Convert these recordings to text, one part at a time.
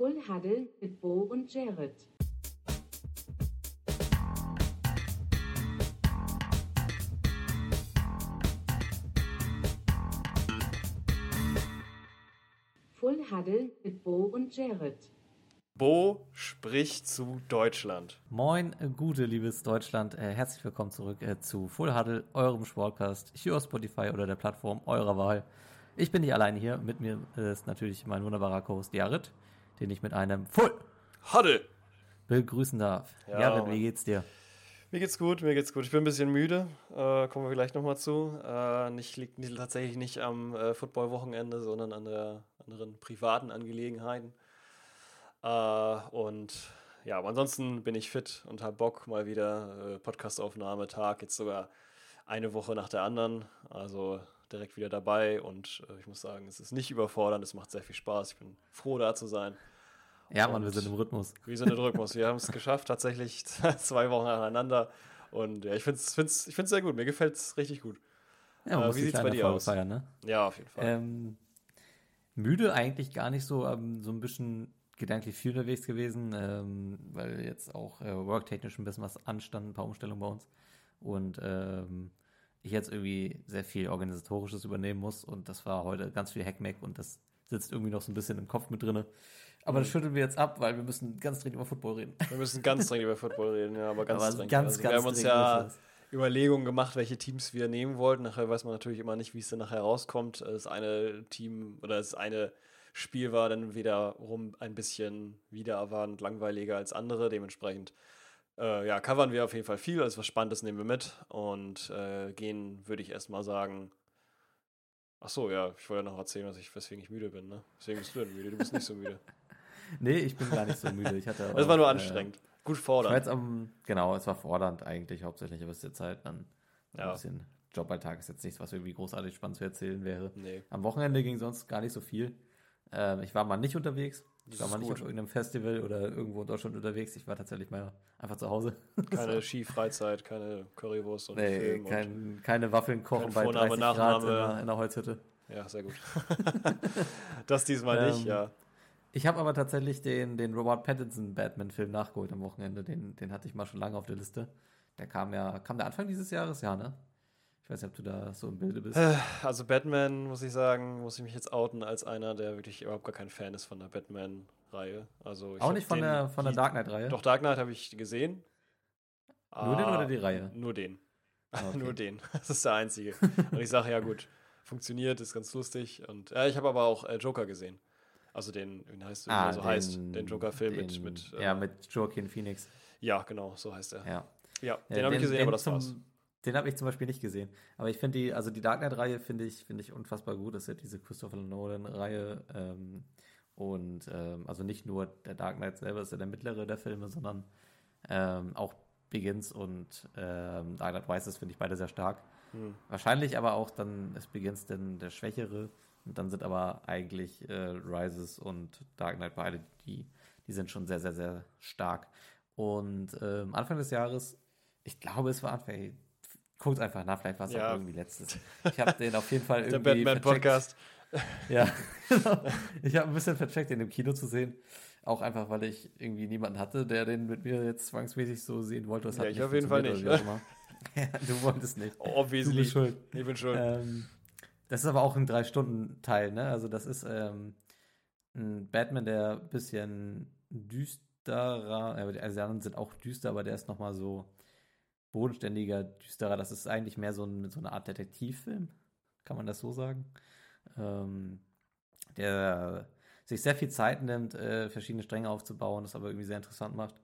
Full Huddle mit Bo und Jared. Full Huddle mit Bo und Jared. Bo spricht zu Deutschland. Moin, äh, gute, liebes Deutschland. Äh, herzlich willkommen zurück äh, zu Full Huddle, eurem Sportcast, hier auf Spotify oder der Plattform eurer Wahl. Ich bin nicht alleine hier. Mit mir ist natürlich mein wunderbarer Co-Host Jared, den ich mit einem Full Huddle begrüßen darf. Ja, Jared, wie geht's dir? Mir geht's gut, mir geht's gut. Ich bin ein bisschen müde, äh, kommen wir gleich nochmal zu. Äh, nicht, liegt nicht, tatsächlich nicht am äh, Football-Wochenende, sondern an der anderen privaten Angelegenheiten. Äh, und ja, aber ansonsten bin ich fit und habe Bock mal wieder. Äh, Podcastaufnahme, Tag, jetzt sogar eine Woche nach der anderen. Also direkt wieder dabei und äh, ich muss sagen, es ist nicht überfordernd, es macht sehr viel Spaß. Ich bin froh, da zu sein. Ja, Mann, wir sind im Rhythmus. Wir sind in Rhythmus. Wir haben es geschafft, tatsächlich zwei Wochen aneinander. Und ja, ich finde es find's, ich find's sehr gut. Mir gefällt es richtig gut. Ja, man Äh, wie die sieht's bei dir Folge aus? feiern, ne? Ja, auf jeden Fall. Ähm, müde eigentlich gar nicht so, ähm, so ein bisschen gedanklich viel unterwegs gewesen, ähm, weil jetzt auch äh, worktechnisch ein bisschen was anstand, ein paar Umstellungen bei uns. Und ähm, ich jetzt irgendwie sehr viel Organisatorisches übernehmen muss und das war heute ganz viel Hackmack und das sitzt irgendwie noch so ein bisschen im Kopf mit drinne. Aber Mhm. das schütteln wir jetzt ab, weil wir müssen ganz dringend über Football reden. Wir müssen ganz dringend über Football reden, ja, aber ganz Aber dringend. ganz, also, ganz wir haben uns ja. Überlegungen gemacht, welche Teams wir nehmen wollten. Nachher weiß man natürlich immer nicht, wie es dann nachher rauskommt. Das eine Team oder das eine Spiel war dann wiederum ein bisschen wieder erwartend langweiliger als andere. Dementsprechend äh, ja, covern wir auf jeden Fall viel. Also was Spannendes nehmen wir mit und äh, gehen, würde ich erstmal sagen. Ach so, ja, ich wollte ja noch erzählen, was ich, weswegen ich müde bin. Ne? Deswegen bist du denn müde. Du bist nicht so müde. Nee, ich bin gar nicht so müde. Ich hatte Das war nur äh, anstrengend. Gut Ich war fordern. jetzt am, genau, es war fordernd eigentlich hauptsächlich, aber es ist jetzt halt dann Ja. ein bisschen Joballtag ist jetzt nichts, was irgendwie großartig spannend zu erzählen wäre. Nee. Am Wochenende ging sonst gar nicht so viel. Ähm, ich war mal nicht unterwegs. Ich Das war ist mal nicht gut. auf irgendeinem Festival oder irgendwo in Deutschland unterwegs. Ich war tatsächlich mal einfach zu Hause. Keine Skifreizeit, keine Currywurst und Nee, Film. Und, kein, keine Waffeln kochen kein bei Vorname, 30 Grad in Nachname. der, in der Holzhütte. ja, sehr gut. das diesmal nicht, Ähm, ja. Ich habe aber tatsächlich den, den Robert Pattinson Batman-Film nachgeholt am Wochenende. Den, den hatte ich mal schon lange auf der Liste. Der kam ja, kam der Anfang dieses Jahres? Ja, ne? Ich weiß nicht, ob du da so im Bilde bist. Äh, Also Batman, muss ich sagen, muss ich mich jetzt outen als einer, der wirklich überhaupt gar kein Fan ist von der Batman-Reihe. Also Auch nicht von den- der, von der Dark Knight-Reihe? Doch, Dark Knight habe ich gesehen. Nur den Ah, oder die Reihe? Nur den. Ah, okay. Nur den. Das ist der einzige. Und ich sage, ja gut, funktioniert, ist ganz lustig. Und ja, ich habe aber auch äh, Joker gesehen. Also den, wie heißt der, er so heißt, den Joker-Film mit, den- mit äh, Ja, mit Joaquin Phoenix. ja, genau, so heißt er. Ja. Ja, den Ja, habe ich gesehen, aber das zum, war's. Den habe ich zum Beispiel nicht gesehen. Aber ich finde die, also die Dark Knight-Reihe finde ich, finde ich unfassbar gut. Das ist ja diese Christopher Nolan-Reihe. Ähm, und ähm, also nicht nur der Dark Knight selber ist ja der mittlere der Filme, sondern ähm, auch Begins und ähm, Dark Knight Rises finde ich beide sehr stark. Hm. Wahrscheinlich aber auch dann ist Begins denn der schwächere. Und dann sind aber eigentlich äh, Rises und Dark Knight beide, die, die sind schon sehr, sehr, sehr stark. Und ähm, Anfang des Jahres, ich glaube, es war Anfang, guckt einfach nach, vielleicht war es Ja. auch irgendwie letztes. Ich habe den auf jeden Fall Der irgendwie vercheckt. Batman-Podcast. Ja, genau. Ich habe ein bisschen vercheckt, den im Kino zu sehen. Auch einfach, weil ich irgendwie niemanden hatte, der den mit mir jetzt zwangsmäßig so sehen wollte. Das Ja, ich nicht auf jeden Fall ja, du wolltest nicht. Obviously. Du bist schuld. Ich bin schuld. Ähm, das ist aber auch ein Drei-Stunden-Teil, ne? Also das ist ähm, ein Batman, der ein bisschen düsterer, ja, die anderen sind auch düster, aber der ist nochmal so bodenständiger, düsterer. Das ist eigentlich mehr so, ein, so eine Art Detektivfilm, kann man das so sagen? Ähm, der sich sehr viel Zeit nimmt, äh, verschiedene Stränge aufzubauen, das aber irgendwie sehr interessant macht.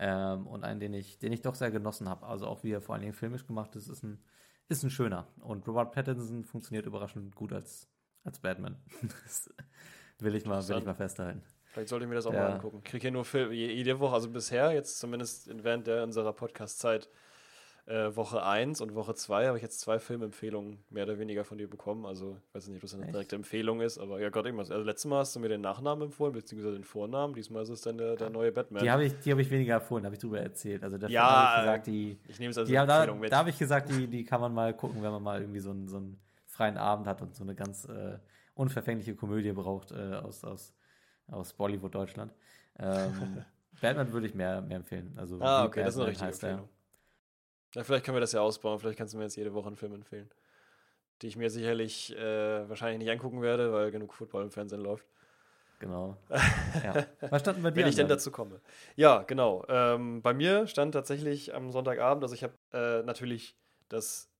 Ähm, und einen, den ich, den ich doch sehr genossen habe. Also auch wie er vor allen Dingen filmisch gemacht ist, ist ein, ist ein schöner. Und Robert Pattinson funktioniert überraschend gut als, als Batman. das will ich, mal, will ich mal festhalten. Vielleicht sollte ich mir das auch Ja. mal angucken. Ich kriege hier nur Film, je- jede Woche, also bisher, jetzt zumindest während der unserer Podcast-Zeit, äh, Woche 1 und Woche 2 habe ich jetzt zwei Filmempfehlungen mehr oder weniger von dir bekommen. Also, ich weiß nicht, ob das eine Echt? direkte Empfehlung ist, aber ja, Gott, irgendwas. Also, letztes Mal hast du mir den Nachnamen empfohlen, beziehungsweise den Vornamen. Diesmal ist es dann der, der neue Batman. Die habe ich, die hab ich weniger erfunden, habe ich drüber erzählt. Also Ja, habe ich gesagt, die, ich nehme es als die haben da, Empfehlung mit. da habe ich gesagt, die, die kann man mal gucken, wenn man mal irgendwie so einen, so einen freien Abend hat und so eine ganz äh, unverfängliche Komödie braucht äh, aus, aus aus Bollywood Deutschland. Ähm, Batman würde ich mehr, mehr empfehlen. Also, ah, okay, das ist eine richtige Empfehlung. Ja, vielleicht können wir das ja ausbauen. Vielleicht kannst du mir jetzt jede Woche einen Film empfehlen. Die ich mir sicherlich äh, wahrscheinlich nicht angucken werde, weil genug Football im Fernsehen läuft. Genau. Ja. Was stand bei dir? Wenn ich denn dazu komme. Ja, genau. Ähm, bei mir stand tatsächlich am Sonntagabend, also ich habe äh, natürlich das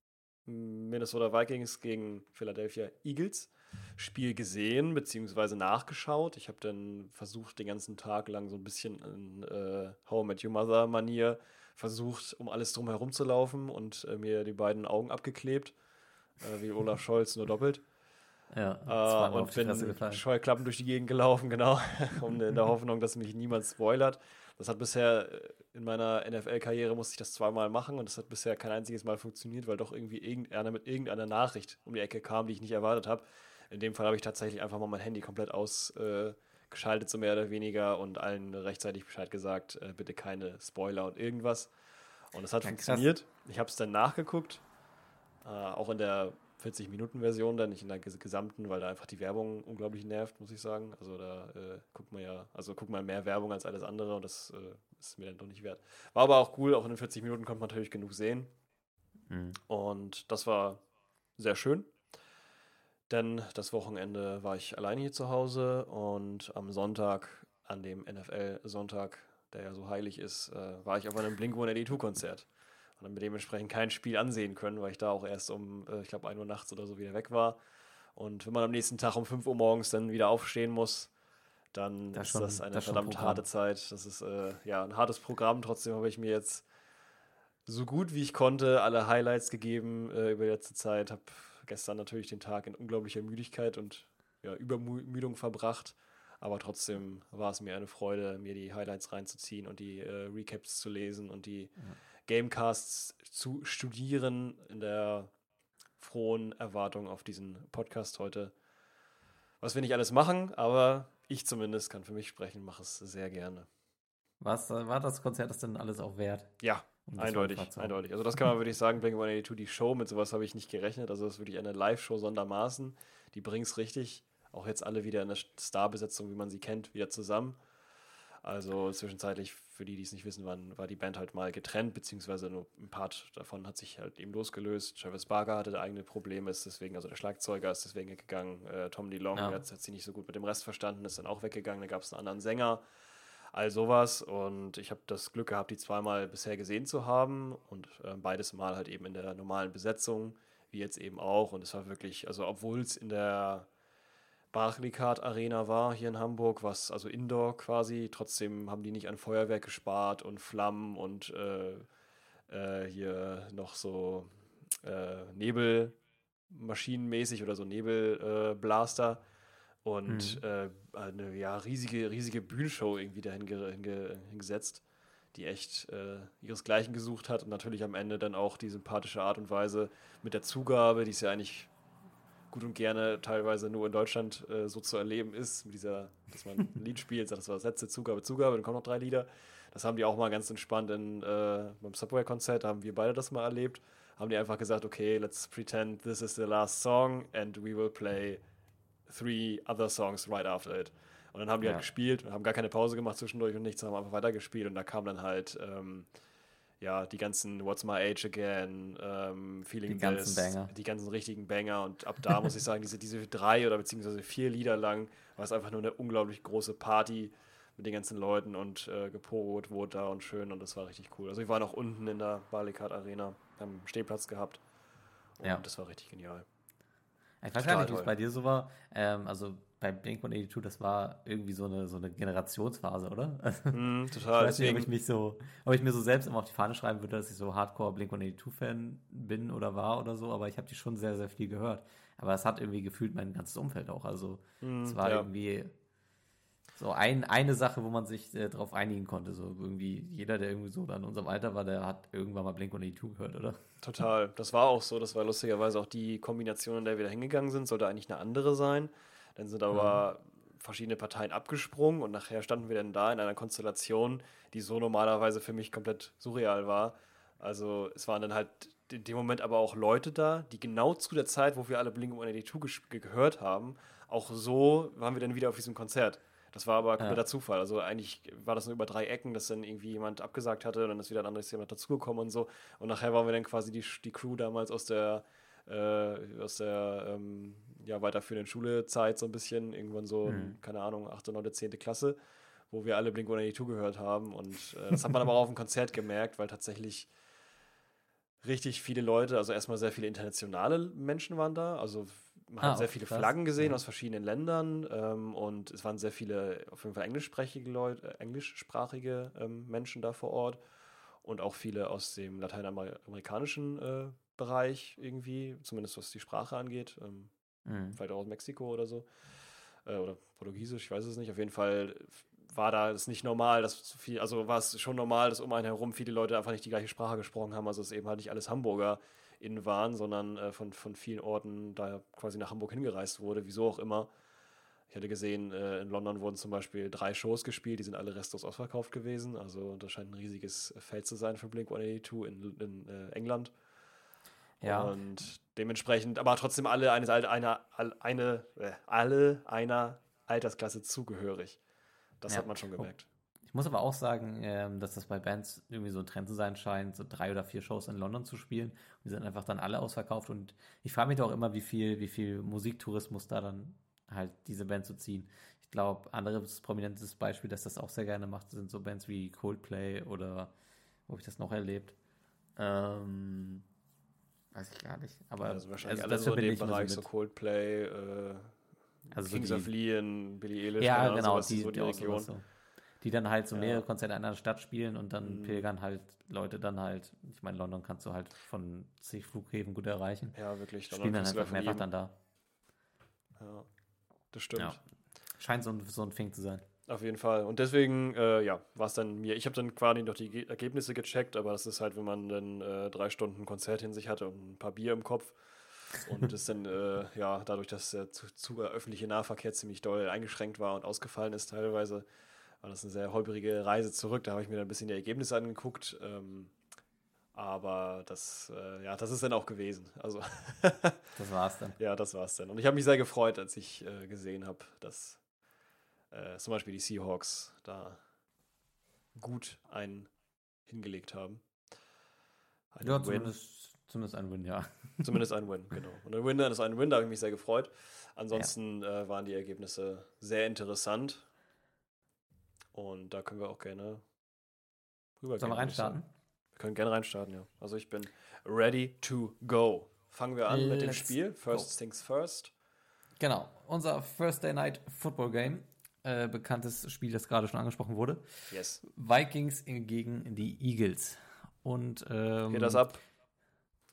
Minnesota Vikings gegen Philadelphia Eagles Spiel gesehen, beziehungsweise nachgeschaut. Ich habe dann versucht, den ganzen Tag lang so ein bisschen in äh, How I Met Your Mother Manier versucht, um alles drum herum zu laufen und äh, mir die beiden Augen abgeklebt, äh, wie Olaf Scholz, nur doppelt. Ja, äh, und bin Scheuklappen durch die Gegend gelaufen, genau, um, in der Hoffnung, dass mich niemand spoilert. Das hat bisher äh, in meiner NFL-Karriere musste ich das zweimal machen und das hat bisher kein einziges Mal funktioniert, weil doch irgendwie irgendeiner mit irgendeiner Nachricht um die Ecke kam, die ich nicht erwartet habe. In dem Fall habe ich tatsächlich einfach mal mein Handy komplett ausgeschaltet, äh, so mehr oder weniger, und allen rechtzeitig Bescheid gesagt, äh, bitte keine Spoiler und irgendwas. Und es hat ja, funktioniert. Ich habe es dann nachgeguckt, äh, auch in der 40-Minuten-Version, dann nicht in der gesamten, weil da einfach die Werbung unglaublich nervt, muss ich sagen. Also da äh, guckt man ja, also guckt man mehr Werbung als alles andere und das äh, ist mir dann doch nicht wert. War aber auch cool, auch in den 40 Minuten konnte man natürlich genug sehen. Mhm. Und das war sehr schön. Denn das Wochenende war ich alleine hier zu Hause und am Sonntag, an dem NFL-Sonntag, der ja so heilig ist, äh, war ich auf einem Blink-182-Konzert und dann dementsprechend kein Spiel ansehen können, weil ich da auch erst um, äh, ich glaube, 1 Uhr nachts oder so wieder weg war. Und wenn man am nächsten Tag um 5 Uhr morgens dann wieder aufstehen muss, dann das ist schon, das eine das verdammt harte Zeit. Das ist äh, ja ein hartes Programm. Trotzdem habe ich mir jetzt so gut wie ich konnte alle Highlights gegeben äh, über die letzte Zeit. Habe gestern natürlich den Tag in unglaublicher Müdigkeit und ja, Übermüdung verbracht. Aber trotzdem war es mir eine Freude, mir die Highlights reinzuziehen und die äh, Recaps zu lesen und die ja. Gamecasts zu studieren in der frohen Erwartung auf diesen Podcast heute. Was wir nicht alles machen, aber ich zumindest kann für mich sprechen, mache es sehr gerne. Was war das Konzert das denn alles auch wert? Ja, eindeutig, eindeutig. Also das kann man wirklich sagen, Blink 182, die Show, mit sowas habe ich nicht gerechnet. Also das ist wirklich eine Live-Show sondermaßen. Die bringt es richtig. Auch jetzt alle wieder in der Starbesetzung, wie man sie kennt, wieder zusammen. Also zwischenzeitlich, für die, die es nicht wissen, waren, war die Band halt mal getrennt, beziehungsweise nur ein Part davon hat sich halt eben losgelöst. Travis Barker hatte eigene Probleme, ist deswegen, also der Schlagzeuger ist deswegen weggegangen. Äh, Tom DeLong ja. hat, hat sich nicht so gut mit dem Rest verstanden, ist dann auch weggegangen. Da gab es einen anderen Sänger, all sowas. Und ich habe das Glück gehabt, die zweimal bisher gesehen zu haben und äh, beides Mal halt eben in der normalen Besetzung, wie jetzt eben auch. Und es war wirklich, also obwohl es in der Barclaycard Arena war hier in Hamburg, was also Indoor quasi. Trotzdem haben die nicht an Feuerwerk gespart und Flammen und äh, äh, hier noch so äh, Nebelmaschinenmäßig oder so Nebelblaster. Und mhm. Äh, eine ja, riesige, riesige Bühnenshow irgendwie dahin hinge hingesetzt, die echt äh, ihresgleichen gesucht hat und natürlich am Ende dann auch die sympathische Art und Weise mit der Zugabe, die ist ja eigentlich gut und gerne teilweise nur in Deutschland äh, so zu erleben ist, mit dieser, dass man ein Lied spielt, sagt, das war Sätze, Zugabe, Zugabe, dann kommen noch drei Lieder. Das haben die auch mal ganz entspannt in, äh, beim Subway-Konzert, da haben wir beide das mal erlebt. Haben die einfach gesagt, okay, let's pretend this is the last song and we will play three other songs right after it. Und dann haben die halt ja. halt gespielt und haben gar keine Pause gemacht zwischendurch und nichts, haben einfach weitergespielt und da kam dann halt ähm, ja, die ganzen What's My Age Again, ähm, Feeling die ganzen This, Banger. die ganzen richtigen Banger und ab da muss ich sagen, diese, diese drei oder beziehungsweise vier Lieder lang war es einfach nur eine unglaublich große Party mit den ganzen Leuten und äh, geport wurde da und schön und das war richtig cool. Also wir waren auch unten in der Barleycard Arena, haben Stehplatz gehabt und ja. das war richtig genial. Ich weiß gar nicht, wie es bei dir so war. Ähm, also bei Blink-182, das war irgendwie so eine, so eine Generationsphase, oder? Mm, total. ich weiß nicht, ob ich, mich so, ob ich mir so selbst immer auf die Fahne schreiben würde, dass ich so Hardcore Blink-182-Fan bin oder war oder so, aber ich habe die schon sehr, sehr viel gehört. Aber es hat irgendwie gefühlt mein ganzes Umfeld auch. Also mm, es war ja. irgendwie so ein, eine Sache, wo man sich äh, darauf einigen konnte. So irgendwie jeder, der irgendwie so in unserem Alter war, der hat irgendwann mal Blink-182 gehört, oder? Total. Das war auch so. Das war lustigerweise auch die Kombination, in der wir da hingegangen sind, sollte eigentlich eine andere sein. Dann sind aber mhm. verschiedene Parteien abgesprungen und nachher standen wir dann da in einer Konstellation, die so normalerweise für mich komplett surreal war. Also es waren dann halt in dem Moment aber auch Leute da, die genau zu der Zeit, wo wir alle Blink 182 gehört haben, auch so waren wir dann wieder auf diesem Konzert. Das war aber kompletter ja. Zufall. Also eigentlich war das nur über drei Ecken, dass dann irgendwie jemand abgesagt hatte und dann ist wieder ein anderes jemand dazugekommen und so. Und nachher waren wir dann quasi die, die Crew damals aus der, äh, aus der ähm, ja, weiterführenden Schulezeit so ein bisschen. Irgendwann so, mhm. keine Ahnung, 8., 9., 10. Klasse, wo wir alle Blink-182 gehört haben. Und äh, das hat man aber auch auf dem Konzert gemerkt, weil tatsächlich richtig viele Leute, also erstmal sehr viele internationale Menschen waren da, also man ah, hat sehr viele krass. Flaggen gesehen ja. aus verschiedenen Ländern ähm, und es waren sehr viele, auf jeden Fall englischsprachige Leute, äh, englischsprachige ähm, Menschen da vor Ort und auch viele aus dem lateinamerikanischen äh, Bereich irgendwie, zumindest was die Sprache angeht, ähm, mhm. vielleicht auch aus Mexiko oder so äh, oder Portugiesisch, ich weiß es nicht. Auf jeden Fall war da es nicht normal, dass so viel, also war es schon normal, dass um einen herum viele Leute einfach nicht die gleiche Sprache gesprochen haben. Also es eben halt nicht alles Hamburger in waren, sondern äh, von, von vielen Orten da quasi nach Hamburg hingereist wurde, wieso auch immer. Ich hatte gesehen, äh, in London wurden zum Beispiel drei Shows gespielt, die sind alle restlos ausverkauft gewesen. Also das scheint ein riesiges Feld zu sein für Blink 182 in, in äh, England. Ja. Und dementsprechend, aber trotzdem alle eine, eine, eine, äh, alle einer Altersklasse zugehörig. Das ja. hat man schon gemerkt. Ich muss aber auch sagen, ähm, dass das bei Bands irgendwie so ein Trend zu sein scheint, so drei oder vier Shows in London zu spielen. Und die sind einfach dann alle ausverkauft. Und ich frage mich doch immer, wie viel, wie viel Musiktourismus da dann halt diese Band zu ziehen. Ich glaube, anderes prominentes Beispiel, das das auch sehr gerne macht, sind so Bands wie Coldplay oder wo habe ich das noch erlebt? Ähm, weiß ich gar nicht. Aber also wahrscheinlich also, alle so in dem Bereich, so, so Coldplay, äh, also Kings so die, of Leon, Billy Eilish, ja, genau, die, so die, die Region. So die dann halt so mehrere Konzerte in einer Stadt spielen und dann mhm. pilgern halt Leute dann halt, ich meine, London kannst du halt von zig Flughäfen gut erreichen. Ja, wirklich. Spielen dann einfach mehrfach dann da. Ja, das stimmt. Ja. Scheint so ein, so ein Fing zu sein. Auf jeden Fall. Und deswegen, äh, ja, war es dann mir. Ich habe dann quasi noch die Ergebnisse gecheckt, aber das ist halt, wenn man dann äh, drei Stunden Konzert hin sich hatte und ein paar Bier im Kopf und es dann, äh, ja, dadurch, dass der zu, zu öffentliche Nahverkehr ziemlich doll eingeschränkt war und ausgefallen ist teilweise, war das eine sehr holprige Reise zurück. Da habe ich mir dann ein bisschen die Ergebnisse angeguckt. Ähm, aber das, äh, ja, das ist dann auch gewesen. Also das war's dann. Ja, das war's dann. Und ich habe mich sehr gefreut, als ich äh, gesehen habe, dass äh, zum Beispiel die Seahawks da gut einen hingelegt haben. Einen ja, zumindest, zumindest ein Win, ja. Zumindest ein Win, genau. Und ein Win dann ist ein Win, da habe ich mich sehr gefreut. Ansonsten ja. Äh, waren die Ergebnisse sehr interessant. Und da können wir auch gerne rüber Sollen wir reinstarten? Wir können gerne reinstarten, ja. Also ich bin ready to go. Fangen wir an Let's mit dem Spiel. First go. things first. Genau, unser First Day Night Football Game. Äh, bekanntes Spiel, das gerade schon angesprochen wurde. Yes. Vikings gegen die Eagles. Und ähm, geht das ab?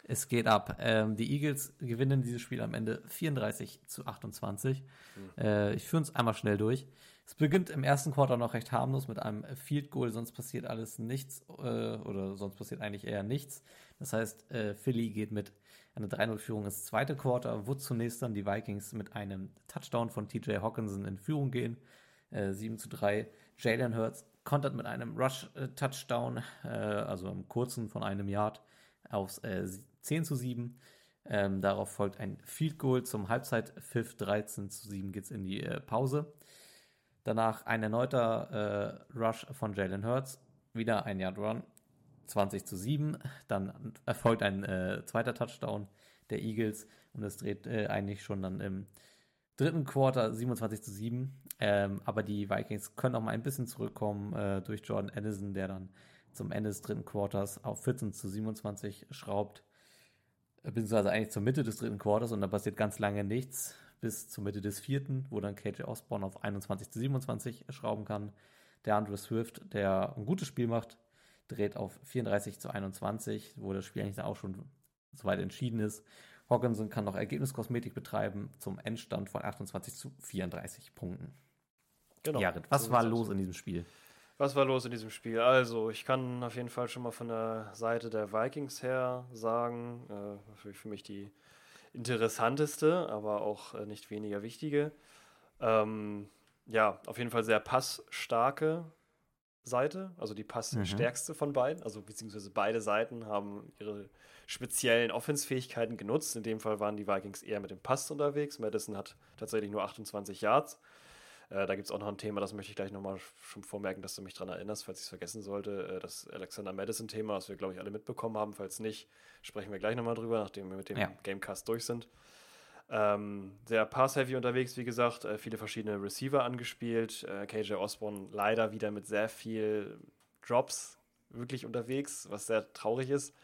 Es geht ab. Ähm, die Eagles gewinnen dieses Spiel am Ende 34 zu 28. Mhm. Äh, ich führe uns einmal schnell durch. Es beginnt im ersten Quarter noch recht harmlos mit einem Field Goal, sonst passiert alles nichts äh, oder sonst passiert eigentlich eher nichts. Das heißt, äh, Philly geht mit einer 3-0-Führung ins zweite Quarter, wo zunächst dann die Vikings mit einem Touchdown von TJ Hawkinson in Führung gehen. Äh, 7 zu 3. Jalen Hurts kontert mit einem Rush-Touchdown, äh, also im kurzen von einem Yard, aufs 10 äh, zu 7. Ähm, darauf folgt ein Field Goal zum Halbzeit-Pfiff. 13 zu 7 geht es in die äh, Pause. Danach ein erneuter äh, Rush von Jalen Hurts, wieder ein Yard Run, 20 zu 7. Dann erfolgt ein äh, zweiter Touchdown der Eagles und es dreht äh, eigentlich schon dann im dritten Quarter 27 zu 7. Ähm, aber die Vikings können auch mal ein bisschen zurückkommen äh, durch Jordan Addison, der dann zum Ende des dritten Quarters auf 14 zu 27 schraubt. Beziehungsweise eigentlich zur Mitte des dritten Quarters und da passiert ganz lange nichts bis zur Mitte des vierten, wo dann KJ Osborne auf 21 zu 27 schrauben kann. Der Andrew Swift, der ein gutes Spiel macht, dreht auf 34 zu 21, wo das Spiel eigentlich dann auch schon soweit entschieden ist. Hawkinson kann noch Ergebniskosmetik betreiben zum Endstand von 28 zu 34 Punkten. Genau. Jared, was so war los in diesem Spiel? Was war los in diesem Spiel? Also, ich kann auf jeden Fall schon mal von der Seite der Vikings her sagen, äh, für mich die interessanteste, aber auch äh, nicht weniger wichtige. Ähm, ja, auf jeden Fall sehr passstarke Seite, also die passstärkste mhm. von beiden. Also beziehungsweise beide Seiten haben ihre speziellen Offensfähigkeiten genutzt. In dem Fall waren die Vikings eher mit dem Pass unterwegs. Madison hat tatsächlich nur 28 Yards. Äh, da gibt es auch noch ein Thema, das möchte ich gleich nochmal schon vormerken, dass du mich daran erinnerst, falls ich es vergessen sollte. Äh, das Alexander Madison-Thema, was wir, glaube ich, alle mitbekommen haben. Falls nicht, sprechen wir gleich nochmal drüber, nachdem wir mit dem ja. Gamecast durch sind. Ähm, sehr pass-heavy unterwegs, wie gesagt, äh, viele verschiedene Receiver angespielt. Äh, KJ Osborne leider wieder mit sehr viel Drops wirklich unterwegs, was sehr traurig ist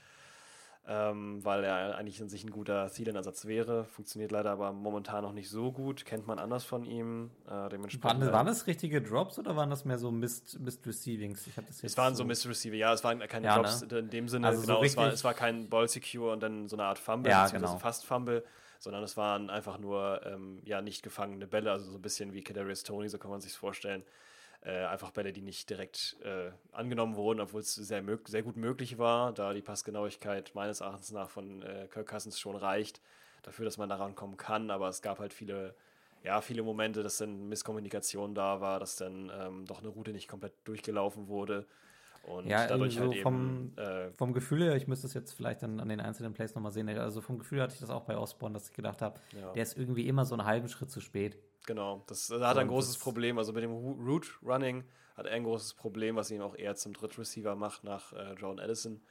ähm, weil er eigentlich in sich ein guter Zielenersatz wäre. Funktioniert leider aber momentan noch nicht so gut. Kennt man anders von ihm. Äh, dementsprechend, waren, waren das richtige Drops oder waren das mehr so Mist, Mist Receivings? Ich das jetzt es waren so, so Mist Receiver, ja, es waren keine ja, Drops ne? in dem Sinne. Also genau, so es, war, es war kein Ball Secure und dann so eine Art Fumble, ja, genau. fast Fumble sondern es waren einfach nur ähm, ja nicht gefangene Bälle, also so ein bisschen wie Kadarius Tony, so kann man sich vorstellen. Äh, einfach Bälle, die nicht direkt äh, angenommen wurden, obwohl es sehr, sehr gut möglich war, da die Passgenauigkeit meines Erachtens nach von äh, Kirk Cousins schon reicht, dafür, dass man daran kommen kann. Aber es gab halt viele, ja, viele Momente, dass dann Misskommunikation da war, dass dann ähm, doch eine Route nicht komplett durchgelaufen wurde. Und ja, dadurch also halt vom, eben, äh, vom Gefühl her, ich müsste es jetzt vielleicht dann an den einzelnen Plays nochmal sehen, also vom Gefühl hatte ich das auch bei Osborne, dass ich gedacht habe, ja. der ist irgendwie immer so einen halben Schritt zu spät. Genau, das, da hat er ein großes Problem. Also mit dem Root Running hat er ein großes Problem, was ihn auch eher zum Drittreceiver macht nach äh, Jordan Addison,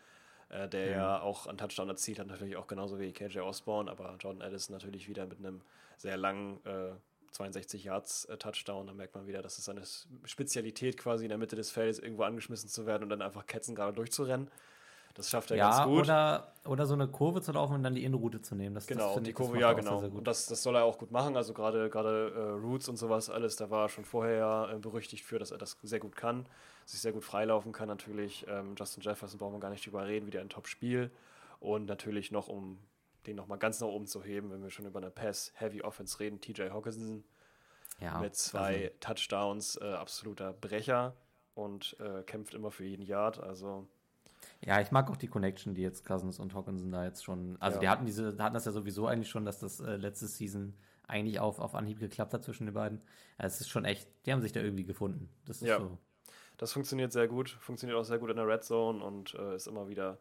äh, der mhm. ja auch einen Touchdown erzielt hat, natürlich auch genauso wie KJ Osborne, aber Jordan Addison natürlich wieder mit einem sehr langen äh, 62 Yards äh, Touchdown. Da merkt man wieder, dass es seine Spezialität quasi in der Mitte des Feldes irgendwo angeschmissen zu werden und dann einfach Ketzen gerade durchzurennen. Das schafft er ja, ganz gut. Oder, oder so eine Kurve zu laufen und dann die Innenroute zu nehmen. Das, genau, das die Kurve, ja, genau. Sehr, sehr und das, das soll er auch gut machen. Also gerade gerade äh, Roots und sowas alles, da war er schon vorher ja äh, berüchtigt für, dass er das sehr gut kann, sich sehr gut freilaufen kann natürlich. Ähm, Justin Jefferson brauchen wir gar nicht drüber reden, wieder ein Top-Spiel. Und natürlich noch, um den nochmal ganz nach oben zu heben, wenn wir schon über eine Pass-Heavy-Offense reden, TJ Hawkinson ja, mit zwei also. Touchdowns, äh, absoluter Brecher und äh, kämpft immer für jeden Yard. Also ja, ich mag auch die Connection, die jetzt Cousins und Hawkinson da jetzt schon. Also ja. die hatten diese, hatten das ja sowieso eigentlich schon, dass das äh, letzte Season eigentlich auf, auf Anhieb geklappt hat zwischen den beiden. es ist schon echt, die haben sich da irgendwie gefunden. Das ist ja. so. Das funktioniert sehr gut, funktioniert auch sehr gut in der Red Zone und äh, ist immer wieder,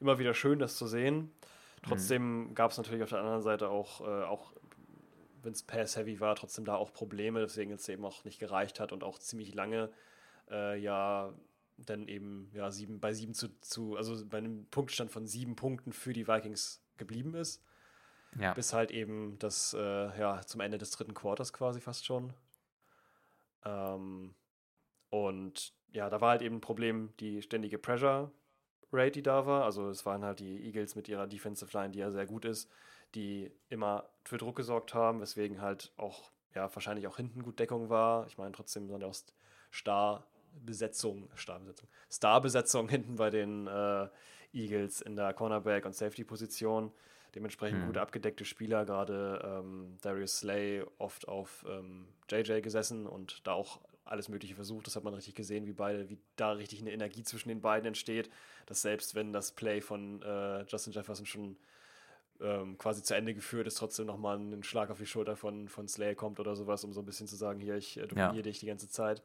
immer wieder schön, das zu sehen. Trotzdem mhm. gab es natürlich auf der anderen Seite auch, äh, auch wenn es Pass-Heavy war, trotzdem da auch Probleme, deswegen es eben auch nicht gereicht hat und auch ziemlich lange äh, ja dann eben ja, sieben, bei sieben zu, zu, also bei einem Punktstand von sieben Punkten für die Vikings geblieben ist. Ja. Bis halt eben das, äh, ja, zum Ende des dritten Quarters quasi fast schon. Ähm, und ja, da war halt eben ein Problem, die ständige Pressure Rate, die da war. Also es waren halt die Eagles mit ihrer Defensive Line, die ja sehr gut ist, die immer für Druck gesorgt haben, weswegen halt auch, ja, wahrscheinlich auch hinten gut Deckung war. Ich meine, trotzdem sind ja auch Star Besetzung, Starbesetzung, Starbesetzung hinten bei den äh, Eagles in der Cornerback- und Safety-Position. Dementsprechend mhm. gut abgedeckte Spieler, gerade ähm, Darius Slay oft auf ähm, JJ gesessen und da auch alles Mögliche versucht. Das hat man richtig gesehen, wie beide, wie da richtig eine Energie zwischen den beiden entsteht. Dass selbst wenn das Play von äh, Justin Jefferson schon ähm, quasi zu Ende geführt ist, trotzdem nochmal ein Schlag auf die Schulter von, von Slay kommt oder sowas, um so ein bisschen zu sagen, hier, ich äh, dominiere ja. dich die ganze Zeit.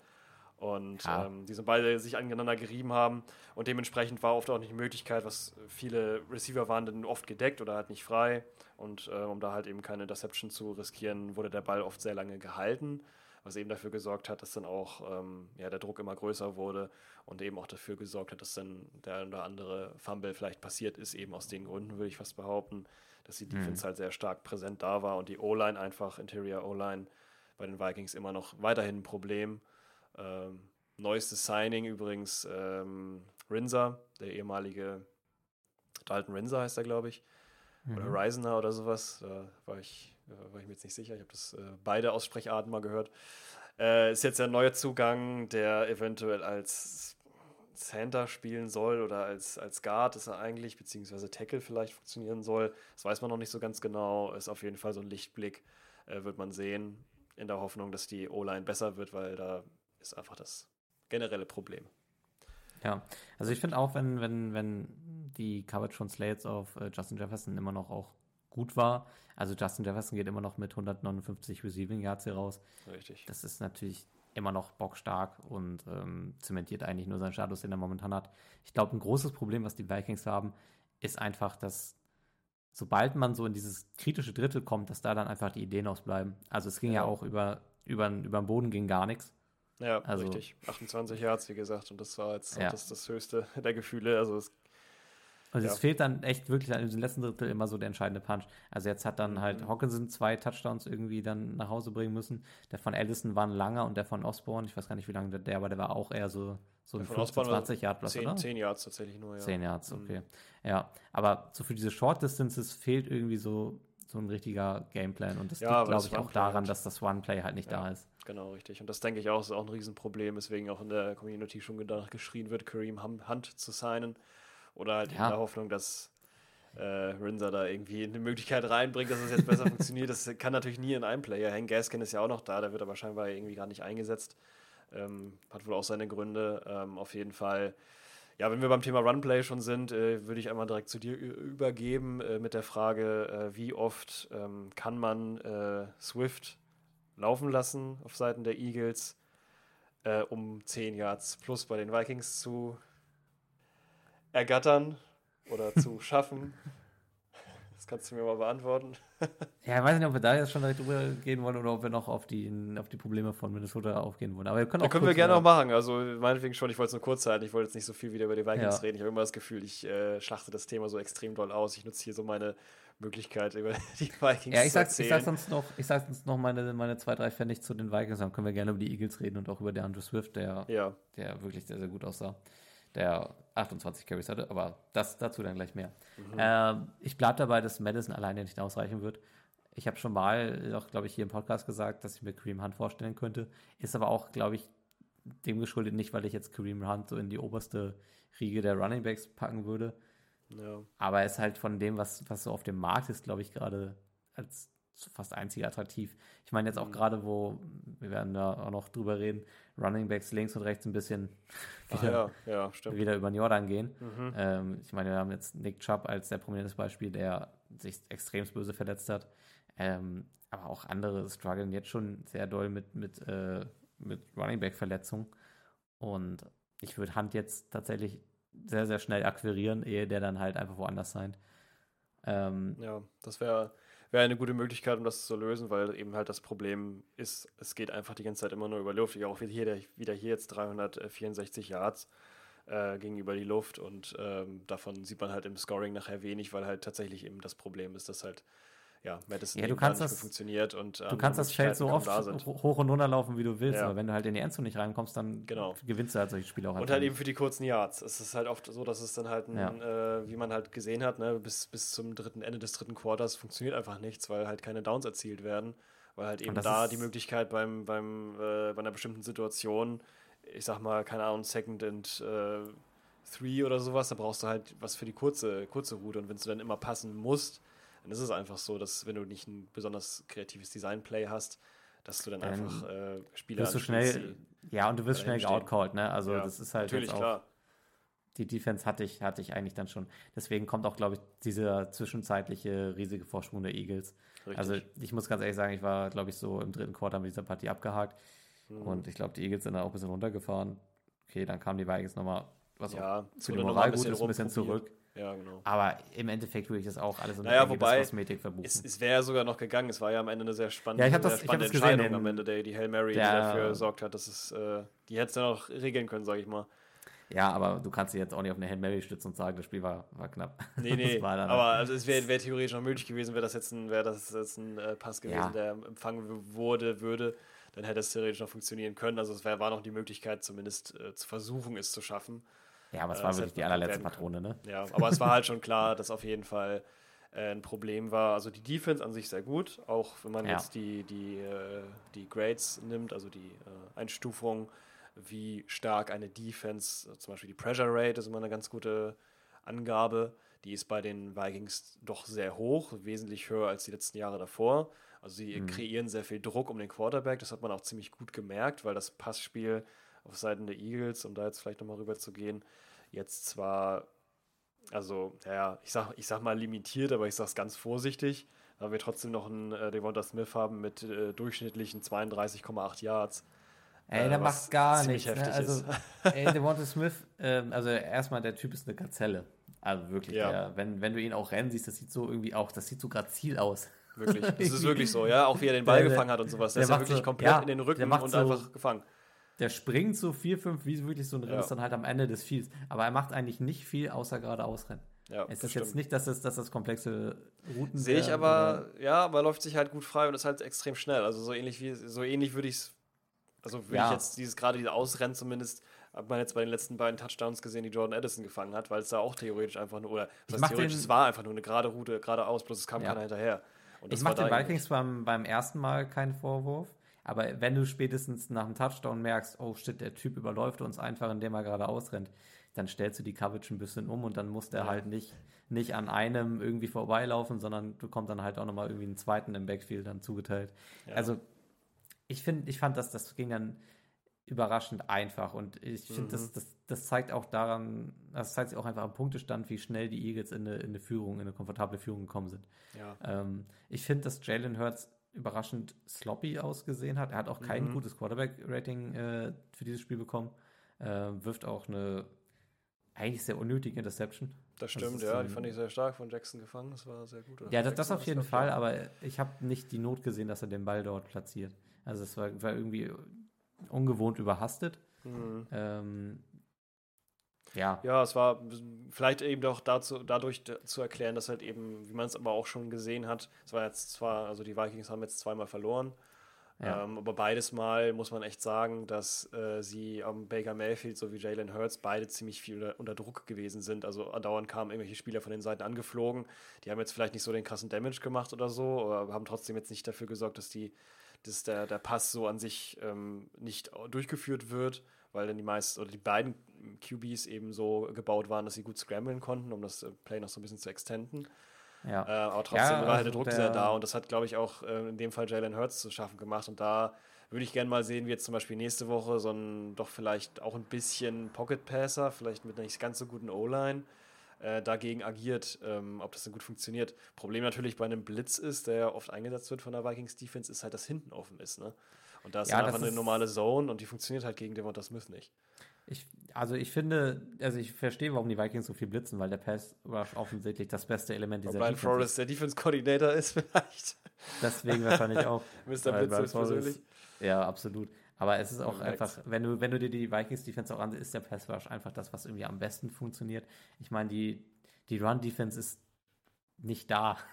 Und ja. ähm, die sind beide sich aneinander gerieben haben. Und dementsprechend war oft auch nicht die Möglichkeit, was viele Receiver waren dann oft gedeckt oder halt nicht frei. Und äh, um da halt eben keine Interception zu riskieren, wurde der Ball oft sehr lange gehalten. Was eben dafür gesorgt hat, dass dann auch ähm, ja, der Druck immer größer wurde und eben auch dafür gesorgt hat, dass dann der oder andere Fumble vielleicht passiert ist, eben aus den Gründen, würde ich fast behaupten, dass die mhm. Defense halt sehr stark präsent da war und die O-Line einfach, Interior O-Line, bei den Vikings immer noch weiterhin ein Problem. Ähm, neuestes Signing übrigens ähm, Rinser, der ehemalige Dalton Rinser heißt er, glaube ich. Mhm. Oder Reisener oder sowas. Da war ich, war ich mir jetzt nicht sicher. Ich habe das äh, beide Aussprecharten mal gehört. Äh, ist jetzt der neue Zugang, der eventuell als Center spielen soll oder als, als Guard ist er eigentlich, beziehungsweise Tackle vielleicht funktionieren soll. Das weiß man noch nicht so ganz genau. Ist auf jeden Fall so ein Lichtblick, äh, wird man sehen. In der Hoffnung, dass die O-Line besser wird, weil da ist einfach das generelle Problem. Ja, also ich finde auch, wenn, wenn, wenn die Coverage von Slates auf äh, Justin Jefferson immer noch auch gut war, also Justin Jefferson geht immer noch mit 159 Receiving Yards hier raus. Richtig. Das ist natürlich immer noch bockstark und ähm, zementiert eigentlich nur seinen Status, den er momentan hat. Ich glaube, ein großes Problem, was die Vikings haben, ist einfach, dass sobald man so in dieses kritische Drittel kommt, dass da dann einfach die Ideen ausbleiben. Also es ging ja, ja auch über über, über den Boden ging gar nichts. Ja, also, richtig. 28 Yards, wie gesagt, und das war jetzt ja. das, das höchste der Gefühle. Also es also ja. es fehlt dann echt wirklich in diesem letzten Drittel immer so der entscheidende Punch. Also jetzt hat dann halt mhm. Hawkinson zwei Touchdowns irgendwie dann nach Hause bringen müssen. Der von Addison war ein langer und der von Osborne, ich weiß gar nicht wie lange der, war, der war auch eher so, so ein 15, 20 Yard plus, 10, oder? 10 Yards tatsächlich nur, ja. 10 Yards, mhm. okay. Mhm. Ja, aber so für diese Short Distances fehlt irgendwie so, so ein richtiger Gameplan und das ja, liegt, glaube ich, auch daran, halt. dass das One-Play halt nicht ja. da ist. Genau, richtig. Und das denke ich auch, ist auch ein Riesenproblem, weswegen auch in der Community schon gedacht, geschrien wird, Kareem Hunt zu signen. Oder halt ja. in der Hoffnung, dass äh, Rinser da irgendwie eine Möglichkeit reinbringt, dass es jetzt besser funktioniert. Das kann natürlich nie in einem Player hängen. Gaskin ist ja auch noch da, der wird aber scheinbar irgendwie gar nicht eingesetzt. Ähm, hat wohl auch seine Gründe. Ähm, auf jeden Fall. Ja, wenn wir beim Thema Runplay schon sind, äh, würde ich einmal direkt zu dir übergeben äh, mit der Frage, äh, wie oft ähm, kann man äh, Swift laufen lassen auf Seiten der Eagles, äh, um 10 Yards plus bei den Vikings zu ergattern oder zu schaffen? Das kannst du mir mal beantworten. ja, ich weiß nicht, ob wir da jetzt schon direkt drüber gehen wollen oder ob wir noch auf die, auf die Probleme von Minnesota aufgehen wollen. Aber wir können auch. Da können wir gerne noch machen. Also, meinetwegen schon, ich wollte es nur kurz halten. Ich wollte jetzt nicht so viel wieder über die Vikings ja. reden. Ich habe immer das Gefühl, ich äh, schlachte das Thema so extrem doll aus. Ich nutze hier so meine Möglichkeit, über die Vikings ja, ich sag, zu erzählen. Ich sag sonst noch, ich sag sonst noch meine, meine zwei, drei Pfennig zu den Vikings. Dann können wir gerne über die Eagles reden und auch über der Andrew Swift, der, ja. der wirklich sehr, sehr gut aussah der 28 Carries hatte, aber das dazu dann gleich mehr. Mhm. Ähm, ich bleibe dabei, dass Madison alleine nicht ausreichen wird. Ich habe schon mal, auch glaube ich, hier im Podcast gesagt, dass ich mir Kareem Hunt vorstellen könnte. Ist aber auch, glaube ich, dem geschuldet nicht, weil ich jetzt Kareem Hunt so in die oberste Riege der Running Backs packen würde. Ja. Aber er ist halt von dem, was, was so auf dem Markt ist, glaube ich, gerade als fast einzig attraktiv. Ich meine jetzt auch mhm. gerade, wo, wir werden da auch noch drüber reden, Running Backs links und rechts ein bisschen wieder, ja, ja, wieder über den Jordan gehen. Mhm. Ähm, ich meine, wir haben jetzt Nick Chubb als sehr prominentes Beispiel, der sich extrem böse verletzt hat. Ähm, aber auch andere strugglen jetzt schon sehr doll mit, mit, äh, mit Running Back Verletzungen. Und ich würde Hand jetzt tatsächlich sehr, sehr schnell akquirieren, ehe der dann halt einfach woanders sein. Ähm, ja, das wäre wäre eine gute Möglichkeit, um das zu lösen, weil eben halt das Problem ist, es geht einfach die ganze Zeit immer nur über Luft. Ich auch wieder hier, wieder hier jetzt 364 Yards äh, gegenüber die Luft und ähm, davon sieht man halt im Scoring nachher wenig, weil halt tatsächlich eben das Problem ist, dass halt ja, Madison ja, du kannst das, funktioniert und ähm, du kannst das Feld so oft hoch und runter laufen, wie du willst, ja. aber wenn du halt in die Endzone nicht reinkommst, dann genau. gewinnst du halt solche Spiele auch. Und halt eben für die kurzen Yards. Es ist halt oft so, dass es dann halt, ein, ja. äh, wie man halt gesehen hat, ne, bis, bis zum dritten Ende des dritten Quarters funktioniert einfach nichts, weil halt keine Downs erzielt werden, weil halt eben da die Möglichkeit beim, beim äh, bei einer bestimmten Situation, ich sag mal, keine Ahnung, Second and äh, Three oder sowas, da brauchst du halt was für die kurze, kurze Route und wenn du dann immer passen musst, dann ist es einfach so, dass wenn du nicht ein besonders kreatives Designplay hast, dass du dann, dann einfach äh, Spieler wirst du schnell, Ja, und du wirst schnell geoutcalled, ne? Also ja, das ist halt natürlich, auch, klar. Die Defense hatte ich, hatte ich eigentlich dann schon. Deswegen kommt auch, glaube ich, dieser zwischenzeitliche riesige Vorsprung der Eagles. Richtig. Also ich muss ganz ehrlich sagen, ich war, glaube ich, so im dritten Quarter mit dieser Partie abgehakt. Mhm. Und ich glaube, die Eagles sind dann auch ein bisschen runtergefahren. Okay, dann kamen die Vikings nochmal, was ja, auch für die Moral gut ist, ein bisschen zurück. Ja, genau. Aber im Endeffekt würde ich das auch alles unter naja, wobei, Kosmetik verbuchen. Es, es wäre ja sogar noch gegangen. Es war ja am Ende eine sehr spannende, ja, das, spannende Entscheidung gesehen, am Ende, der, die Hail Mary, der, die dafür gesorgt hat, dass es, äh, die hätte es dann auch regeln können, sage ich mal. Ja, aber du kannst dich jetzt auch nicht auf eine Hail Mary stützen und sagen, das Spiel war, war knapp. Nee, nee, aber also es wäre wär theoretisch noch möglich gewesen, wäre das jetzt ein, wär das jetzt ein äh, Pass gewesen, ja. der empfangen wurde, würde, dann hätte es theoretisch noch funktionieren können. Also es wär, war noch die Möglichkeit, zumindest äh, zu versuchen, es zu schaffen. Ja, aber es äh, war wirklich die allerletzte Patrone, ne? Ja, aber es war halt schon klar, dass auf jeden Fall äh, ein Problem war. Also die Defense an sich sehr gut, auch wenn man ja. jetzt die, die, äh, die Grades nimmt, also die Einstufung, wie stark eine Defense, zum Beispiel die Pressure Rate ist immer eine ganz gute Angabe. Die ist bei den Vikings doch sehr hoch, wesentlich höher als die letzten Jahre davor. Also sie mhm. kreieren sehr viel Druck um den Quarterback. Das hat man auch ziemlich gut gemerkt, weil das Passspiel auf Seiten der Eagles, um da jetzt vielleicht nochmal rüber zu gehen, jetzt zwar, also, ja, ich sag, ich sag mal limitiert, aber ich sag's ganz vorsichtig, da wir trotzdem noch einen äh, Devonta Smith haben mit äh, durchschnittlichen 32,8 Yards. Ey, der äh, macht gar nichts. Ne? Also, ey, Devonta Smith, ähm, also erstmal, der Typ ist eine Gazelle. Also wirklich, ja. der, wenn, wenn du ihn auch rennen siehst, das sieht so irgendwie auch, das sieht so grazil aus. Wirklich. Das ist wirklich so, ja. Auch wie er den Ball Der- gefangen hat und sowas. Der der ist ja wirklich so- komplett ja, in den Rücken und so- einfach gefangen. Der springt so 4, 5, wie wirklich so ein Riss Ja. dann halt am Ende des Fields. Aber er macht eigentlich nicht viel, außer geradeaus rennen. Ja, Es das ist jetzt stimmt. nicht, dass das, dass das komplexe Routen Sehe ich aber, ja, aber er läuft sich halt gut frei und ist halt extrem schnell. Also so ähnlich wie, so ähnlich würde ich es, also würde Ja. ich jetzt dieses, gerade dieses Ausrennen zumindest, hat man jetzt bei den letzten beiden Touchdowns gesehen, die Jordan Addison gefangen hat, weil es da auch theoretisch einfach nur, oder was theoretisch, es war einfach nur eine gerade Route, geradeaus, bloß es kam Ja. keiner hinterher. Und Ich mache den Vikings beim, beim ersten Mal keinen Vorwurf, aber wenn du spätestens nach dem Touchdown merkst, oh shit, der Typ überläuft uns einfach, indem er gerade ausrennt, dann stellst du die Coverage ein bisschen um und dann muss der Ja. halt nicht, nicht an einem irgendwie vorbeilaufen, sondern du kommst dann halt auch nochmal irgendwie einen zweiten im Backfield dann zugeteilt. Ja. Also ich finde, ich fand, dass das ging dann überraschend einfach und ich finde, Mhm. das, das, das zeigt auch daran, das zeigt sich auch einfach am Punktestand, wie schnell die Eagles in eine, in eine Führung, in eine komfortable Führung gekommen sind. Ja. Ähm, ich finde, dass Jalen Hurts überraschend sloppy ausgesehen hat. Er hat auch kein Mhm. gutes Quarterback-Rating äh, für dieses Spiel bekommen. Äh, wirft auch eine eigentlich sehr unnötige Interception. Das Das stimmt, ist ja, so die ein- fand ich sehr stark von Jackson gefangen, das war sehr gut. Oder Ja, das, das auf jeden Fall, aber ich habe nicht die Not gesehen, dass er den Ball dort platziert. Also es war, war irgendwie ungewohnt überhastet. Mhm. Ähm, ja, Ja, es war vielleicht eben doch dazu, dadurch zu erklären, dass halt eben, wie man es aber auch schon gesehen hat, es war jetzt zwar, also die Vikings haben jetzt zweimal verloren, Ja. ähm, aber beides Mal muss man echt sagen, dass äh, sie am Baker Mayfield sowie Jalen Hurts beide ziemlich viel unter, unter Druck gewesen sind. Also andauernd kamen irgendwelche Spieler von den Seiten angeflogen. Die haben jetzt vielleicht nicht so den krassen Damage gemacht oder so, aber haben trotzdem jetzt nicht dafür gesorgt, dass die dass der, der Pass so an sich ähm, nicht durchgeführt wird, weil dann die meisten oder die beiden QBs eben so gebaut waren, dass sie gut scramblen konnten, um das äh, Play noch so ein bisschen zu extenden. ja. Äh, aber trotzdem Ja, war halt der also Druck der- sehr da und das hat, glaube ich, auch äh, in dem Fall Jalen Hurts zu schaffen gemacht. Und da würde ich gerne mal sehen, wie jetzt zum Beispiel nächste Woche so ein doch vielleicht auch ein bisschen Pocket Passer, vielleicht mit einer nicht ganz so guten O-Line, äh, dagegen agiert, ähm, ob das dann gut funktioniert. Problem natürlich bei einem Blitz ist, der ja oft eingesetzt wird von der Vikings Defense, ist halt, dass hinten offen ist. Ne? Und da ist Ja, dann einfach eine ist- normale Zone und die funktioniert halt gegen Devonta Smith nicht. Ich, also ich finde, also ich verstehe, warum die Vikings so viel blitzen, weil der Pass Rush offensichtlich das beste Element dieser Brian Defense Flores der Defense Coordinator ist vielleicht. ist. Deswegen wahrscheinlich auch. Mr. Blitz persönlich. Ja, absolut. Aber es ist auch merkt's. einfach, wenn du, wenn du dir die Vikings Defense auch ansiehst, ist der Pass Rush einfach das, was irgendwie am besten funktioniert. Ich meine, die, die Run Defense ist nicht da.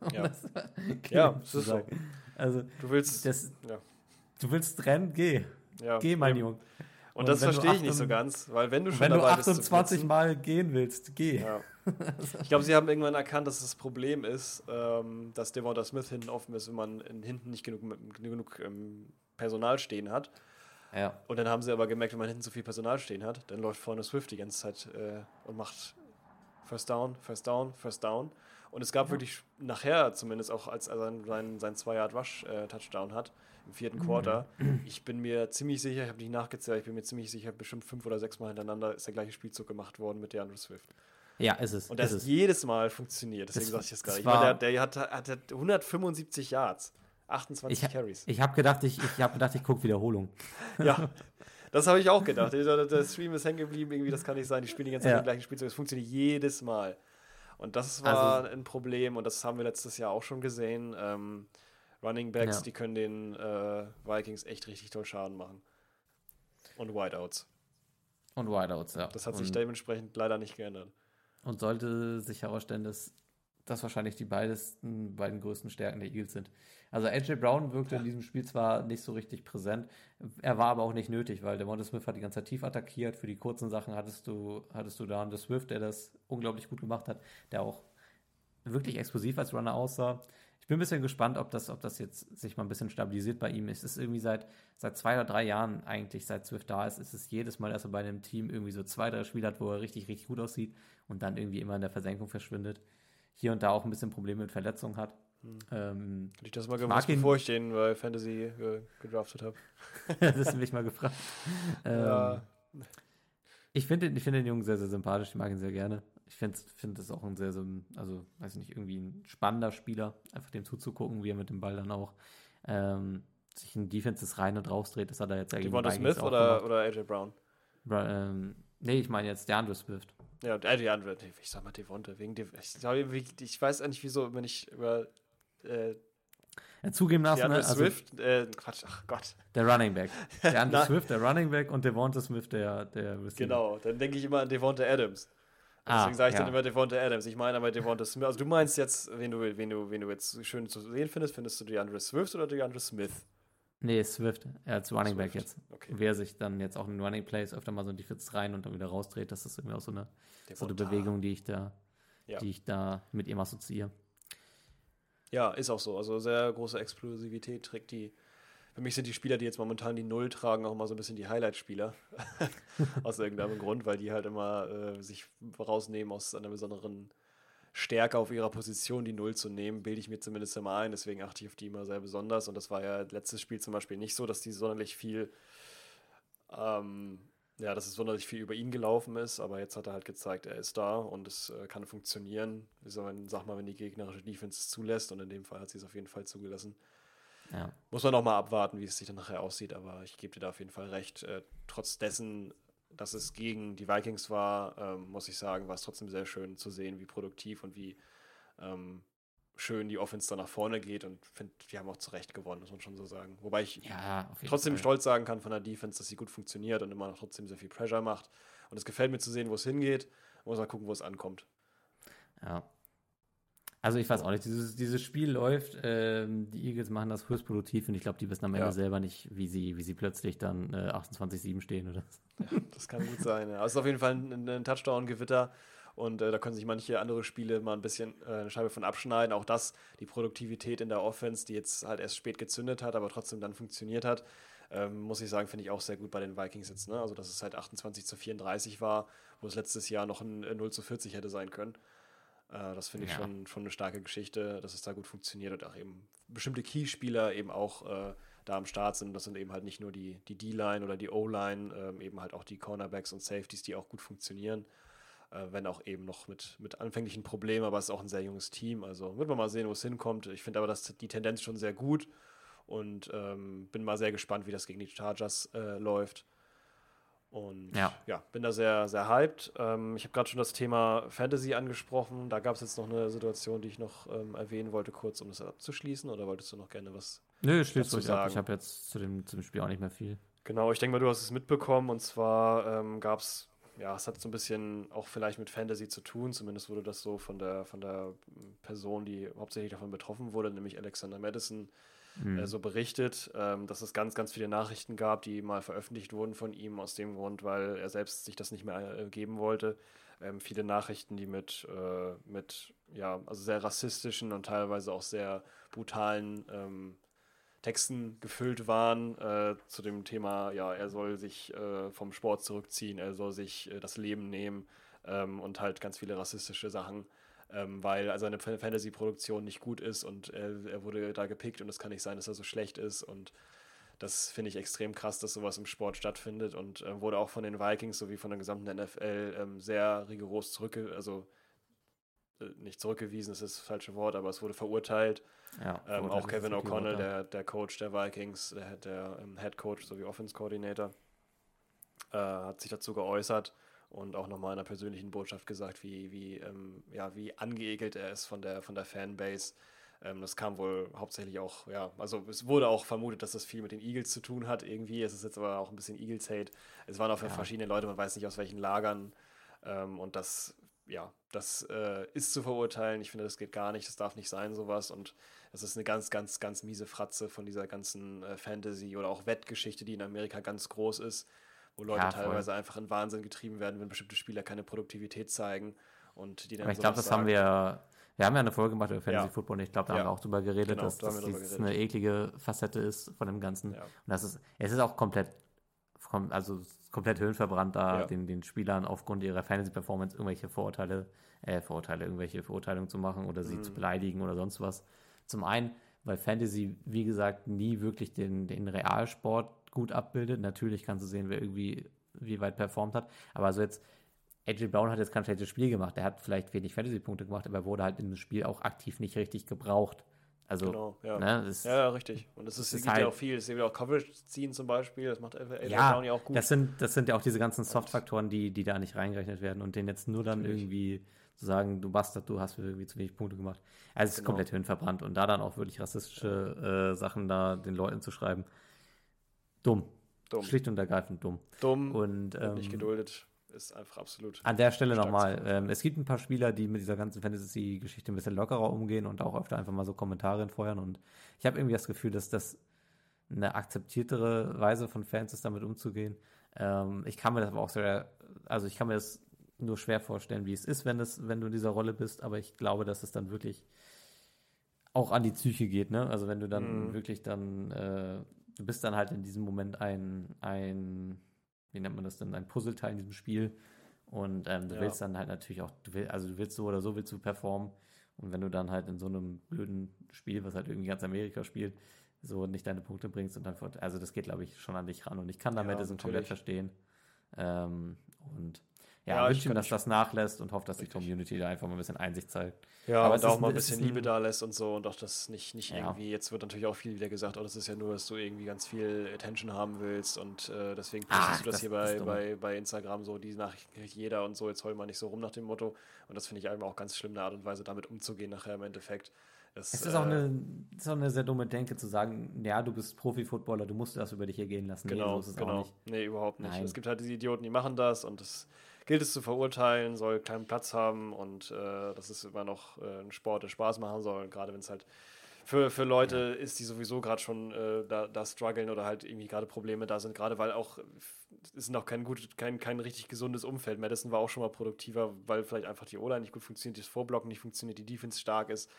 Um Ja. das Ja, ist so. Also, Du willst. das, Ja. Du willst rennen, geh. ja, Geh, mein. Junge. Und, Und das du verstehe ich nicht so 28 ganz, weil wenn du schon Wenn du dabei bist zu 28 blitzen- Mal gehen willst, geh. Ja. Ich glaube, sie haben irgendwann erkannt, dass das Problem ist, ähm, dass Devonta Smith hinten offen ist, wenn man in, hinten nicht genug, genug ähm, Personal stehen hat. Ja. Und dann haben sie aber gemerkt, wenn man hinten zu viel Personal stehen hat, dann läuft vorne Swift die ganze Zeit äh, und macht First Down, First Down, First Down. Und es gab Ja. wirklich nachher, zumindest auch als er sein, sein, sein 2-Yard-Rush-Touchdown hat, im vierten Mhm. Quarter, ich bin mir ziemlich sicher, ich habe nicht nachgezählt, ich bin mir ziemlich sicher, bestimmt fünf oder sechs Mal hintereinander ist der gleiche Spielzug gemacht worden mit DeAndre Swift. Ja, ist es. Und das ist es. jedes Mal funktioniert. Deswegen sage ich das. Ich war- meine, der, der hat, hat 175 Yards, 28 Ich- Carries. Ich habe gedacht, ich, ich habe gedacht, ich gucke Wiederholung. Ja, das habe ich auch gedacht. Der, der Stream ist hängen geblieben, irgendwie, das kann nicht sein. Die spielen die ganze Zeit Ja. den gleichen Spielzug. Es funktioniert jedes Mal. Und das war Also- ein Problem und das haben wir letztes Jahr auch schon gesehen. Ähm, Running Backs, Ja. die können den äh, Vikings echt richtig toll Schaden machen. Und Wideouts. Und Wideouts, ja. Das hat sich und, dementsprechend leider nicht geändert. und sollte sich herausstellen, dass das wahrscheinlich die beidesten, beiden größten Stärken der Eagles sind. Also AJ Brown wirkte in diesem Spiel zwar nicht so richtig präsent, er war aber auch nicht nötig, weil der Monte Smith hat die ganze Zeit tief attackiert. Für die kurzen Sachen hattest du, hattest du da einen Swift, der das unglaublich gut gemacht hat, der auch wirklich explosiv als Runner aussah. Ich bin ein bisschen gespannt, ob das, ob das jetzt sich mal ein bisschen stabilisiert bei ihm ist. Es ist irgendwie seit, seit zwei oder drei Jahren eigentlich, seit Swift da ist, ist es jedes Mal, dass er bei einem Team irgendwie so zwei, drei Spiele hat, wo er richtig, richtig gut aussieht und dann irgendwie immer in der Versenkung verschwindet. Hier und da auch ein bisschen Probleme mit Verletzungen hat. Ähm, Hätte ich das mal Ich gewusst, bevor ich den bei Fantasy äh, gedraftet habe. das ist mich mal gefragt. Ähm, Ja. Ich finde ich find den Jungen sehr, sehr sympathisch. Ich mag ihn sehr gerne. Ich finde find das auch ein sehr, sehr, also, weiß ich nicht, irgendwie ein spannender Spieler. Einfach dem zuzugucken, wie er mit dem Ball dann auch ähm, sich in Defenses rein und rausdreht. Das hat er jetzt die Devonta Smith oder, oder AJ Brown? Bra- ähm, nee, ich meine jetzt der Andrew Swift. Ja, andere, ich sag mal Devonta, wegen Dev ich, ich weiß eigentlich, wieso, wenn ich über äh, Ja, zugegebenermaßen, DeAndre ne, also Swift, äh, Quatsch, ach Gott. der Running Back. Na- Swift, der Running Back und Devonta Smith, der, der Receiver. Genau, dann denke ich immer an Devonta Adams. Ah, Deswegen sage ich ja. dann immer Devonta Adams. Ich meine aber Devonta Smith. Also du meinst jetzt, wen du, wen du, wen du jetzt schön zu sehen findest, findest du DeAndre Swift oder DeAndre Smith? Nee, Swift, er als Running Back Swift. jetzt. Okay. Wer sich dann jetzt auch in Running Plays öfter mal so in die Fits rein und dann wieder rausdreht, das ist irgendwie auch so eine, so eine. Bewegung, die ich da, Ja. die ich da mit ihm assoziiere. Ja, ist auch so. Also sehr große Explosivität trägt die. Für mich sind die Spieler, die jetzt momentan die Null tragen, auch immer so ein bisschen die Highlight-Spieler. aus irgendeinem Grund, weil die halt immer äh, sich rausnehmen aus einer besonderen Stärke auf ihrer Position, die Null zu nehmen, bilde ich mir zumindest immer ein. Deswegen achte ich auf die immer sehr besonders. Und das war ja letztes Spiel zum Beispiel nicht so, dass die sonderlich viel, ähm, ja, dass es sonderlich viel über ihn gelaufen ist. Aber jetzt hat er halt gezeigt, er ist da und es äh, kann funktionieren. Man, sag mal, wenn die gegnerische Defense es zulässt. Und in dem Fall hat sie es auf jeden Fall zugelassen. Ja. Muss man noch mal abwarten, wie es sich dann nachher aussieht, aber ich gebe dir da auf jeden Fall recht. Äh, trotz dessen, dass es gegen die Vikings war, ähm, muss ich sagen, war es trotzdem sehr schön zu sehen, wie produktiv und wie ähm, schön die Offense da nach vorne geht und finde, die haben auch zu Recht gewonnen, muss man schon so sagen. Wobei ich Ja, trotzdem Fall. stolz sagen kann von der Defense, dass sie gut funktioniert und immer noch trotzdem sehr viel Pressure macht. Und es gefällt mir zu sehen, wo es hingeht. Muss mal gucken, wo es ankommt. Ja. Also ich weiß auch nicht, dieses, dieses Spiel läuft, ähm, die Eagles machen das höchst produktiv und ich glaube, die wissen am Ende Ja. selber nicht, wie sie, wie sie plötzlich dann äh, 28-7 stehen oder so. Das kann gut sein. Ja. Aber es ist auf jeden Fall ein, ein Touchdown-Gewitter. Und äh, da können sich manche andere Spiele mal ein bisschen äh, eine Scheibe von abschneiden. Auch das, die Produktivität in der Offense, die jetzt halt erst spät gezündet hat, aber trotzdem dann funktioniert hat, ähm, muss ich sagen, finde ich auch sehr gut bei den Vikings jetzt. Ne? Also, dass es halt 28 zu 34 war, wo es letztes Jahr noch ein äh, 0 zu 40 hätte sein können. Äh, das finde ich Ja. schon, schon eine starke Geschichte, dass es da gut funktioniert und auch eben bestimmte Key-Spieler eben auch äh, da am Start sind. Das sind eben halt nicht nur die die D-Line oder die O-Line, ähm, eben halt auch die Cornerbacks und Safeties, die auch gut funktionieren. Äh, wenn auch eben noch mit, mit anfänglichen Problemen, aber es ist auch ein sehr junges Team. Also wird man mal sehen, wo es hinkommt. Ich finde aber dass die Tendenz schon sehr gut und ähm, bin mal sehr gespannt, wie das gegen die Chargers äh, läuft. Und Ja. ja, bin da sehr, sehr hyped. Ähm, ich habe gerade schon das Thema Fantasy angesprochen. Da gab es jetzt noch eine Situation, die ich noch ähm, erwähnen wollte, kurz, um das abzuschließen. Oder wolltest du noch gerne was Nö, schließt dazu ruhig ab. sagen? Ich habe jetzt zu dem, zu dem Spiel auch nicht mehr viel. Genau, ich denke mal, du hast es mitbekommen. Und zwar ähm, gab es, ja, es hat so ein bisschen auch vielleicht mit Fantasy zu tun. Zumindest wurde das so von der, von der Person, die hauptsächlich davon betroffen wurde, nämlich Alexander Madison, Hm. äh, so berichtet, ähm, dass es ganz, ganz viele Nachrichten gab, die mal veröffentlicht wurden von ihm, aus dem Grund, weil er selbst sich das nicht mehr äh, geben wollte. Ähm, viele Nachrichten, die mit, äh, mit, ja, also sehr rassistischen und teilweise auch sehr brutalen ähm, Texten gefüllt waren äh, zu dem Thema, ja, er soll sich äh, vom Sport zurückziehen, er soll sich äh, das Leben nehmen ähm, und halt ganz viele rassistische Sachen, ähm, weil also seine Fan- Fantasy-Produktion nicht gut ist und er, er wurde da gepickt und es kann nicht sein, dass er so schlecht ist. Und das finde ich extrem krass, dass sowas im Sport stattfindet und äh, wurde auch von den Vikings sowie von der gesamten NFL ähm, sehr rigoros zurückge... also äh, nicht zurückgewiesen, das ist das falsche Wort, aber es wurde verurteilt. Ja, Ähm, Vorurteile auch Kevin O'Connell, der, der Coach der Vikings, der, der ähm, Head Coach sowie Offense Coordinator, äh, hat sich dazu geäußert und auch nochmal in einer persönlichen Botschaft gesagt, wie, wie, ähm, ja, wie angeekelt er ist von der, von der Fanbase. Ähm, das kam wohl hauptsächlich auch, ja, also es wurde auch vermutet, dass das viel mit den Eagles zu tun hat irgendwie. Es ist jetzt aber auch ein bisschen Eagles-Hate. Es waren auch Ja. verschiedene Leute, man weiß nicht aus welchen Lagern. Ähm, und das, ja, das äh, ist zu verurteilen. Ich finde, das geht gar nicht. Das darf nicht sein, sowas. Und das ist eine ganz, ganz, ganz miese Fratze von dieser ganzen äh, Fantasy- oder auch Wettgeschichte, die in Amerika ganz groß ist, wo Leute Ja, teilweise einfach in Wahnsinn getrieben werden, wenn bestimmte Spieler keine Produktivität zeigen und die dann Aber ich glaube, das haben sagen. wir. Wir haben ja eine Folge gemacht über Fantasy Ja. Football und ich glaube, da Ja. haben wir auch drüber geredet, Genau, dass da haben das eine eklige Facette ist von dem Ganzen. Und das ist, es ist auch komplett, kom- also komplett höhenverbrannt, da den, den Spielern aufgrund ihrer Fantasy-Performance irgendwelche Vorurteile, äh, Vorurteile, irgendwelche Verurteilungen zu machen oder sie Mhm. zu beleidigen oder sonst was. Zum einen, weil Fantasy, wie gesagt, nie wirklich den, den Realsport gut abbildet. Natürlich kannst du sehen, wer irgendwie wie weit performt hat. Aber also jetzt, AJ Brown hat jetzt kein schlechtes Spiel gemacht. Er hat vielleicht wenig Fantasy-Punkte gemacht, aber er wurde halt in dem Spiel auch aktiv nicht richtig gebraucht. Also, Genau, ja. ne, das, Ja, ja, richtig. Und es ist, ist gibt halt- ja auch viel. Es gibt ja auch Coverage ziehen zum Beispiel. Das macht AJ ja, Brown ja auch gut. Das, sind, das sind ja auch diese ganzen Soft-Faktoren, die, die da nicht reingerechnet werden und den jetzt nur dann Natürlich. irgendwie zu sagen, du Bastard, du hast irgendwie zu wenig Punkte gemacht. Also es ist Genau. komplett hirnverbrannt und da dann auch wirklich rassistische äh, Sachen da den Leuten zu schreiben, dumm. Dumm. Schlicht und ergreifend dumm. Dumm, Und wird nicht ähm, geduldet, ist einfach absolut. an der Stelle nochmal, ähm, es gibt ein paar Spieler, die mit dieser ganzen Fantasy-Geschichte ein bisschen lockerer umgehen und auch öfter einfach mal so Kommentare entfeuern. Und ich habe irgendwie das Gefühl, dass das eine akzeptiertere Weise von Fans ist, damit umzugehen. Ähm, ich kann mir das aber auch sehr, also ich kann mir das nur schwer vorstellen, wie es ist, wenn, es, wenn du in dieser Rolle bist, aber ich glaube, dass es dann wirklich auch an die Psyche geht, ne? Also wenn du dann Mhm. wirklich dann, äh, du bist dann halt in diesem Moment ein, ein, wie nennt man das denn, ein Puzzleteil in diesem Spiel. Und ähm, du Ja. willst dann halt natürlich auch, du willst, also du willst so oder so willst du performen. Und wenn du dann halt in so einem blöden Spiel, was halt irgendwie ganz Amerika spielt, so nicht deine Punkte bringst und dann, fort- also das geht glaube ich schon an dich ran. Und ich kann da Ja, Madison komplett verstehen. Ähm, und ja, Ja, ich wünsche kann dass das nachlässt und hoffe, dass die. Community da einfach mal ein bisschen Einsicht zeigt. Ja, Aber und auch ist mal ein- bisschen Liebe da lässt und so und auch das nicht, nicht Ja. irgendwie, jetzt wird natürlich auch viel wieder gesagt, oh, das ist ja nur, dass du irgendwie ganz viel Attention haben willst und äh, deswegen Ah, postest du das, das hier bei, bei, bei Instagram so, die Nachrichten kriegt jeder und so, jetzt heul mal nicht so rum nach dem Motto und das finde ich eben auch ganz schlimm, eine Art und Weise damit umzugehen nachher im Endeffekt. Das, Es ist auch, äh, eine, ist auch eine sehr dumme Denke zu sagen, ja, du bist Profi-Footballer, du musst das über dich ergehen lassen. Genau, nee, so ist es auch genau. nicht. Nee, überhaupt nicht. Nein. Es gibt halt diese Idioten, die machen das und das gilt es zu verurteilen, soll keinen Platz haben und äh, das ist immer noch äh, ein Sport, der Spaß machen soll, gerade wenn es halt für, für Leute ist, die sowieso gerade schon äh, da, da strugglen oder halt irgendwie gerade Probleme da sind, gerade weil auch es ist noch kein gut, kein, kein richtig gesundes Umfeld. Madison war auch schon mal produktiver, weil vielleicht einfach die O-Line nicht gut funktioniert, das Vorblocken nicht funktioniert, die Defense stark ist.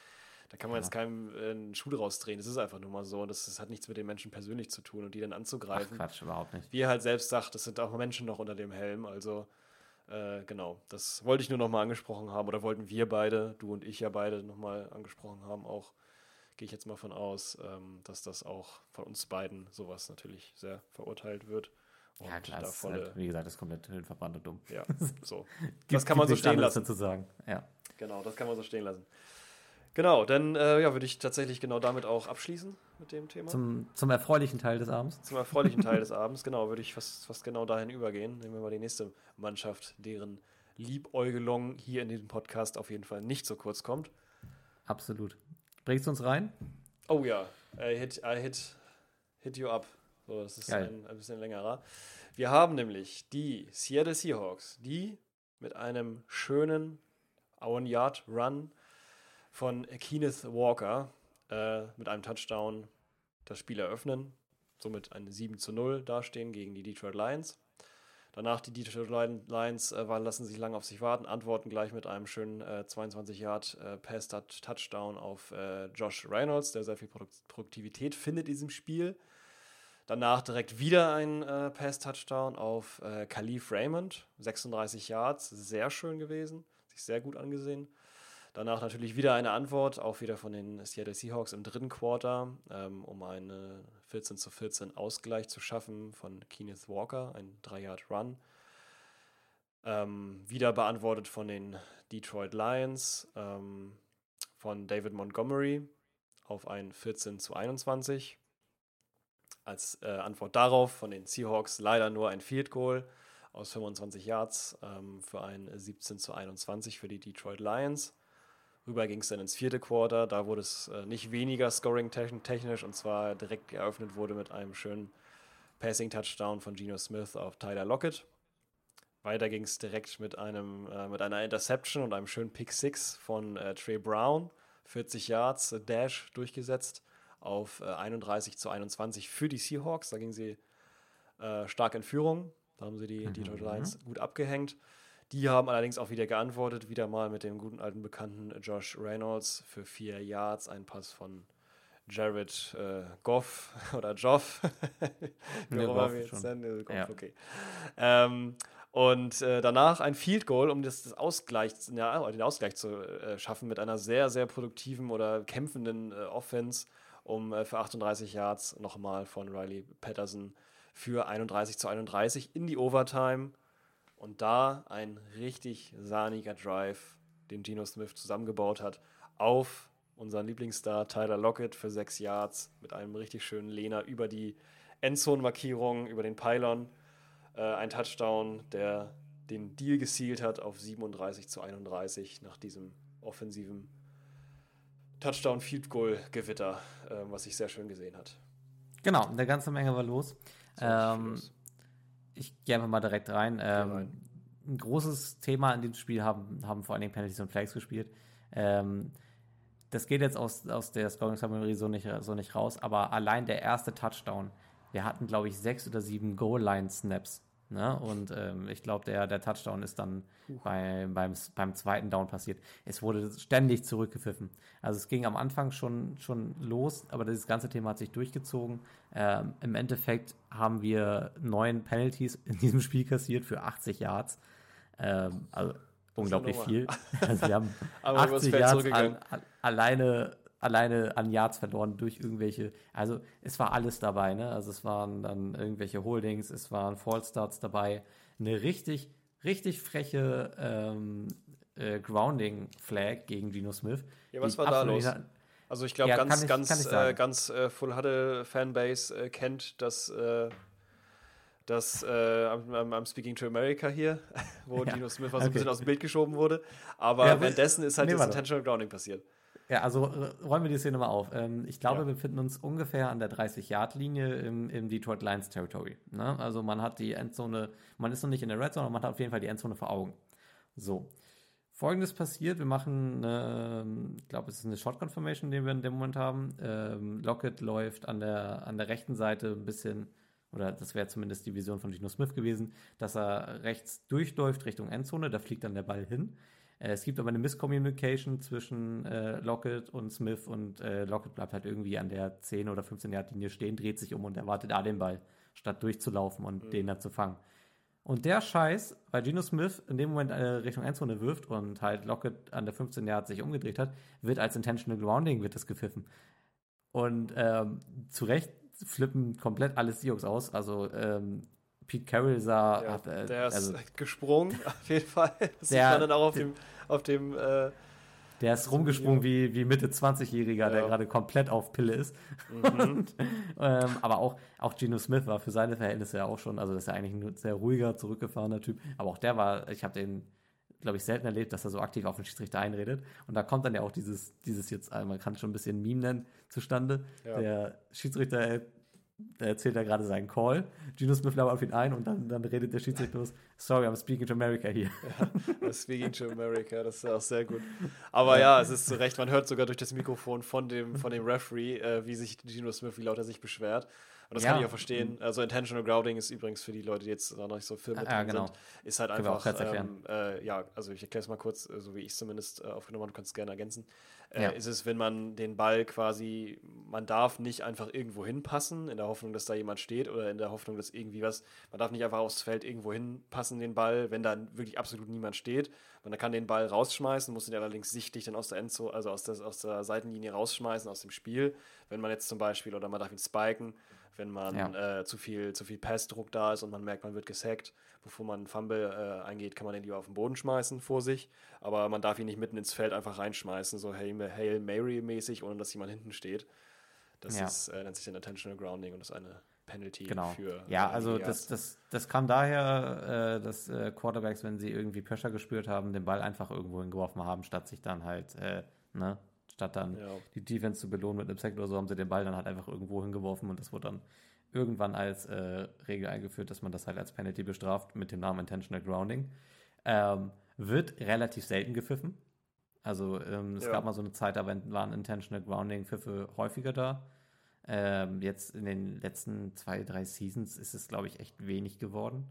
Da kann man Ja. jetzt keinem äh, einen Schuh draus drehen. Das ist einfach nur mal so. Und das, das hat nichts mit den Menschen persönlich zu tun und die dann Ach, anzugreifen Quatsch, überhaupt nicht. wie er halt selbst sagt, das sind auch Menschen noch unter dem Helm. Also, äh, genau, das wollte ich nur nochmal angesprochen haben oder wollten wir beide, du und ich ja beide nochmal angesprochen haben. Auch gehe ich jetzt mal von aus, ähm, dass das auch von uns beiden sowas natürlich sehr verurteilt wird. Ja, Und klar, da das volle, halt, wie gesagt, das ist komplett verbrannt und dumm. ja, so. Gibt- das kann man gibt so stehen lassen. dazu sagen. Ja. Genau, das kann man so stehen lassen. Genau, dann äh, ja, würde ich tatsächlich genau damit auch abschließen mit dem Thema. Zum, zum erfreulichen Teil des Abends. Zum erfreulichen Teil des Abends, genau, würde ich fast, fast genau dahin übergehen. Nehmen wir mal die nächste Mannschaft, deren Liebäugelung hier in diesem Podcast auf jeden Fall nicht so kurz kommt. Absolut. Bringst du uns rein? Oh ja, I hit, I hit, hit you up. So, das ist ein, ein bisschen längerer. Wir haben nämlich die Seattle Seahawks, die mit einem schönen One-Yard-Run von Kenneth Walker äh, mit einem Touchdown das Spiel eröffnen, somit eine 7 zu 0 dastehen gegen die Detroit Lions. Danach die Detroit Lion- Lions äh, lassen sich lange auf sich warten, antworten gleich mit einem schönen äh, 22 Yard äh, auf äh, Josh Reynolds, der sehr viel Produk Produktivität findet in diesem Spiel. Danach direkt wieder ein äh, Pass Touchdown auf äh, Khalif Raymond, 36 Yards, sehr schön gewesen, sich sehr gut angesehen. Danach natürlich wieder eine Antwort, auch wieder von den Seattle Seahawks im dritten Quarter, ähm, um einen 14 zu 14 Ausgleich zu schaffen von Kenneth Walker, ein 3-Yard-Run. Ähm, wieder beantwortet von den Detroit Lions, ähm, von David Montgomery auf ein 14 zu 21. Als äh, Antwort darauf von den Seahawks leider nur ein Field Goal aus 25 Yards ähm, für ein 17 zu 21 für die Detroit Lions. Rüber ging es dann ins vierte Quarter. Da wurde es äh, nicht weniger scoring-technisch und zwar direkt eröffnet wurde mit einem schönen Passing-Touchdown von Geno Smith auf Tyler Lockett. Weiter ging es direkt mit, einem, äh, mit einer Interception und einem schönen Pick 6 von äh, Trey Brown. 40 Yards, äh, Dash durchgesetzt auf äh, 31 zu 21 für die Seahawks. Da ging sie äh, stark in Führung. Da haben sie die Mhm. Detroit Lions gut abgehängt. Die haben allerdings auch wieder geantwortet, wieder mal mit dem guten alten Bekannten Josh Reynolds für vier Yards, ein Pass von Jared äh, Goff oder Joff. Wie Nee, Goff wir jetzt nennen. Goff, Ja. okay. Ähm, und äh, danach ein Field Goal, um das, das Ausgleich, ja, den Ausgleich zu äh, schaffen mit einer sehr, sehr produktiven oder kämpfenden äh, Offense, um äh, für 38 Yards nochmal von Riley Patterson für 31 zu 31 in die Overtime. Und da ein richtig sahniger Drive, den Geno Smith zusammengebaut hat, auf unseren Lieblingsstar Tyler Lockett für sechs Yards mit einem richtig schönen Lehner über die Endzone-Markierung, über den Pylon. Äh, ein Touchdown, der den Deal gesealt hat auf 37 zu 31 nach diesem offensiven Touchdown Field Goal Gewitter, äh, was sich sehr schön gesehen hat. Genau, eine ganze Menge war los. Ähm, los. Ich gehe einfach mal direkt rein. Ähm. Ein großes Thema in diesem Spiel haben, haben vor allen Dingen Penalties und Flags gespielt. Ähm, das geht jetzt aus, aus der Scoring Summary so nicht, so nicht raus, aber allein der erste Touchdown, wir hatten, glaube ich, sechs oder sieben Goal-Line-Snaps. Ne? Und ähm, ich glaube, der, der Touchdown ist dann bei, beim, beim zweiten Down passiert. Es wurde ständig zurückgepfiffen. Also es ging am Anfang schon, schon los, aber dieses ganze Thema hat sich durchgezogen. Ähm, Im Endeffekt haben wir neun Penalties in diesem Spiel kassiert für 80 Yards. Ähm, also unglaublich viel. Also wir haben Aber übers 80 Feld Yards an, an, alleine, alleine an Yards verloren durch irgendwelche, also es war alles dabei, ne? Also es waren dann irgendwelche Holdings, es waren Fallstarts dabei, eine richtig, richtig freche ähm, äh, Grounding-Flag gegen Geno Smith. Ja, was war da los? Also ich glaube, Ja, ganz, ich- ganz, äh, ganz äh, Full Huddle Fanbase äh, kennt das, äh, das äh, am, am, Speaking to America hier, wo Ja, Dino Smith mal so ein okay. bisschen aus dem Bild geschoben wurde. Aber Ja, währenddessen ist halt nee, das. Intentional Grounding passiert. Ja, also äh, räumen wir die Szene mal auf. Ähm, ich glaube, Ja. wir befinden uns ungefähr an der 30-Yard-Linie im, im Detroit Lions Territory. Ne? Also man hat die Endzone, man ist noch nicht in der Red Zone, aber man hat auf jeden Fall die Endzone vor Augen. So. Folgendes passiert, wir machen, eine, ähm, ich glaube, es ist eine Shotgun-Formation, die wir in dem Moment haben. Ähm, Lockett läuft an der, an der rechten Seite ein bisschen, oder das wäre zumindest die Vision von Geno Smith gewesen, dass er rechts durchläuft Richtung Endzone, da fliegt dann der Ball hin. Äh, Es gibt aber eine Misscommunication zwischen äh, Lockett und Smith und äh, Lockett bleibt halt irgendwie an der 10 oder 15 Yard Linie stehen, dreht sich um und erwartet da den Ball, statt durchzulaufen und den dann zu fangen. Und der Scheiß, weil Geno Smith in dem Moment äh, Richtung Endzone wirft und halt Lockett an der 15 Yard sich umgedreht hat, wird als Intentional Grounding wird das gepfiffen. Und ähm, zu Recht flippen komplett alle Seahawks aus. Also ähm, Pete Carroll sah, Ja, hat, äh, der ist also, gesprungen, auf jeden Fall. Das sieht Der- man dann auch auf der- dem, auf dem äh, Der ist rumgesprungen wie, wie Mitte 20-Jähriger, der Ja. gerade komplett auf Pille ist. mhm. Und, ähm, aber auch, auch Geno Smith war für seine Verhältnisse ja auch schon, also das ist ja eigentlich ein sehr ruhiger, zurückgefahrener Typ. Aber auch der war, ich habe den, glaube ich, selten erlebt, dass er so aktiv auf den Schiedsrichter einredet. Und da kommt dann ja auch dieses, dieses jetzt, äh, man kann es schon ein bisschen Meme nennen, zustande. Ja. Der Schiedsrichter er, der erzählt ja gerade seinen Call. Geno Smith labert auf ihn ein und dann, dann redet der Schiedsrichter los, sorry, I'm speaking to America here. Speaking to America, das ist auch sehr gut. Aber ja, es ist zu Recht, man hört sogar durch das Mikrofon von dem, von dem Referee, äh, wie sich Geno Smith, wie laut er sich beschwert. Und das Ja. kann ich auch verstehen. Also Intentional Grounding ist übrigens für die Leute, die jetzt noch nicht so Filme Ja, genau. sind, ist halt einfach, ähm, äh, ja, also ich erkläre es mal kurz, äh, so wie ich es zumindest äh, aufgenommen habe, du kannst es gerne ergänzen. Äh, Ja. Ist es, wenn man den Ball quasi, man darf nicht einfach irgendwo hinpassen, in der Hoffnung, dass da jemand steht oder in der Hoffnung, dass irgendwie was, man darf nicht einfach aufs Feld irgendwo hinpassen, den Ball, wenn da wirklich absolut niemand steht. Man kann den Ball rausschmeißen, muss ihn allerdings sichtlich dann aus der Endzone, also aus der, aus der Seitenlinie rausschmeißen, aus dem Spiel. Wenn man jetzt zum Beispiel, oder man darf ihn spiken, wenn man Ja. äh, zu viel, zu viel Passdruck da ist und man merkt, man wird gesackt, bevor man einen Fumble äh, eingeht, kann man den lieber auf den Boden schmeißen vor sich. Aber man darf ihn nicht mitten ins Feld einfach reinschmeißen, so Hail, Mary-mäßig, ohne dass jemand hinten steht. Das Ja. ist, äh, nennt sich dann Intentional Grounding und ist eine Penalty Genau. für. ja, äh, also die das, das, das kam daher, äh, dass äh, Quarterbacks, wenn sie irgendwie Pressure gespürt haben, den Ball einfach irgendwo hingeworfen haben, statt sich dann halt, äh, ne, statt dann Ja. die Defense zu belohnen mit einem Sack oder so, haben sie den Ball dann halt einfach irgendwo hingeworfen und das wurde dann irgendwann als äh, Regel eingeführt, dass man das halt als Penalty bestraft mit dem Namen Intentional Grounding. Ähm, wird relativ selten gepfiffen. Also ähm, es Ja. gab mal so eine Zeit, da waren Intentional Grounding-Pfiffe häufiger da. Ähm, jetzt in den letzten zwei, drei Seasons ist es, glaube ich, echt wenig geworden.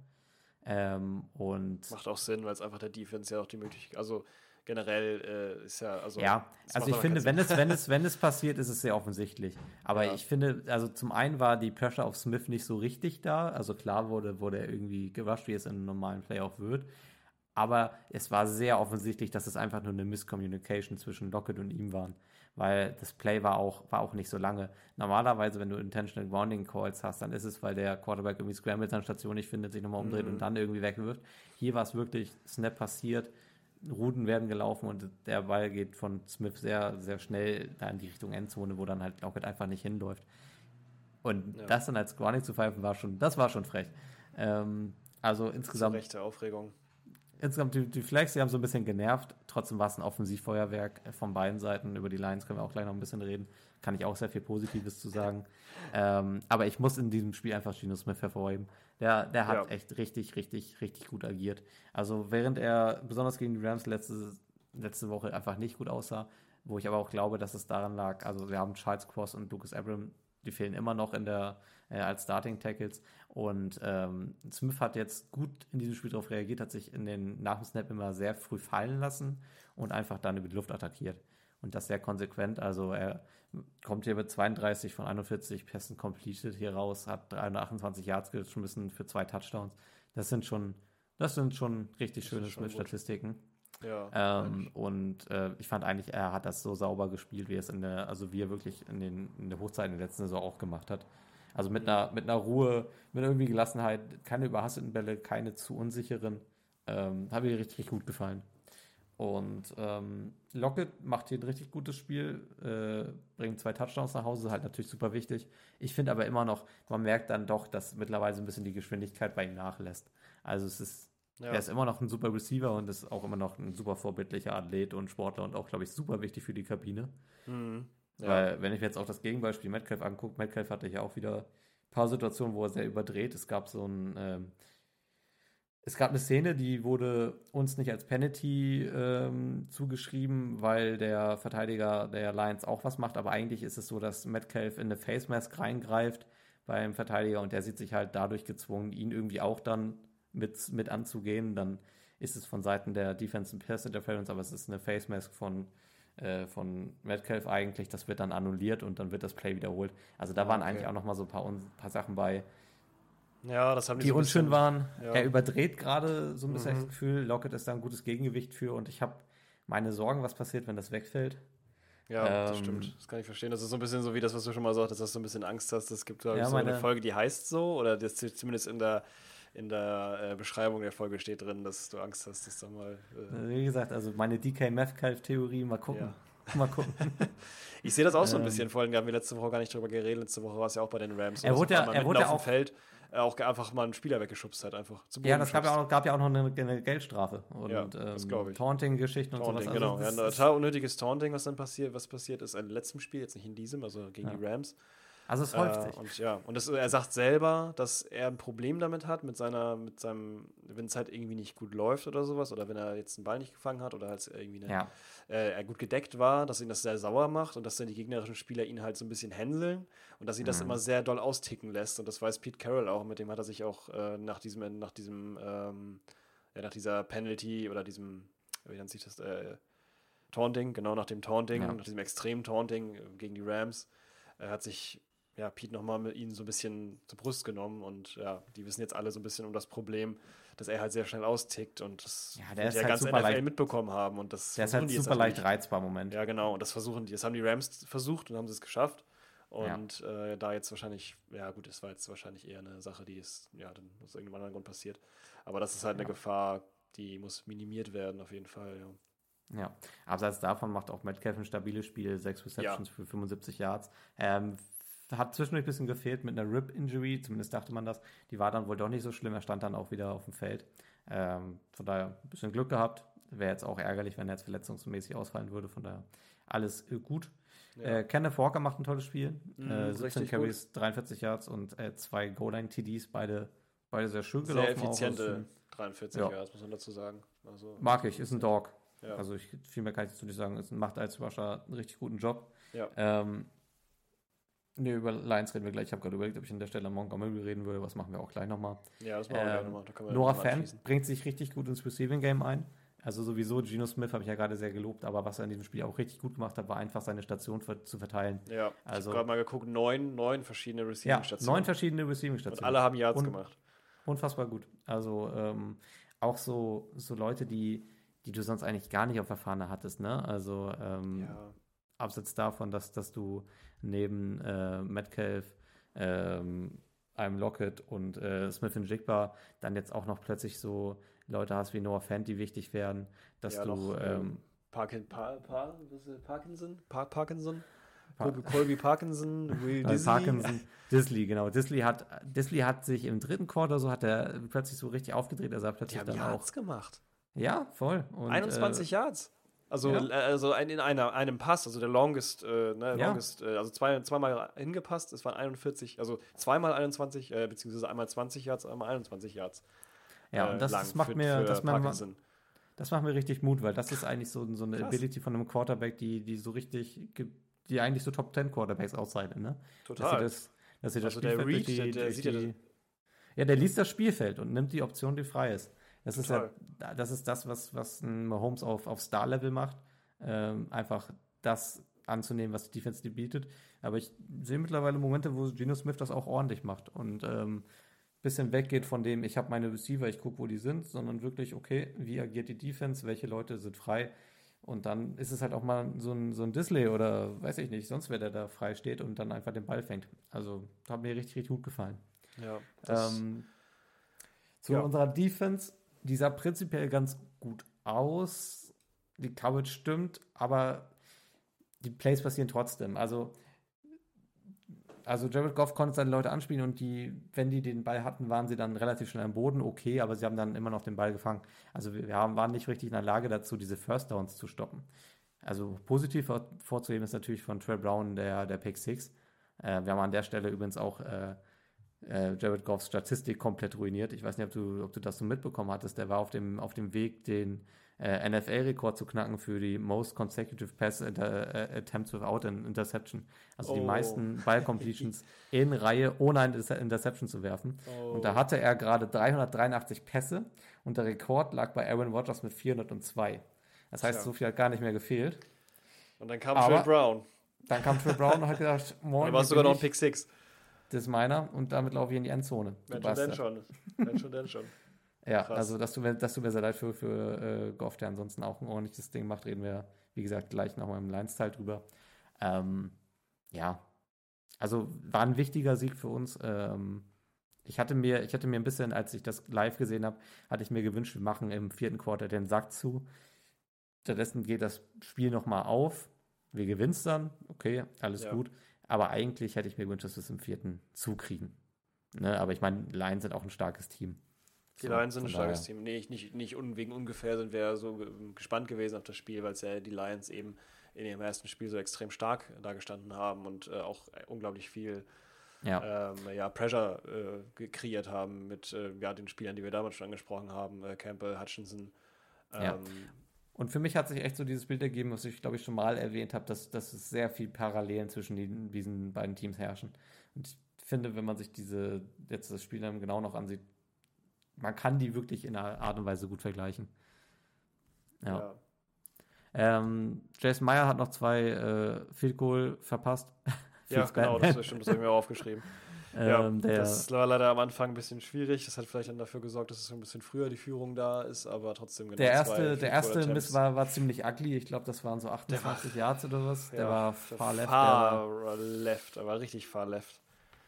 Ähm, und Macht auch Sinn, weil es einfach der Defense ja auch die Möglichkeit, also generell äh, ist ja, also. ja, also ich finde, wenn es, wenn es, wenn es passiert, ist es sehr offensichtlich. Aber Ja. ich finde, also zum einen war die Pressure auf Smith nicht so richtig da. Also klar wurde, wurde er irgendwie gerusht, wie es in einem normalen Playoff wird. Aber es war sehr offensichtlich, dass es einfach nur eine Miscommunication zwischen Lockett und ihm waren. Weil das Play war auch, war auch nicht so lange. Normalerweise, wenn du Intentional Grounding Calls hast, dann ist es, weil der Quarterback irgendwie scrambled an Station nicht findet, sich nochmal umdreht Mhm. und dann irgendwie wegwirft. Hier war es wirklich, Snap passiert, Routen werden gelaufen und der Ball geht von Smith sehr, sehr schnell da in die Richtung Endzone, wo dann halt Lockett einfach nicht hinläuft. Und Ja. das dann als Grounding zu pfeifen, war schon, das war schon frech. Ähm, also Zu insgesamt rechte Aufregung. Insgesamt die, die Flags, die haben so ein bisschen genervt. Trotzdem war es ein Offensivfeuerwerk von beiden Seiten. Über die Lions können wir auch gleich noch ein bisschen reden. Kann ich auch sehr viel Positives zu sagen. ähm, aber ich muss in diesem Spiel einfach Gino Smith hervorheben. Der, der hat ja. echt richtig, richtig, richtig gut agiert. Also während er besonders gegen die Rams letzte, letzte Woche einfach nicht gut aussah, wo ich aber auch glaube, dass es daran lag, also wir haben Charles Cross und Lucas Abram, die fehlen immer noch in der, äh, als Starting Tackles. Und ähm, Smith hat jetzt gut in diesem Spiel darauf reagiert, hat sich in den nach dem Snap immer sehr früh fallen lassen und einfach dann über die Luft attackiert. Und das sehr konsequent. Also er kommt hier mit 32 von 41 Pässen completed hier raus, hat 328 Yards geschmissen für zwei Touchdowns. Das sind schon, das sind schon richtig das schöne Smith-Statistiken. Ja, ähm, und äh, ich fand eigentlich, er hat das so sauber gespielt, wie er es in der, also wie er wirklich in, den, in der Hochzeit in der letzten Saison auch gemacht hat. Also mit einer, mit einer Ruhe, mit irgendwie Gelassenheit, keine überhasteten Bälle, keine zu unsicheren. Ähm, hat mir richtig, richtig gut gefallen. Und ähm, Lockett macht hier ein richtig gutes Spiel, äh, bringt zwei Touchdowns nach Hause, halt natürlich super wichtig. Ich finde aber immer noch, man merkt dann doch, dass mittlerweile so ein bisschen die Geschwindigkeit bei ihm nachlässt. Also es ist, ja. er ist immer noch ein super Receiver und ist auch immer noch ein super vorbildlicher Athlet und Sportler und auch, glaube ich, super wichtig für die Kabine. Mhm. Ja. Weil, wenn ich mir jetzt auch das Gegenbeispiel Metcalf angucke, Metcalf hatte ja auch wieder ein paar Situationen, wo er sehr überdreht. Es gab so ein, ähm, es gab eine Szene, die wurde uns nicht als Penalty ähm, zugeschrieben, weil der Verteidiger der Lions auch was macht, aber eigentlich ist es so, dass Metcalf in eine Face Mask reingreift beim Verteidiger und der sieht sich halt dadurch gezwungen, ihn irgendwie auch dann mit, mit anzugehen. Dann ist es von Seiten der Defense and Pass Interference, aber es ist eine Face Mask von äh, von Metcalf eigentlich, das wird dann annulliert und dann wird das Play wiederholt. Also da waren okay. eigentlich auch noch mal so ein paar, ein paar Sachen bei, ja, das haben die, die so unschön bisschen, waren. Ja. Er überdreht gerade so ein bisschen mhm. das Gefühl. Lockett ist da ein gutes Gegengewicht für und ich habe meine Sorgen, was passiert, wenn das wegfällt. Ja, ähm, das stimmt. Das kann ich verstehen. Das ist so ein bisschen so wie das, was du schon mal sagtest, dass du ein bisschen Angst hast. Es gibt, ja, so eine Folge, die heißt so, oder das zumindest in der in der äh, Beschreibung der Folge steht drin, dass du Angst hast, dass da mal. Äh, Wie gesagt, also meine DK Metcalf-Theorie, mal gucken. Ja. Mal gucken. ich sehe das auch so ein ähm. bisschen. Vorhin haben wir letzte Woche gar nicht drüber geredet. Letzte Woche war es ja auch bei den Rams. Er wurde ja, er wurde ja auch. Feld äh, auch einfach mal einen Spieler weggeschubst hat, einfach. ja, das gab ja, auch, gab ja auch noch eine, eine Geldstrafe. Und, ja, ähm. Taunting-Geschichten und Taunting, sowas. Also genau, ja, ein total unnötiges Taunting, was dann passiert, was passiert ist im letzten Spiel, jetzt nicht in diesem, also gegen ja. die Rams. Also es häuft äh, sich. Und ja, und das, er sagt selber, dass er ein Problem damit hat, mit seiner, mit seinem, wenn es halt irgendwie nicht gut läuft oder sowas, oder wenn er jetzt einen Ball nicht gefangen hat oder halt irgendwie eine, ja. äh, er gut gedeckt war, dass ihn das sehr sauer macht und dass dann die gegnerischen Spieler ihn halt so ein bisschen hänseln und dass ihn das mhm. immer sehr doll austicken lässt. Und das weiß Pete Carroll auch, mit dem hat er sich auch äh, nach diesem, nach diesem, ähm, ja, nach dieser Penalty oder diesem, wie nennt sich das, äh, Taunting, genau nach dem Taunting, ja. nach diesem extremen Taunting äh, gegen die Rams, er hat sich ja, Pete nochmal mit ihnen so ein bisschen zur Brust genommen und ja, die wissen jetzt alle so ein bisschen um das Problem, dass er halt sehr schnell austickt und das ja, der ist ja halt ganz NFL leicht, mitbekommen haben und das der ist halt super leicht reizbar im Moment. Ja, genau, und das versuchen die, das haben die Rams versucht und haben sie es geschafft und ja. äh, da jetzt wahrscheinlich, ja gut, es war jetzt wahrscheinlich eher eine Sache, die ist, ja, dann aus irgendeinem anderen Grund passiert, aber das ist halt ja. eine Gefahr, die muss minimiert werden auf jeden Fall, ja. Ja, abseits davon macht auch Metcalf ein stabiles Spiel, sechs Receptions ja. für 75 Yards. Ähm, hat zwischendurch ein bisschen gefehlt mit einer Rib-Injury, zumindest dachte man das. Die war dann wohl doch nicht so schlimm, er stand dann auch wieder auf dem Feld. Ähm, von daher ein bisschen Glück gehabt. Wäre jetzt auch ärgerlich, wenn er jetzt verletzungsmäßig ausfallen würde. Von daher alles äh, gut. Ja. Äh, Kenneth Walker macht ein tolles Spiel. Mhm, äh, 17 Carries, 43 Yards und äh, zwei Goal-Line-TDs, beide, beide sehr schön gelaufen. Sehr effiziente 43 ja. Yards, muss man dazu sagen. Also, Mag ich, ist ein Dog. Ja. Also ich, viel mehr kann ich dazu nicht sagen. Es macht als Rusher einen richtig guten Job. Ja. Ähm, Ne, über Lions reden wir gleich. Ich habe gerade überlegt, ob ich an der Stelle Montgomery reden würde. Was machen wir auch gleich nochmal. Ja, das machen wir ähm, gleich nochmal. Noah Fan bringt sich richtig gut ins Receiving Game ein. Also sowieso, Geno Smith habe ich ja gerade sehr gelobt, aber was er in diesem Spiel auch richtig gut gemacht hat, war einfach seine Station für, zu verteilen. Ja, also, ich habe gerade mal geguckt, neun, neun verschiedene Receiving-Stationen. Ja, neun verschiedene Receiving-Stationen. Und alle haben Yards Un gemacht. Unfassbar gut. Also ähm, auch so, so Leute, die, die du sonst eigentlich gar nicht auf der Fahne hattest, ne? Also ähm, ja. abseits davon, dass, dass du neben äh, Metcalf, ähm, einem Lockett und äh, Smith Jigba dann jetzt auch noch plötzlich so Leute hast wie Noah Fant, die wichtig werden, dass ja, du noch, ähm, ähm Parkin, pa, pa, Parkinson? Pa Parkinson? Pa Colby Parkinson, Will Disley. Parkinson, Disley, genau. Disley hat, Disley hat sich im dritten Quarter so hat er plötzlich so richtig aufgedreht, er sah plötzlich die dann auch. gemacht. Ja, voll. Und, 21 äh, Yards. Also, ja. also in einer, einem Pass, also der Longest, äh, ne, ja. longest äh, also zwei, zweimal hingepasst, es waren 41, also zweimal 21, äh, beziehungsweise einmal 20 Yards, einmal 21 Yards. Ja, und das, das macht für, mir, für das, man, das macht mir richtig Mut, weil das ist eigentlich so, so eine Krass. Ability von einem Quarterback, die, die so richtig, die eigentlich so Top 10 Quarterbacks auszeichnet, ne? Total. Dass sie das, dass sie das also der Reed, die, der, der sieht die, ja, der liest das Spielfeld und nimmt die Option, die frei ist. Das Total. ist ja, das ist das, was, was ein Mahomes auf, auf Star-Level macht. Ähm, einfach das anzunehmen, was die Defense dir bietet. Aber ich sehe mittlerweile Momente, wo Geno Smith das auch ordentlich macht und ähm, bisschen weggeht von dem, ich habe meine Receiver, ich gucke, wo die sind, sondern wirklich, okay, wie agiert die Defense, welche Leute sind frei. Und dann ist es halt auch mal so ein, so ein Disley oder weiß ich nicht, sonst wer der da frei steht und dann einfach den Ball fängt. Also hat mir richtig, richtig gut gefallen. Ja. Ähm, zu ja. unserer Defense, die sah prinzipiell ganz gut aus. Die Coverage stimmt, aber die Plays passieren trotzdem. Also, also Jared Goff konnte seine Leute anspielen und die, wenn die den Ball hatten, waren sie dann relativ schnell am Boden, okay, aber sie haben dann immer noch den Ball gefangen. Also wir, haben, waren nicht richtig in der Lage dazu, diese First Downs zu stoppen. Also positiv vorzuheben ist natürlich von Trey Brown der, der Pick 6. Äh, wir haben an der Stelle übrigens auch äh, äh, Jared Goffs Statistik komplett ruiniert. Ich weiß nicht, ob du, ob du das so mitbekommen hattest. Der war auf dem, auf dem Weg, den äh, NFL-Rekord zu knacken für die Most Consecutive Pass Inter äh, Attempts Without an Interception. Also oh. die meisten Ball-Completions in Reihe, ohne eine Interception zu werfen. Oh. Und da hatte er gerade 383 Pässe und der Rekord lag bei Aaron Rodgers mit 402. Das heißt, ja. so viel hat gar nicht mehr gefehlt. Und dann kam Trey Brown. Dann kam Trey Brown und hat gedacht, morgen. Da war sogar noch ein Pick 6. Das ist meiner und damit laufe ich in die Endzone. Wenn schon, denn schon. Wenn schon, denn schon. Ja, Krass. also das tut, mir, das tut mir sehr leid für, für äh, Goff, der ansonsten auch ein ordentliches Ding macht. Reden wir, wie gesagt, gleich nochmal im Lines-Teil drüber. Ähm, ja, also war ein wichtiger Sieg für uns. Ähm, ich hatte mir, ich hatte mir ein bisschen, als ich das live gesehen habe, hatte ich mir gewünscht, wir machen im vierten Quarter den Sack zu. Stattdessen geht das Spiel nochmal auf. Wir gewinnen es dann, okay, alles ja. gut. Aber eigentlich hätte ich mir gewünscht, dass wir es im vierten zukriegen. Ne? Aber ich meine, Lions sind auch ein starkes Team. Die so, Lions sind ein starkes daher. Team. Nee, nicht, nicht wegen ungefähr sind wir so gespannt gewesen auf das Spiel, weil es ja die Lions eben in ihrem ersten Spiel so extrem stark dargestanden haben und äh, auch unglaublich viel ja. Ähm, ja, Pressure äh, kreiert haben mit äh, ja, den Spielern, die wir damals schon angesprochen haben, äh, Campbell, Hutchinson. Ähm, ja. Und für mich hat sich echt so dieses Bild ergeben, was ich glaube ich schon mal erwähnt habe, dass, dass es sehr viel Parallelen zwischen die, diesen beiden Teams herrschen. Und ich finde, wenn man sich diese jetzt das Spiel dann genau noch ansieht, man kann die wirklich in einer Art und Weise gut vergleichen. Ja. ja. Ähm, Jason Meyer hat noch zwei äh, Field Goal verpasst. ja, genau, das, stimmt, das habe ich mir aufgeschrieben. Ähm, ja, das war leider am Anfang ein bisschen schwierig. Das hat vielleicht dann dafür gesorgt, dass es ein bisschen früher die Führung da ist, aber trotzdem genau. Der erste, der erste Miss war, war ziemlich ugly. Ich glaube, das waren so 28 Yards oder was. Der ja, war far left. Far der war, left, war richtig far left.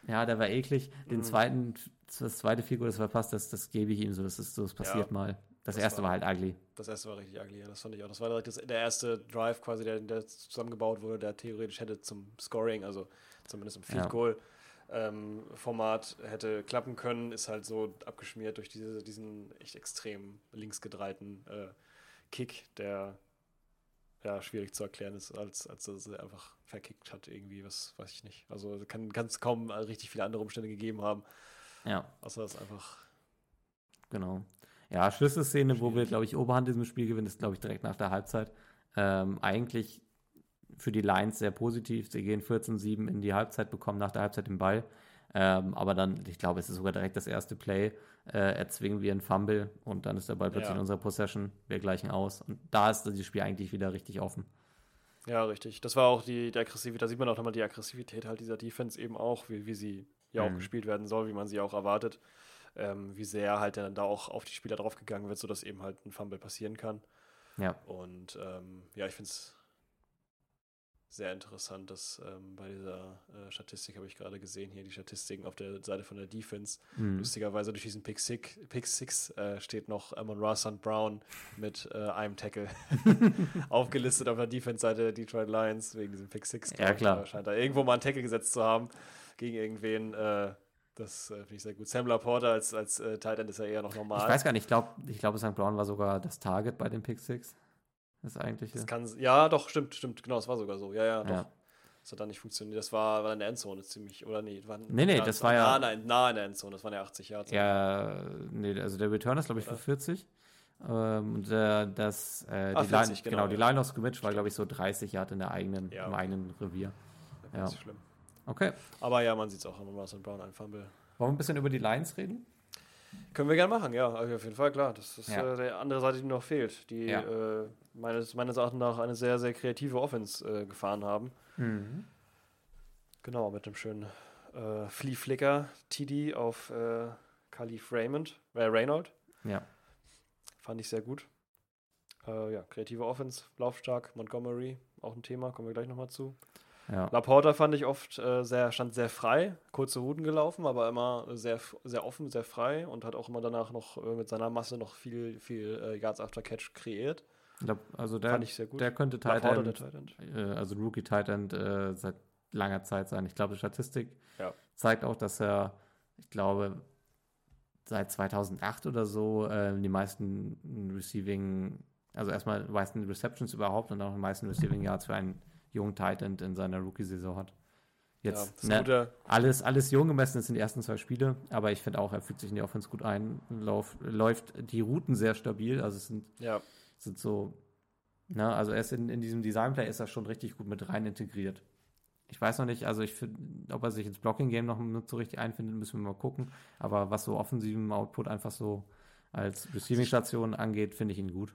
Ja, der war eklig. Den mhm. zweiten, das zweite Figur, das verpasst, das, das gebe ich ihm so. Das ist so, das passiert ja, mal. Das, das erste war, war, halt ugly. Das erste war richtig ugly, ja, das fand ich auch. Das war direkt das, der erste Drive quasi, der, der zusammengebaut wurde, der theoretisch hätte zum Scoring, also zumindest im Field Goal. Ja ähm, Format hätte klappen können, ist halt so abgeschmiert durch diese, diesen echt extrem linksgedrehten äh, Kick, der ja schwierig zu erklären ist, als, als dass er einfach verkickt hat, irgendwie, was weiß ich nicht. Also kann es kaum richtig viele andere Umstände gegeben haben. Ja. Außer das einfach. Genau. Ja, Schlüsselszene, wo wir, glaube ich, Oberhand in diesem Spiel gewinnen, ist, glaube ich, direkt nach der Halbzeit. Ähm, eigentlich für die Lions sehr positiv. Sie gehen 14-7 in die Halbzeit, bekommen nach der Halbzeit den Ball. Ähm, aber dann, ich glaube, es ist sogar direkt das erste Play. Äh, erzwingen wir einen Fumble und dann ist der Ball plötzlich ja. in unserer Possession. Wir gleichen aus. Und da ist das Spiel eigentlich wieder richtig offen. Ja, richtig. Das war auch die, die Aggressivität. Da sieht man auch nochmal die Aggressivität halt dieser Defense eben auch, wie, wie sie ja auch mhm. gespielt werden soll, wie man sie auch erwartet. Ähm, wie sehr halt dann da auch auf die Spieler draufgegangen wird, sodass eben halt ein Fumble passieren kann. Ja. Und ähm, ja, ich finde es sehr interessant, dass ähm, bei dieser äh, Statistik habe ich gerade gesehen, hier die Statistiken auf der Seite von der Defense. Mhm. Lustigerweise durch diesen Pick Six, Pick Six äh, steht noch Amon Ross und Brown mit äh, einem Tackle aufgelistet auf der Defense-Seite der Detroit Lions wegen diesem Pick Six. Ja, klar. Scheint da irgendwo mal einen Tackle gesetzt zu haben gegen irgendwen. Äh, Das äh, finde ich sehr gut. Sam Laporta als, als äh, Tight End ist ja eher noch normal. Ich weiß gar nicht, ich glaube, ich glaube, St. Brown war sogar das Target bei den Pick Six. Das eigentliche. Das kann, ja, doch, stimmt, stimmt, genau, das war sogar so. Ja, ja, doch. Ja. Das hat dann nicht funktioniert. Das war, war in der Endzone ziemlich, oder nee? War, Nee, nee, das war ja- Nah, nah, in der Endzone, das waren ja 80 Yards. Ja, nee, also der Return ist, glaube ich, für Oder? 40. Ähm, und äh, das, äh, die 40, Line, genau, genau, die ja. Line of Scrimmage war, glaube ich, so 30 Yard in der eigenen, Ja, im eigenen Revier. Das ist Ja. schlimm. Okay. Aber ja, man sieht es auch an Russell Brown, ein Fumble. Wollen wir ein bisschen über die Lines reden? Können wir gerne machen, ja, auf jeden Fall, klar. Das ist Ja. äh, die andere Seite, die noch fehlt, die Ja. äh, meines, meines Erachtens nach eine sehr, sehr kreative Offense äh, gefahren haben. Mhm. Genau, mit einem schönen äh, Flea-Flicker TD auf äh, Khalif Raymond, äh, Reynold. Ja. Fand ich sehr gut. Äh, ja, kreative Offense, laufstark, Montgomery, auch ein Thema, kommen wir gleich nochmal zu. Ja. Laporta fand ich oft äh, sehr, stand sehr frei, kurze Routen gelaufen, aber immer sehr, sehr offen, sehr frei und hat auch immer danach noch äh, mit seiner Masse noch viel, viel äh, Yards after Catch kreiert. Also der, Fand ich sehr gut. der könnte Tight der End, Tight End. äh, also Rookie Tight End äh, seit langer Zeit sein. Ich glaube, die Statistik Ja. zeigt auch, dass er, ich glaube, seit 2008 oder so äh, die meisten Receiving, also erstmal die meisten Receptions überhaupt und auch die meisten Receiving Yards für einen jungen Tight End in seiner Rookie-Saison hat. Ja, Jetzt das ne, alles, alles jung gemessen ist in die ersten zwei Spiele, aber ich finde auch, er fügt sich in die Offense gut ein, lauf, läuft die Routen sehr stabil, also es sind ja, sind so, na, also er ist in, in diesem Designplay ist er schon richtig gut mit rein integriert. Ich weiß noch nicht, also ich finde, ob er sich ins Blocking-Game noch nicht so richtig einfindet, müssen wir mal gucken. Aber was so offensiven Output einfach so als Receiving-Station angeht, finde ich ihn gut.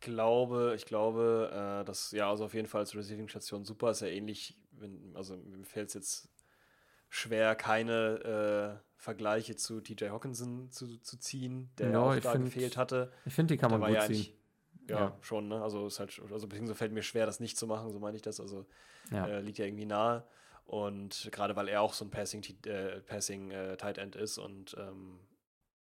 Glaube, ich glaube, äh, dass, ja, also auf jeden Fall als Receiving-Station super, ist ja ähnlich, wenn, also mir fällt es jetzt schwer, keine äh, Vergleiche zu TJ Hawkinson zu, zu ziehen, der Ja, auch da find- gefehlt hatte. Ich finde, die kann man gut ja ziehen. Ja, Ja. schon, ne? Also ist halt, also beziehungsweise fällt mir schwer, das nicht zu machen, so meine ich das. Also Ja. äh, liegt ja irgendwie nahe. Und gerade weil er auch so ein Passing, äh, Passing äh, Tight End ist und ähm,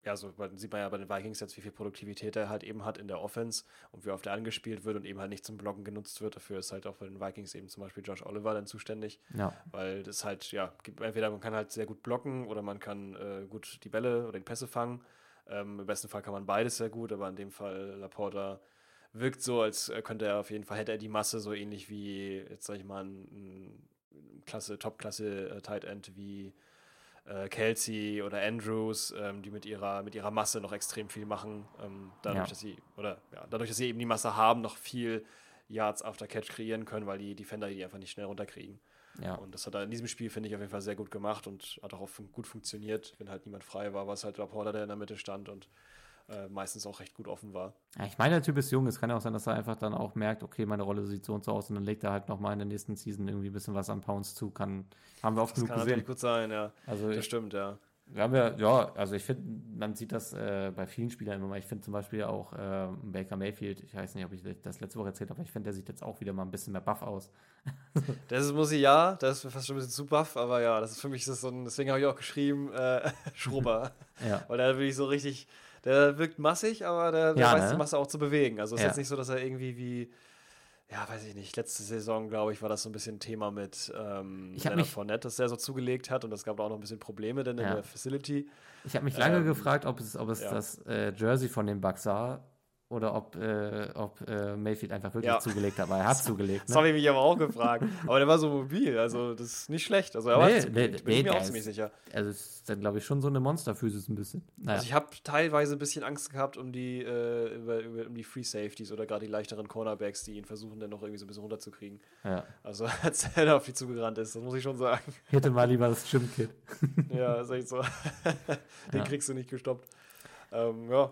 ja, so sieht man ja bei den Vikings jetzt, wie viel Produktivität er halt eben hat in der Offense und wie oft er angespielt wird und eben halt nicht zum Blocken genutzt wird. Dafür ist halt auch bei den Vikings eben zum Beispiel Josh Oliver dann zuständig, ja. weil das halt, ja, entweder man kann halt sehr gut blocken oder man kann äh, gut die Bälle oder die Pässe fangen. Ähm, Im besten Fall kann man beides sehr gut, aber in dem Fall Laporta wirkt so, als äh, könnte er auf jeden Fall, hätte er die Masse so ähnlich wie, jetzt sag ich mal, ein, ein Klasse, Top-Klasse äh, Tight End wie äh, Kelsey oder Andrews, ähm, die mit ihrer, mit ihrer Masse noch extrem viel machen. Ähm, dadurch, Ja. dass sie, oder ja, dadurch, dass sie eben die Masse haben, noch viel Yards after Catch kreieren können, weil die Defender die einfach nicht schnell runterkriegen. ja. Und das hat er in diesem Spiel, finde ich, auf jeden Fall sehr gut gemacht und hat auch fun- gut funktioniert. Wenn halt niemand frei war, war es halt Laporta, der in der Mitte stand und äh, meistens auch recht gut offen war. Ja, ich meine, der Typ ist jung. Es kann ja auch sein, dass er einfach dann auch merkt, okay, meine Rolle sieht so und so aus und dann legt er halt nochmal in der nächsten Season irgendwie ein bisschen was an Pounds zu. Kann, haben wir oft Das genug kann gesehen. natürlich gut sein, ja. Also Das ich, stimmt, ja. Wir haben ja, ja, also ich finde, man sieht das äh, bei vielen Spielern immer mal. Ich finde zum Beispiel auch äh, Baker Mayfield, ich weiß nicht, ob ich das letzte Woche erzählt habe, aber ich finde, der sieht jetzt auch wieder mal ein bisschen mehr buff aus. Das ist, muss ich ja, das ist fast schon ein bisschen zu buff, aber ja, das ist für mich das ist so ein, deswegen habe ich auch geschrieben, äh, Schrubber. Ja. Weil der wirklich so richtig, der wirkt massig, aber der, der Ja, weiß ne? die Masse auch zu bewegen. Also es ist Ja. jetzt nicht so, dass er irgendwie wie, ja, weiß ich nicht, letzte Saison, glaube ich, war das so ein bisschen Thema mit ähm, Ich Leonard mich- Fournette, dass der so zugelegt hat und es gab auch noch ein bisschen Probleme dann in Ja. der Facility. Ich habe mich lange Ähm, gefragt, ob es, ob es das äh, Jersey von dem Bucks war oder ob, äh, ob äh, Mayfield einfach wirklich Ja. zugelegt hat, weil er hat zugelegt. Das Ne? habe ich mich aber auch gefragt. Aber der war so mobil, also das ist nicht schlecht. Also er war zugelegt, nee, bin ich nee, mir der auch ist- ziemlich sicher. Also es ist dann, glaube ich, schon so eine Monsterphysis ein bisschen. Naja. Also ich habe teilweise ein bisschen Angst gehabt um die, äh, über, über, um die Free Safeties oder gerade die leichteren Cornerbacks, die ihn versuchen dann noch irgendwie so ein bisschen runterzukriegen. ja. Also als er da auf die zugerannt ist, das muss ich schon sagen. Hätte mal lieber das Gym-Kit. ja, ist echt so. Den Ja. kriegst du nicht gestoppt. Ähm, ja,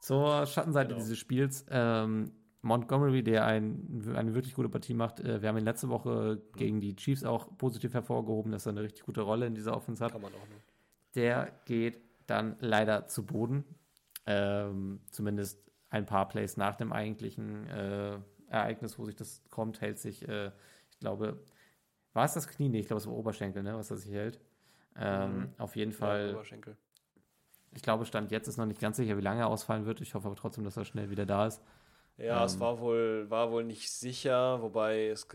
Zur Schattenseite Genau. dieses Spiels. Ähm, Montgomery, der ein, eine wirklich gute Partie macht. Äh, wir haben ihn letzte Woche gegen die Chiefs auch positiv hervorgehoben, dass er eine richtig gute Rolle in dieser Offense hat. kann man auch nur. Der geht dann leider zu Boden. Ähm, zumindest ein paar Plays nach dem eigentlichen äh, Ereignis, wo sich das kommt, hält sich, äh, ich glaube, war es das Knie? Nee, ich glaube, es war Oberschenkel, ne, was er sich hält. Ähm, Mhm. Auf jeden Ja, Fall, Oberschenkel. Ich glaube, Stand jetzt ist noch nicht ganz sicher, wie lange er ausfallen wird. Ich hoffe aber trotzdem, dass er schnell wieder da ist. Ja, es Ähm, war wohl, war wohl nicht sicher, wobei es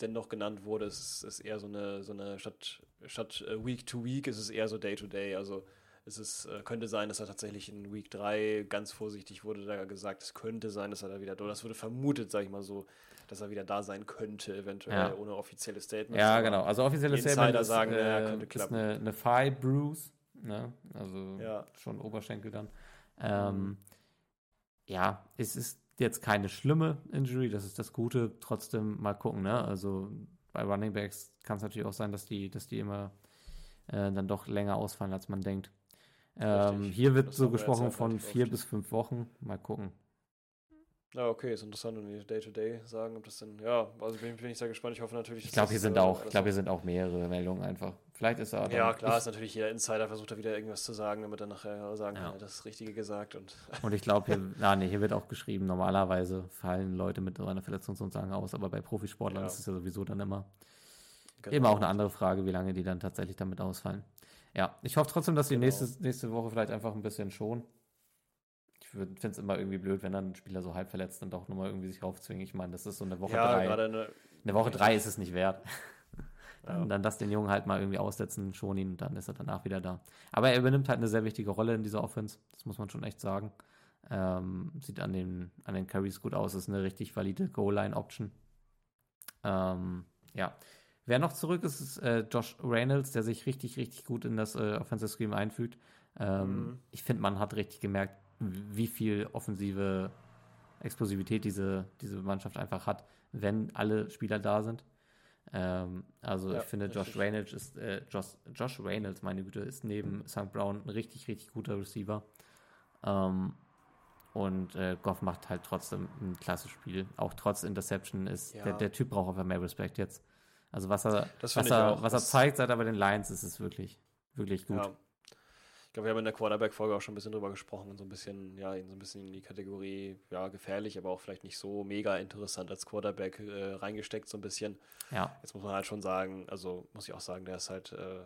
dennoch genannt wurde, es ist, ist eher so eine, so eine statt statt äh, Week to Week ist es eher so Day to Day. Also es ist, äh, könnte sein, dass er tatsächlich in Week 3 ganz vorsichtig wurde da gesagt, es könnte sein, dass er da wieder, oder das wurde vermutet, sag ich mal so, dass er wieder da sein könnte, eventuell Ja. ohne offizielles Statement. Ja, genau. Also offizielles Statement Insider ist, sagen, ja, äh, könnte ist klappen. eine, eine Thigh Bruise, ne? also Ja. schon Oberschenkel dann. Ähm, ja, es ist jetzt keine schlimme Injury, das ist das Gute. Trotzdem mal gucken, ne? Also bei Running Backs kann es natürlich auch sein, dass die, dass die immer äh, dann doch länger ausfallen, als man denkt. Ähm, hier wird Das so wir gesprochen von vier bis fünf Wochen. Mal gucken. Ja, okay, ist interessant, wenn die Day-to-Day sagen, ob das denn, ja, also bin, bin ich sehr gespannt. Ich hoffe natürlich, Ich glaube, hier sind äh, auch, ich alles glaube, hier sind auch mehrere Meldungen einfach. Vielleicht ist er Ja, klar, ich, ist natürlich jeder Insider versucht da wieder irgendwas zu sagen, damit er nachher sagen Ja. kann, er hat das Richtige gesagt und Und ich glaube, hier, na, nee, hier wird auch geschrieben, normalerweise fallen Leute mit so einer Verletzung sozusagen aus, aber bei Profisportlern Ja. ist es ja sowieso dann immer, Genau. immer auch eine andere Frage, wie lange die dann tatsächlich damit ausfallen. Ja, ich hoffe trotzdem, dass die Genau. nächste, nächste Woche vielleicht einfach ein bisschen schon. Ich finde es immer irgendwie blöd, wenn dann ein Spieler so halb verletzt und auch nochmal irgendwie sich raufzwingen. Ich meine, das ist so eine Woche ja, drei. eine, Eine Woche drei ist es nicht wert. Ja. Dann, dann lass den Jungen halt mal irgendwie aussetzen, schon ihn, dann ist er danach wieder da. Aber er übernimmt halt eine sehr wichtige Rolle in dieser Offense, das muss man schon echt sagen. Ähm, sieht an den, an den Carries gut aus, ist eine richtig valide Goal-Line-Option. Ähm, ja. Wer noch zurück ist, ist äh, Josh Reynolds, der sich richtig, richtig gut in das äh, Offensive Scheme einfügt. Ähm, Mhm. Ich finde, man hat richtig gemerkt, wie viel offensive Explosivität diese, diese Mannschaft einfach hat, wenn alle Spieler da sind. Ähm, also Ja, ich finde, Josh. Reynolds ist, äh, Josh, Josh Reynolds, meine Güte, ist neben St. Brown ein richtig, richtig guter Receiver. Ähm, und äh, Goff macht halt trotzdem ein klasse Spiel. Auch trotz Interception ist Ja. der, der Typ braucht einfach mehr Respekt jetzt. Also was er, was er, was er zeigt, seit er bei den Lions ist, ist wirklich, wirklich gut. Ja. Ich glaube, wir haben in der Quarterback-Folge auch schon ein bisschen drüber gesprochen und so ein bisschen, ja, so ein bisschen in die Kategorie, ja, gefährlich, aber auch vielleicht nicht so mega interessant als Quarterback äh, reingesteckt, so ein bisschen. Ja, Jetzt muss man halt schon sagen, also muss ich auch sagen, der ist halt, äh,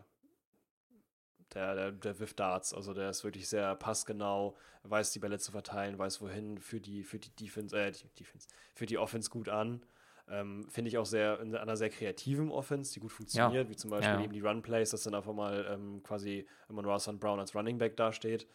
der, der, der wirft Darts, also der ist wirklich sehr passgenau, weiß die Bälle zu verteilen, weiß wohin für die, für die Defense, äh, die Defense, für die Offense gut an. Ähm, Finde ich auch sehr in einer sehr kreativen Offense, die gut funktioniert, wie zum Beispiel Ja. eben die Run Plays, dass dann einfach mal ähm, quasi immer St. Brown als Running Back dasteht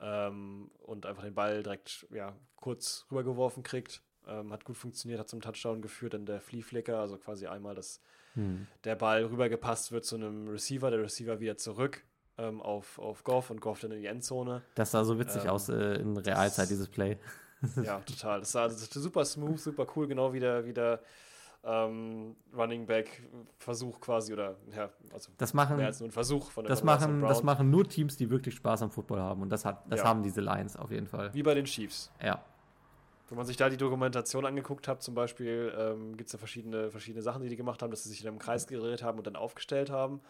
ähm, und einfach den Ball direkt ja, kurz rübergeworfen kriegt. Ähm, hat gut funktioniert, hat zum Touchdown geführt, dann der Flea Flicker, also quasi einmal das hm. der Ball rübergepasst wird zu einem Receiver, der Receiver wieder zurück ähm, auf, auf Goff und Goff dann in die Endzone. das sah so witzig Ähm, aus äh, in Realzeit, dieses Play. Ja, total. Das war ist super smooth, super cool, genau wie der, wie der ähm, Running Back Versuch quasi oder ja, also Das machen, mehr als nur ein Versuch von der das machen, das machen nur Teams, die wirklich Spaß am Football haben. Und das, hat, das Ja. haben diese Lions auf jeden Fall. Wie bei den Chiefs. Ja. Wenn man sich da die Dokumentation angeguckt hat, zum Beispiel, ähm, gibt es da verschiedene, verschiedene Sachen, die die gemacht haben, dass sie sich in einem Kreis gedreht haben und dann aufgestellt haben.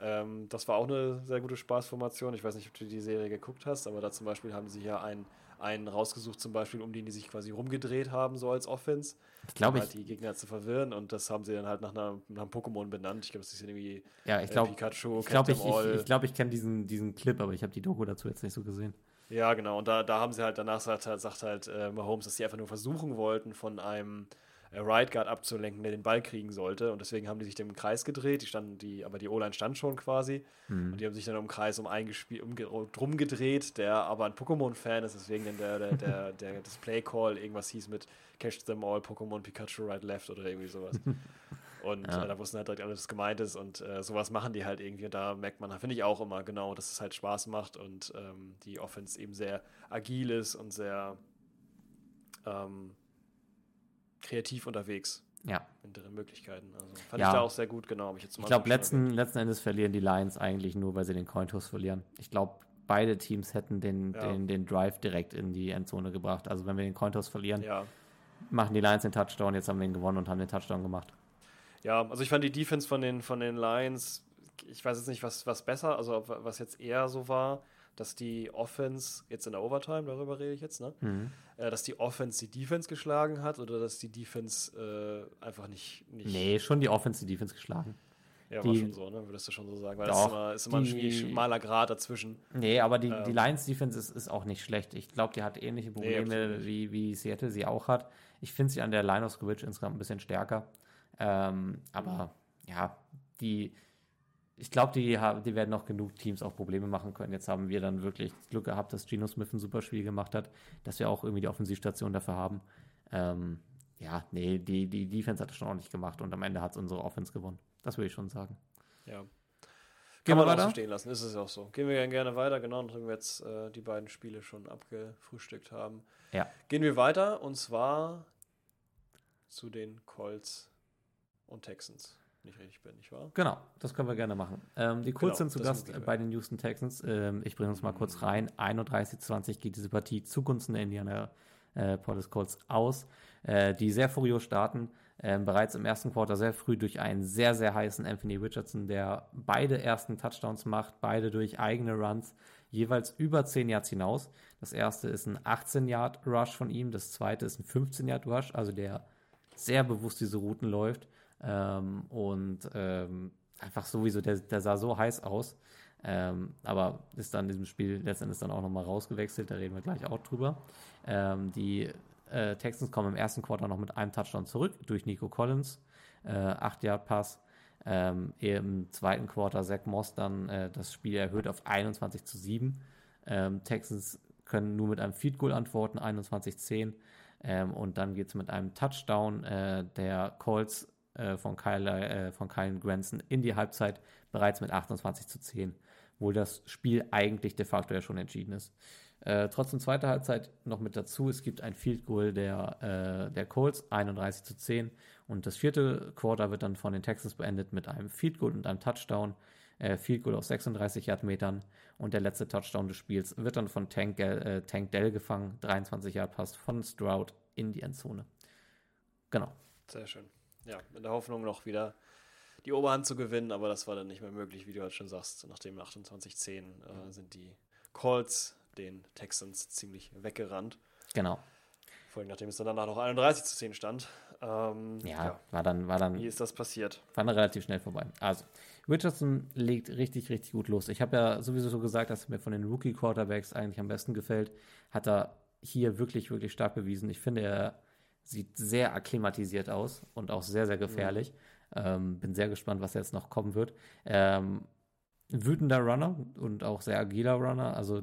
Ähm, das war auch eine sehr gute Spaßformation. Ich weiß nicht, ob du die Serie geguckt hast, aber da zum Beispiel haben sie ja einen, einen rausgesucht, zum Beispiel, um den die sich quasi rumgedreht haben, so als Offense. Glaube, um halt ich, die Gegner zu verwirren und das haben sie dann halt nach, einer, nach einem Pokémon benannt. Ich glaube, das ist irgendwie ja, ich äh, glaube, Pikachu, ich, glaube, ich, ich, ich, glaube, ich kenne diesen, diesen Clip, aber ich habe die Doku dazu jetzt nicht so gesehen. Ja, genau. Und da, da haben sie halt, danach sagt, halt- sagt halt äh, Mahomes, dass sie einfach nur versuchen wollten, von einem äh, Right Guard abzulenken, der den Ball kriegen sollte. Und deswegen haben die sich dem Kreis gedreht. Die standen, die, aber die O-Line stand schon quasi. Hm. Und die haben sich dann um den Kreis um einen um, drum gedreht, der aber ein Pokémon-Fan ist, deswegen dann der, der, der, der Display-Call irgendwas hieß mit Catch them all, Pokémon Pikachu right left oder irgendwie sowas. Und Ja. äh, da wussten halt direkt alle, dass es gemeint ist und äh, sowas machen die halt irgendwie. Und da merkt man, finde ich auch immer genau, dass es halt Spaß macht und ähm, die Offense eben sehr agil ist und sehr ähm, kreativ unterwegs Ja. in deren Möglichkeiten. Also fand Ja. ich da auch sehr gut, genau. Ich, Ich glaube, letzten, letzten Endes verlieren die Lions eigentlich nur, weil sie den Cointoss verlieren. Ich glaube, beide Teams hätten den, Ja. den, den Drive direkt in die Endzone gebracht. Also wenn wir den Cointoss verlieren. Ja, machen die Lions den Touchdown. Jetzt haben wir ihn gewonnen und haben den Touchdown gemacht. Ja, also ich fand die Defense von den, von den Lions, ich weiß jetzt nicht, was, was besser, also was jetzt eher so war, dass die Offense, jetzt in der Overtime, darüber rede ich jetzt, ne? Mhm. Äh, dass die Offense die Defense geschlagen hat oder dass die Defense äh, einfach nicht, nicht. Nee, schon die Offense, die Defense geschlagen. Ja, die- war schon so, ne? Würdest du schon so sagen. Weil das Doch, ist immer, ist immer ein die- schwierig- schmaler Grad dazwischen. Nee, aber die, die Ähm. Lions Defense ist, ist auch nicht schlecht. Ich glaube, die hat ähnliche Probleme, nicht. wie, wie Seattle sie auch hat. Ich finde sie an der Line of Scrimmage insgesamt ein bisschen stärker. Ähm, aber ja, die ich glaube, die, haben- die werden noch genug Teams auch Probleme machen können. Jetzt haben wir dann wirklich Glück gehabt, dass Geno Smith ein super Spiel gemacht hat, dass wir auch irgendwie die Offensivstation dafür haben. Ähm, ja, nee, die, die Defense hat es schon ordentlich gemacht und am Ende hat es unsere Offense gewonnen. Das würde ich schon sagen. Ja. Gehen Kann wir man auch so weiter? stehen lassen, ist es auch so. Gehen wir gerne- gerne weiter, genau, nachdem wir jetzt äh, die beiden Spiele schon abgefrühstückt haben. Ja. Gehen wir weiter und zwar zu den Colts und Texans. Nicht richtig bin, nicht wahr? Genau, das können wir gerne machen. Ähm, die Colts Genau, sind zu Gast äh, bei den Houston Texans. Ähm, ich bringe uns mal kurz rein. 31-20 geht diese Partie zugunsten der Indiana äh, Police Colts aus, äh, die sehr furios starten. Ähm, bereits im ersten Quarter sehr früh durch einen sehr, sehr heißen Anthony Richardson, der beide ersten Touchdowns macht, beide durch eigene Runs, jeweils über 10 Yards hinaus. Das erste ist ein 18-Yard-Rush von ihm, das zweite ist ein 15-Yard-Rush, also der sehr bewusst diese Routen läuft. Ähm, und ähm, einfach sowieso, der, der sah so heiß aus. Ähm, aber ist dann in diesem Spiel letztendlich dann auch nochmal rausgewechselt, da reden wir gleich auch drüber. Ähm, die äh, Texans kommen im ersten Quarter noch mit einem Touchdown zurück durch Nico Collins, äh, 8-Yard-Pass. Ähm, Im zweiten Quarter Zach Moss dann äh, das Spiel erhöht auf 21 zu 7. Ähm, Texans können nur mit einem Field Goal antworten, 21-10. Ähm, und dann geht es mit einem Touchdown äh, der Colts äh, von, Kyle, äh, von Kyle Granson in die Halbzeit bereits mit 28 zu 10, wo das Spiel eigentlich de facto ja schon entschieden ist. Äh, trotzdem zweite Halbzeit noch mit dazu. Es gibt ein Field Goal der, äh, der Colts, 31 zu 10. Und das vierte Quarter wird dann von den Texans beendet mit einem Field Goal und einem Touchdown. Äh, Field Goal auf 36 Yard Metern. Und der letzte Touchdown des Spiels wird dann von Tank, äh, Tank Dell gefangen. 23 Yard Pass von Stroud in die Endzone. Genau. Sehr schön. Ja, in der Hoffnung noch wieder die Oberhand zu gewinnen, aber das war dann nicht mehr möglich, wie du halt schon sagst. Nach dem 28-10 äh, sind die Colts den Texans ziemlich weggerannt. Genau. Vor allem nachdem es dann danach noch 31 zu 10 stand. Ähm, Ja, war dann, war dann Wie ist das passiert? war dann relativ schnell vorbei. Also, Richardson legt richtig, richtig gut los. Ich habe ja sowieso so gesagt, dass mir von den Rookie-Quarterbacks eigentlich am besten gefällt. Hat er hier wirklich, wirklich stark bewiesen. Ich finde, er sieht sehr akklimatisiert aus und auch sehr, sehr gefährlich. Ähm, bin sehr gespannt, was jetzt noch kommen wird. Ähm, wütender Runner und auch sehr agiler Runner. Also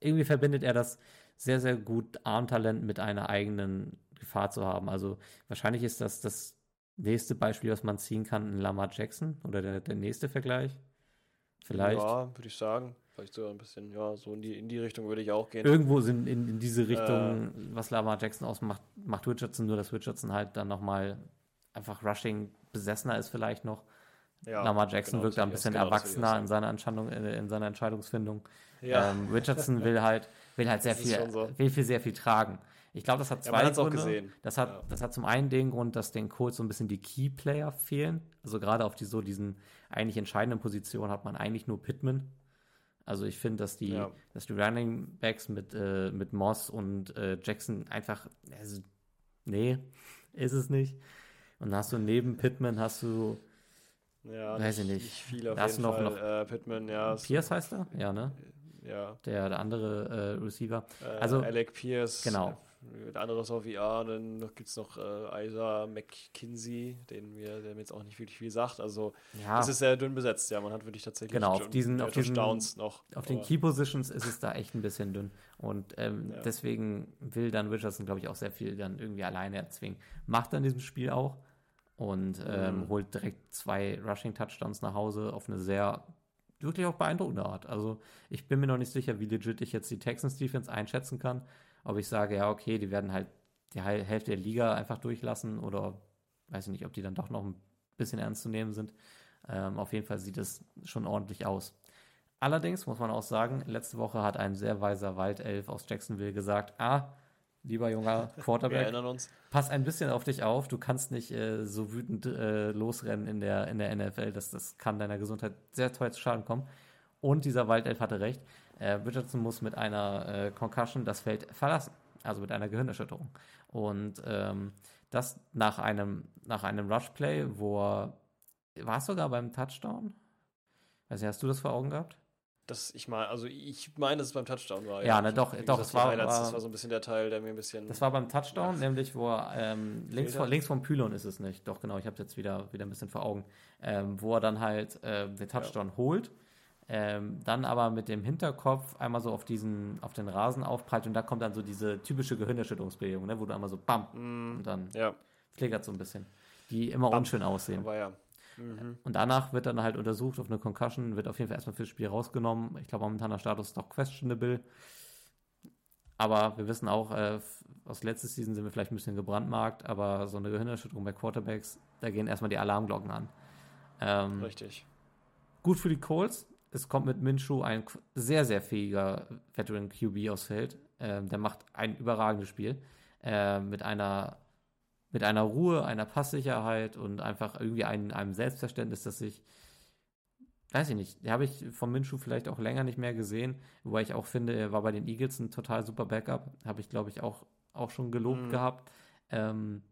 irgendwie verbindet er das sehr, sehr gut, Armtalent mit einer eigenen Gefahr zu haben. Also wahrscheinlich ist das das nächste Beispiel, was man ziehen kann, ein Lamar Jackson oder der, der nächste Vergleich. Vielleicht. Ja, würde ich sagen. Vielleicht sogar ein bisschen, ja, so in die, in die Richtung würde ich auch gehen. Irgendwo sind in, in diese Richtung, was Lamar Jackson ausmacht, macht Richardson nur, dass Richardson halt dann nochmal einfach Rushing besessener ist vielleicht noch. ja, Lamar Jackson genau, wirkt da ein bisschen genau, erwachsener in seiner, Entscheidung, äh, in seiner Entscheidungsfindung. Ja, Ähm, Richardson will halt, will halt sehr viel, so. will viel, sehr viel tragen. Ich glaube, das hat Ja, zwei auch Gründe. gesehen. Das hat, Ja. das hat zum einen den Grund, dass den Colts so ein bisschen die Key-Player fehlen. Also gerade auf die so diesen eigentlich entscheidenden Positionen hat man eigentlich nur Pittman. Also ich finde, dass die, Ja. dass die Running Backs mit, äh, mit Moss und äh, Jackson einfach, also, nee, ist es nicht. Und dann hast du neben Pittman hast du ja, weiß ich nicht. viel auf hast jeden du noch- Fall. noch- äh, Pittman, ja. Pierce heißt er? Ja, ne? Ja. Der, der andere äh, Receiver. Äh, Also- Alec Pierce. Genau. Der andere ist auf VR. Dann gibt es noch äh, Isaac McKinsey, den mir, der mir jetzt auch nicht wirklich viel sagt. Also, Ja, es ist sehr dünn besetzt. Ja, man hat wirklich tatsächlich Genau, auf diesen- auf diesen- Downs noch. Auf den Key Positions ist es da echt ein bisschen dünn. Und ähm, Ja. deswegen will dann Richardson, glaube ich, auch sehr viel dann irgendwie alleine erzwingen. Macht er in diesem Spiel auch und ähm, Mhm. holt direkt zwei Rushing-Touchdowns nach Hause auf eine sehr, wirklich auch beeindruckende Art. Also ich bin mir noch nicht sicher, wie legit ich jetzt die Texans Defense einschätzen kann. Ob ich sage, ja, okay, die werden halt die Hälfte der Liga einfach durchlassen oder weiß ich nicht, ob die dann doch noch ein bisschen ernst zu nehmen sind. Ähm, auf jeden Fall sieht es schon ordentlich aus. Allerdings muss man auch sagen, letzte Woche hat ein sehr weiser Waldelf aus Jacksonville gesagt, ah, lieber junger Quarterback, erinnern uns. pass ein bisschen auf dich auf, du kannst nicht äh, so wütend äh, losrennen in der, in der NFL, das, das kann deiner Gesundheit sehr teuer zu Schaden kommen. Und dieser Waldelf hatte recht, äh, Richardson muss mit einer äh, Concussion das Feld verlassen, also mit einer Gehirnerschütterung. Und ähm, das nach einem, nach einem Rushplay, wo er, war es sogar beim Touchdown? Weiß nicht, hast du das vor Augen gehabt? Das, ich meine, also ich meine, dass es beim Touchdown war. Ja, ne, Ich- doch, wie doch, gesagt, es war- war- das war so ein bisschen der Teil, der mir ein bisschen. Das war beim Touchdown, Ja. nämlich wo er ähm, links, er? links vom Pylon ist es nicht. Doch, genau, ich habe es jetzt wieder, wieder ein bisschen vor Augen. Ähm, wo er dann halt äh, den Touchdown holt, ähm, dann aber mit dem Hinterkopf einmal so auf diesen, auf den Rasen aufprallt und da kommt dann so diese typische Gehirnerschütterungsbewegung, ne, wo du einmal so BAM Mm, und dann ja, flickert so ein bisschen. Die immer Bam. unschön aussehen. aber ja. Mhm. Und danach wird dann halt untersucht auf eine Concussion, wird auf jeden Fall erstmal fürs Spiel rausgenommen. Ich glaube, momentaner Status ist noch questionable. Aber wir wissen auch, äh, aus letzter Season sind wir vielleicht ein bisschen gebrandmarkt, aber so eine Gehirnerschütterung bei Quarterbacks, da gehen erstmal die Alarmglocken an. Ähm, Richtig. gut für die Colts. Es kommt mit Minshew ein sehr, sehr fähiger Veteran QB aufs Feld. Ähm, der macht ein überragendes Spiel. Äh, mit einer mit einer Ruhe, einer Passsicherheit und einfach irgendwie ein, einem Selbstverständnis, dass ich, weiß ich nicht, habe ich von Minshew vielleicht auch länger nicht mehr gesehen, wobei ich auch finde, er war bei den Eagles ein total super Backup, habe ich glaube ich auch, auch schon gelobt Mhm. gehabt. Ähm,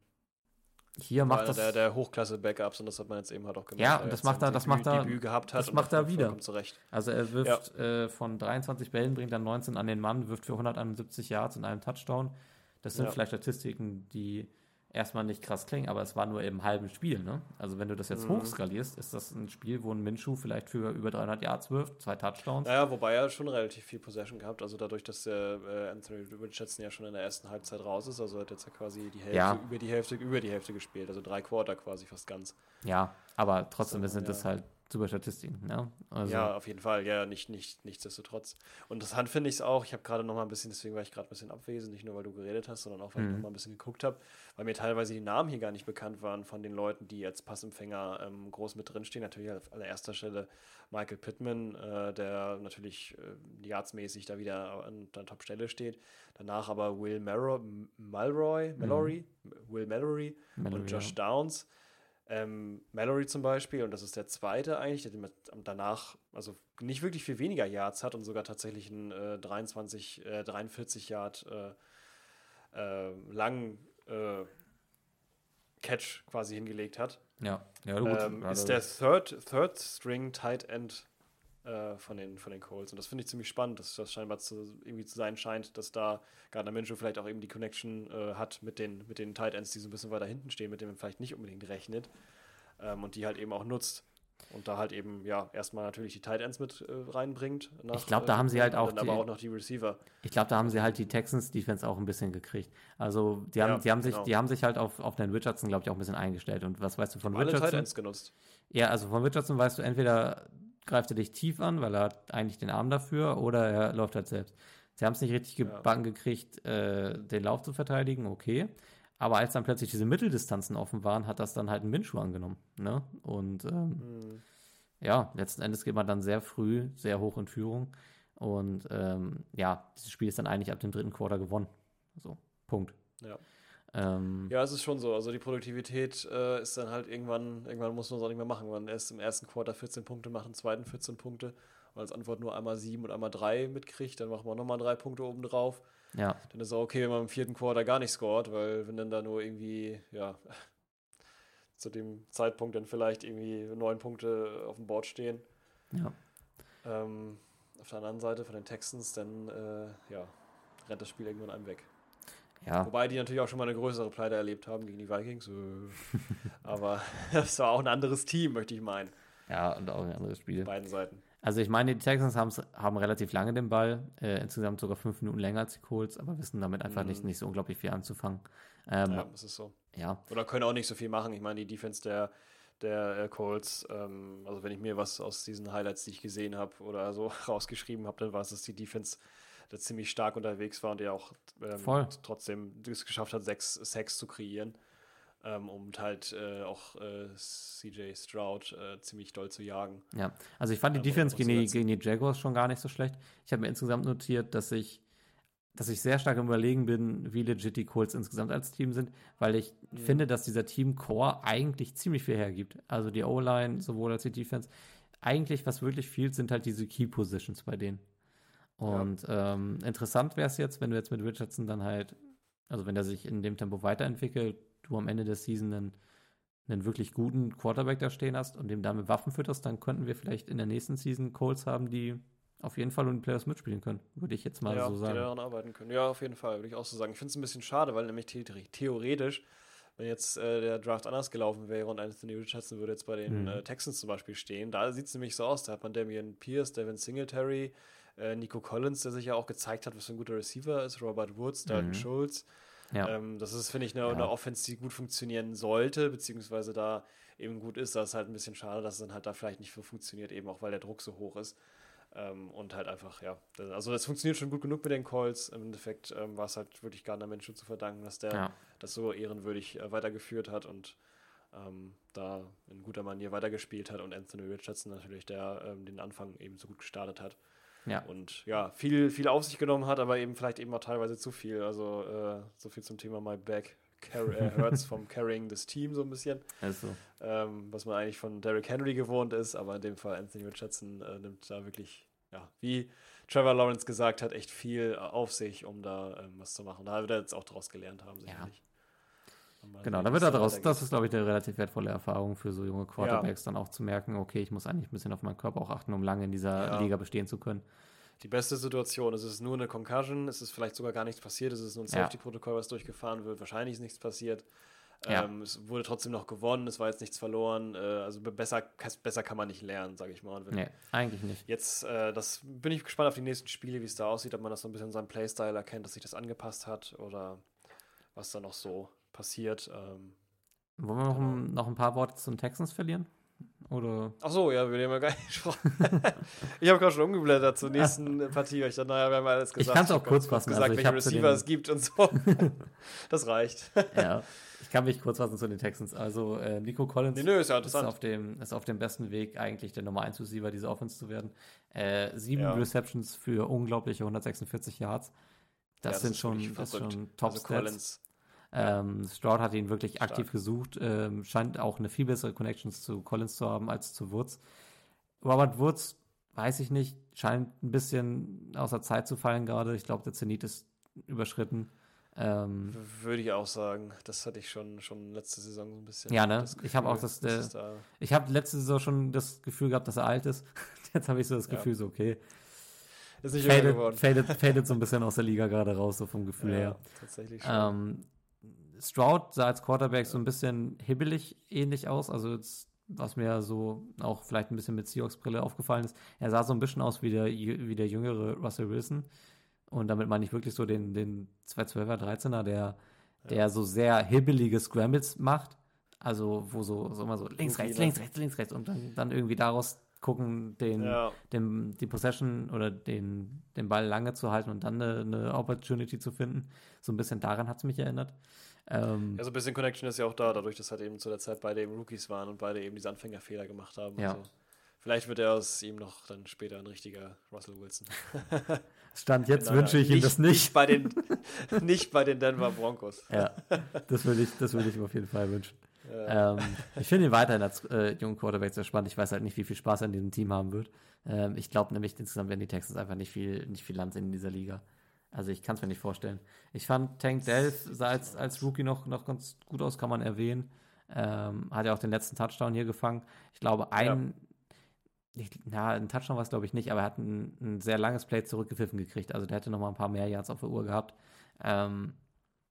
hier macht das, der, der Hochklasse-Backups und das hat man jetzt eben halt auch gemacht. Ja, und das macht er- das Debüt, macht er- Debüt gehabt hat das macht er wieder. Zurecht. Also er wirft äh, von 23 Bällen, bringt dann 19 an den Mann, wirft für 171 Yards in einem Touchdown. Das sind Ja. vielleicht Statistiken, die erstmal nicht krass klingen, aber es war nur im halben Spiel. Ne? Also wenn du das jetzt Mhm. hochskalierst, ist das ein Spiel, wo ein Minshew vielleicht für über 300 Yards wirft, zwei Touchdowns. Naja, wobei er schon relativ viel Possession gehabt, also dadurch, dass der äh, Anthony Richardson ja schon in der ersten Halbzeit raus ist, also hat jetzt ja quasi die Hälfte, Ja. über die Hälfte, über die Hälfte gespielt, also drei Quarter quasi fast ganz. Ja, aber trotzdem So, sind das ja. halt super Statistiken. Ne? Also, Ja, auf jeden Fall, ja, nicht, nicht, nichtsdestotrotz. Und interessant finde ich es auch, ich habe gerade noch mal ein bisschen, deswegen war ich gerade ein bisschen abwesend, nicht nur weil du geredet hast, sondern auch weil ich Mhm. noch mal ein bisschen geguckt habe, weil mir teilweise die Namen hier gar nicht bekannt waren von den Leuten, die als Passempfänger ähm, groß mit drinstehen. Natürlich auf allererster Stelle Michael Pittman, äh, der natürlich äh, yardsmäßig da wieder an der Top-Stelle steht. Danach aber Will Malroy, Malroy, Mallory, Will Mallory Mallory, und Josh ja. Downs. Ähm, Mallory zum Beispiel, und das ist der zweite eigentlich, der danach also nicht wirklich viel weniger Yards hat und sogar tatsächlich einen äh, 23, äh, 43 Yard äh, äh, langen äh, Catch quasi hingelegt hat. Ja, ja gut. Ähm, Ja, ist der Third, Third String Tight End äh, von, den, von den Colts. Und das finde ich ziemlich spannend, dass das scheinbar zu, irgendwie zu sein scheint, dass da Gardner Minshew vielleicht auch eben die Connection äh, hat mit den, mit den Tight Ends, die so ein bisschen weiter hinten stehen, mit denen man vielleicht nicht unbedingt rechnet. Ähm, und die halt eben auch nutzt. Und da halt eben, ja, erstmal natürlich die Tight Ends mit äh, reinbringt. nach, Ich glaub, da haben sie halt auch die- aber auch noch die Receiver. Ich glaube, da haben sie halt die Texans Defense auch ein bisschen gekriegt. Also die haben, Ja, die haben sich, genau. die haben sich halt auf, auf den Richardson, glaube ich, auch ein bisschen eingestellt. Und was weißt du von Alle Tight Richardson? Ends genutzt. Ja, also von Richardson weißt du, entweder greift er dich tief an, weil er hat eigentlich den Arm dafür, oder er läuft halt selbst. Sie haben es nicht richtig gebacken gekriegt, äh, den Lauf zu verteidigen, okay. Aber als dann plötzlich diese Mitteldistanzen offen waren, hat das dann halt ein Minschuh angenommen. Ne? Und ähm, Hm. ja, letzten Endes geht man dann sehr früh, sehr hoch in Führung. Und ähm, ja, dieses Spiel ist dann eigentlich ab dem dritten Quarter gewonnen. So, Punkt. Ja. Ähm, Ja, es ist schon so. Also die Produktivität äh, ist dann halt irgendwann, irgendwann muss man es auch nicht mehr machen. Man erst im ersten Quarter 14 Punkte macht, im zweiten 14 Punkte und als Antwort nur einmal 7 und einmal 3 mitkriegt, dann macht man nochmal drei Punkte oben drauf. ja, Dann ist es auch okay, wenn man im vierten Quarter gar nicht scored, weil wenn dann da nur irgendwie, ja, zu dem Zeitpunkt dann vielleicht irgendwie neun Punkte auf dem Board stehen. ja. Ähm, auf der anderen Seite von den Texans, dann äh, ja, rennt das Spiel irgendwann einem weg. Ja, Wobei die natürlich auch schon mal eine größere Pleite erlebt haben gegen die Vikings. Äh. Aber das war auch ein anderes Team, möchte ich meinen. ja, und auch ein anderes Spiel. Beiden Seiten. Also ich meine, die Texans haben relativ lange den Ball, äh, insgesamt sogar fünf Minuten länger als die Colts, aber wissen damit einfach Mhm. nicht, nicht so unglaublich viel anzufangen. Ähm, Ja, ja. das ist so. ja, Oder können auch nicht so viel machen. Ich meine, die Defense der, der äh, Colts, ähm, also wenn ich mir was aus diesen Highlights, die ich gesehen habe oder so rausgeschrieben habe, dann war es, dass die Defense da ziemlich stark unterwegs war und der auch ähm, trotzdem es geschafft hat, sechs Sacks zu kreieren. Ähm, um halt äh, auch äh, CJ Stroud äh, ziemlich doll zu jagen. Ja, also ich fand die Ja, Defense gegen die, gegen die Jaguars schon gar nicht so schlecht. Ich habe mir insgesamt notiert, dass ich, dass ich sehr stark im Überlegen bin, wie legit die Colts insgesamt als Team sind, weil ich Mhm. finde, dass dieser Team-Core eigentlich ziemlich viel hergibt. Also die O-Line, sowohl als die Defense. Eigentlich, was wirklich fehlt, sind halt diese Key-Positions bei denen. Und ähm, interessant wäre es jetzt, wenn du jetzt mit Richardson dann halt, also wenn er sich in dem Tempo weiterentwickelt, du am Ende der Season einen, einen wirklich guten Quarterback da stehen hast und dem damit Waffen fütterst, dann könnten wir vielleicht in der nächsten Season Colts haben, die auf jeden Fall um die Playoffs mitspielen können, würde ich jetzt mal ja, so sagen. Die daran arbeiten können. Ja, auf jeden Fall, würde ich auch so sagen. Ich finde es ein bisschen schade, weil nämlich the theoretisch, wenn jetzt äh, der Draft anders gelaufen wäre und Anthony Richardson würde jetzt bei den Mhm. äh, Texans zum Beispiel stehen, da sieht es nämlich so aus. Da hat man Damian Pierce, Devin Singletary, äh, Nico Collins, der sich ja auch gezeigt hat, was für ein guter Receiver ist, Robert Woods, Dalton Mhm. Schulz. Ja. Ähm, das ist, finde ich, eine, Ja. eine Offense, die gut funktionieren sollte, beziehungsweise da eben gut ist. Das ist halt ein bisschen schade, dass es dann halt da vielleicht nicht so funktioniert, eben auch weil der Druck so hoch ist. Ähm, und halt einfach, ja, also das funktioniert schon gut genug mit den Calls. Im Endeffekt ähm, war es halt wirklich Gardner Minshew zu verdanken, dass der ja. das so ehrenwürdig äh, weitergeführt hat und ähm, da in guter Manier weitergespielt hat und Anthony Richardson natürlich, der ähm, den Anfang eben so gut gestartet hat ja. und ja, viel, viel auf sich genommen hat, aber eben vielleicht eben auch teilweise zu viel. Also äh, so viel zum Thema My Back car äh, Hurts vom Carrying des Teams so ein bisschen, Also, ähm, was man eigentlich von Derrick Henry gewohnt ist, aber in dem Fall Anthony Richardson äh, nimmt da wirklich, ja, wie Trevor Lawrence gesagt hat, echt viel auf sich, um da ähm, was zu machen. Da wird er jetzt auch daraus gelernt haben, sicherlich. Mal genau, sehen, da wie wird er daraus, weitergeht. das ist, glaube ich, eine relativ wertvolle Erfahrung für so junge Quarterbacks, dann auch zu merken, okay, ich muss eigentlich ein bisschen auf meinen Körper auch achten, um lange in dieser Ja. Liga bestehen zu können. Die beste Situation, es ist nur eine Concussion, es ist vielleicht sogar gar nichts passiert, es ist nur ein Ja. Safety-Protokoll, was durchgefahren wird, wahrscheinlich ist nichts passiert. Ja. Ähm, es wurde trotzdem noch gewonnen, es war jetzt nichts verloren, äh, also be- besser, besser kann man nicht lernen, sage ich mal. Und Nee, eigentlich nicht. Jetzt, äh, das bin ich gespannt auf die nächsten Spiele, wie es da aussieht, ob man das so ein bisschen in seinem Playstyle erkennt, dass sich das angepasst hat oder was da noch so passiert. Ähm, Wollen wir noch, ein, noch ein paar Worte zum Texans verlieren? Oder? Ach so, ja, wir haben ja gar nicht gesprochen. ich habe gerade schon umgeblättert zur nächsten Partie, weil ich dachte, naja, wir haben alles gesagt. kann's auch hab kurz ganz fassen, gesagt, also ich welche Receiver es gibt und so. das reicht. ja, ich kann mich kurz fassen zu den Texans. Also, äh, Nico Collins Nee, nö, ist ja ist auf, dem, ist auf dem besten Weg, eigentlich der Nummer 1 Receiver dieser Offense zu werden. Äh, sieben Ja. Receptions für unglaubliche 146 Yards. Das Ja, sind schon, das ist verrückt. schon top Also Ähm, Stroud hat ihn wirklich Stark. aktiv gesucht, ähm, scheint auch eine viel bessere Connections zu Collins zu haben als zu Woods. Robert Woods, weiß ich nicht, scheint ein bisschen außer Zeit zu fallen gerade. Ich glaube, der Zenit ist überschritten. Ähm, würde ich auch sagen. Das hatte ich schon, schon letzte Saison so ein bisschen. Ja, ne? das Ich hab auch Gefühl, das, dass äh, da ich habe letzte Saison schon das Gefühl gehabt, dass er alt ist. Jetzt habe ich so das Ja. Gefühl, so okay. ist nicht Fadet, geworden. fadet, fadet so ein bisschen aus der Liga gerade raus, so vom Gefühl ja, her. tatsächlich schon. Ähm, Stroud sah als Quarterback so ein bisschen hibbelig ähnlich aus. Also jetzt, was mir so auch vielleicht ein bisschen mit Seahawks-Brille aufgefallen ist, er sah so ein bisschen aus wie der, wie der jüngere Russell Wilson. Und damit meine ich wirklich so den, den 212er, 13er, der, der so sehr hibbelige Scrambles macht. Also wo so, so immer so links, rechts, links, rechts, links, rechts und dann, dann irgendwie daraus gucken, den, ja, den, die Possession oder den, den Ball lange zu halten und dann eine, eine Opportunity zu finden. So ein bisschen daran hat es mich erinnert. Ähm, ja, so ein bisschen Connection ist ja auch da, dadurch, dass halt eben zu der Zeit beide eben Rookies waren und beide eben diese Anfängerfehler gemacht haben. Ja. Also, vielleicht wird er aus ihm noch dann später ein richtiger Russell Wilson. Stand jetzt Nein, nein, wünsche ich ihm das nicht. bei den, nicht bei den Denver Broncos. Ja, das würde ich, das würde ich ihm auf jeden Fall wünschen. Ja. Ähm, ich finde ihn weiterhin als äh, jungen Quarterback sehr spannend. Ich weiß halt nicht, wie viel Spaß er in diesem Team haben wird. Ähm, ich glaube nämlich, insgesamt werden die Texans einfach nicht viel, nicht viel Land sehen in dieser Liga. Also ich kann es mir nicht vorstellen. Ich fand Tank Dell sah als, als Rookie noch, noch ganz gut aus, kann man erwähnen. Ähm, hat ja auch den letzten Touchdown hier gefangen. Ich glaube, ein, ich, na, ein Touchdown war es glaube ich nicht, aber er hat ein, ein sehr langes Play zurückgepfiffen gekriegt. Also der hätte noch mal ein paar mehr Yards auf der Uhr gehabt. Ähm,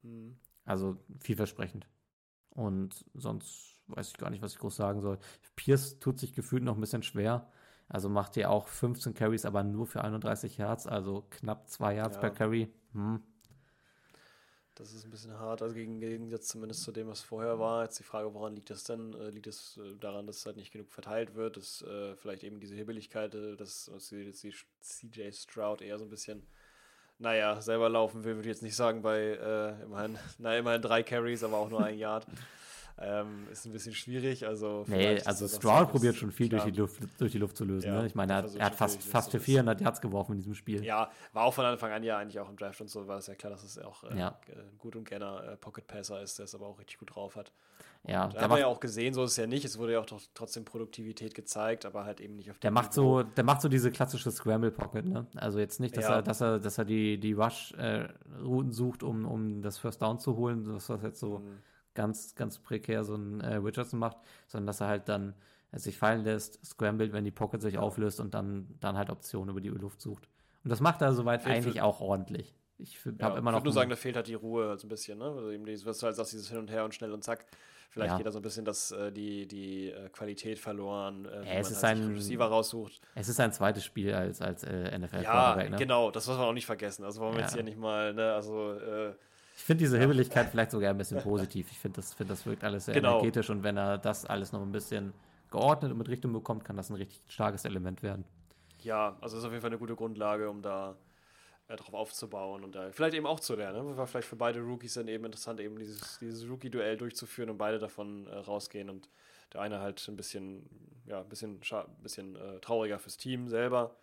Hm. also vielversprechend. Und sonst weiß ich gar nicht, was ich groß sagen soll. Pierce tut sich gefühlt noch ein bisschen schwer. Also macht hier auch 15 Carries, aber nur für 31 Yards, also knapp 2 Yards Ja. per Carry. Hm. Das ist ein bisschen hart, also gegen Gegensatz zumindest zu dem, was vorher war. Jetzt die Frage, woran liegt das denn? Äh, liegt es äh, daran, dass halt nicht genug verteilt wird, dass äh, vielleicht eben diese Hibbeligkeit, äh, dass, dass CJ Stroud eher so ein bisschen, naja, selber laufen will, würde ich jetzt nicht sagen, bei äh, immerhin, na, immerhin drei Carries, aber auch nur ein Yard. Ähm, ist ein bisschen schwierig. Also Nee, also das Stroud probiert schon viel durch die, Luft, durch die Luft zu lösen. Ja, ne? Ich meine, er, er hat- fast, fast das für ist- 400 Yards geworfen in diesem Spiel. Ja, war auch von Anfang an ja eigentlich auch im Draft und so, war es ja klar, dass es auch äh, Ja. äh, gut und gerne äh, Pocket Passer ist, der es aber auch richtig gut drauf hat. Ja, Da haben wir ja auch gesehen, so ist es ja nicht. Es wurde ja auch doch trotzdem Produktivität gezeigt, aber halt eben nicht auf der macht Niveau. so, der macht so diese klassische Scramble Pocket, ne? Also jetzt nicht, dass Ja. er, dass er, dass er die, die Rush-Routen sucht, um, um das First Down zu holen, das was jetzt so Mhm. Ganz, ganz prekär so ein äh, Richardson macht, sondern dass er halt dann äh, sich fallen lässt, scrambled, wenn die Pocket sich auflöst und dann, dann halt Optionen über die Luft sucht. Und das macht er soweit Fehlt eigentlich auch ordentlich. Ich Ja, habe immer ich noch. würde nur sagen, da fehlt halt die Ruhe so ein bisschen, ne? Also eben dieses, was du halt sagst, dieses Hin und Her und schnell und zack. Vielleicht Ja. geht da so ein bisschen das, äh, die, die äh, Qualität verloren, Ja, es man ist halt ein- Receiver raussucht. es ist sein zweites Spiel als, als äh, NFL Ja. Ne? genau, das muss man auch nicht vergessen. Also wollen wir jetzt hier nicht mal, ne, also äh, Ich finde diese Hibbeligkeit vielleicht sogar ein bisschen positiv. Ich finde, das, find, das wirkt alles sehr Genau. energetisch und wenn er das alles noch ein bisschen geordnet und mit Richtung bekommt, kann das ein richtig starkes Element werden. ja, also ist auf jeden Fall eine gute Grundlage, um da äh, drauf aufzubauen und da vielleicht eben auch zu lernen. Ne? War vielleicht für beide Rookies dann eben interessant, eben dieses, dieses Rookie-Duell durchzuführen und beide davon äh, rausgehen und der eine halt ein bisschen, ja, ein bisschen, bisschen äh, trauriger fürs Team selber.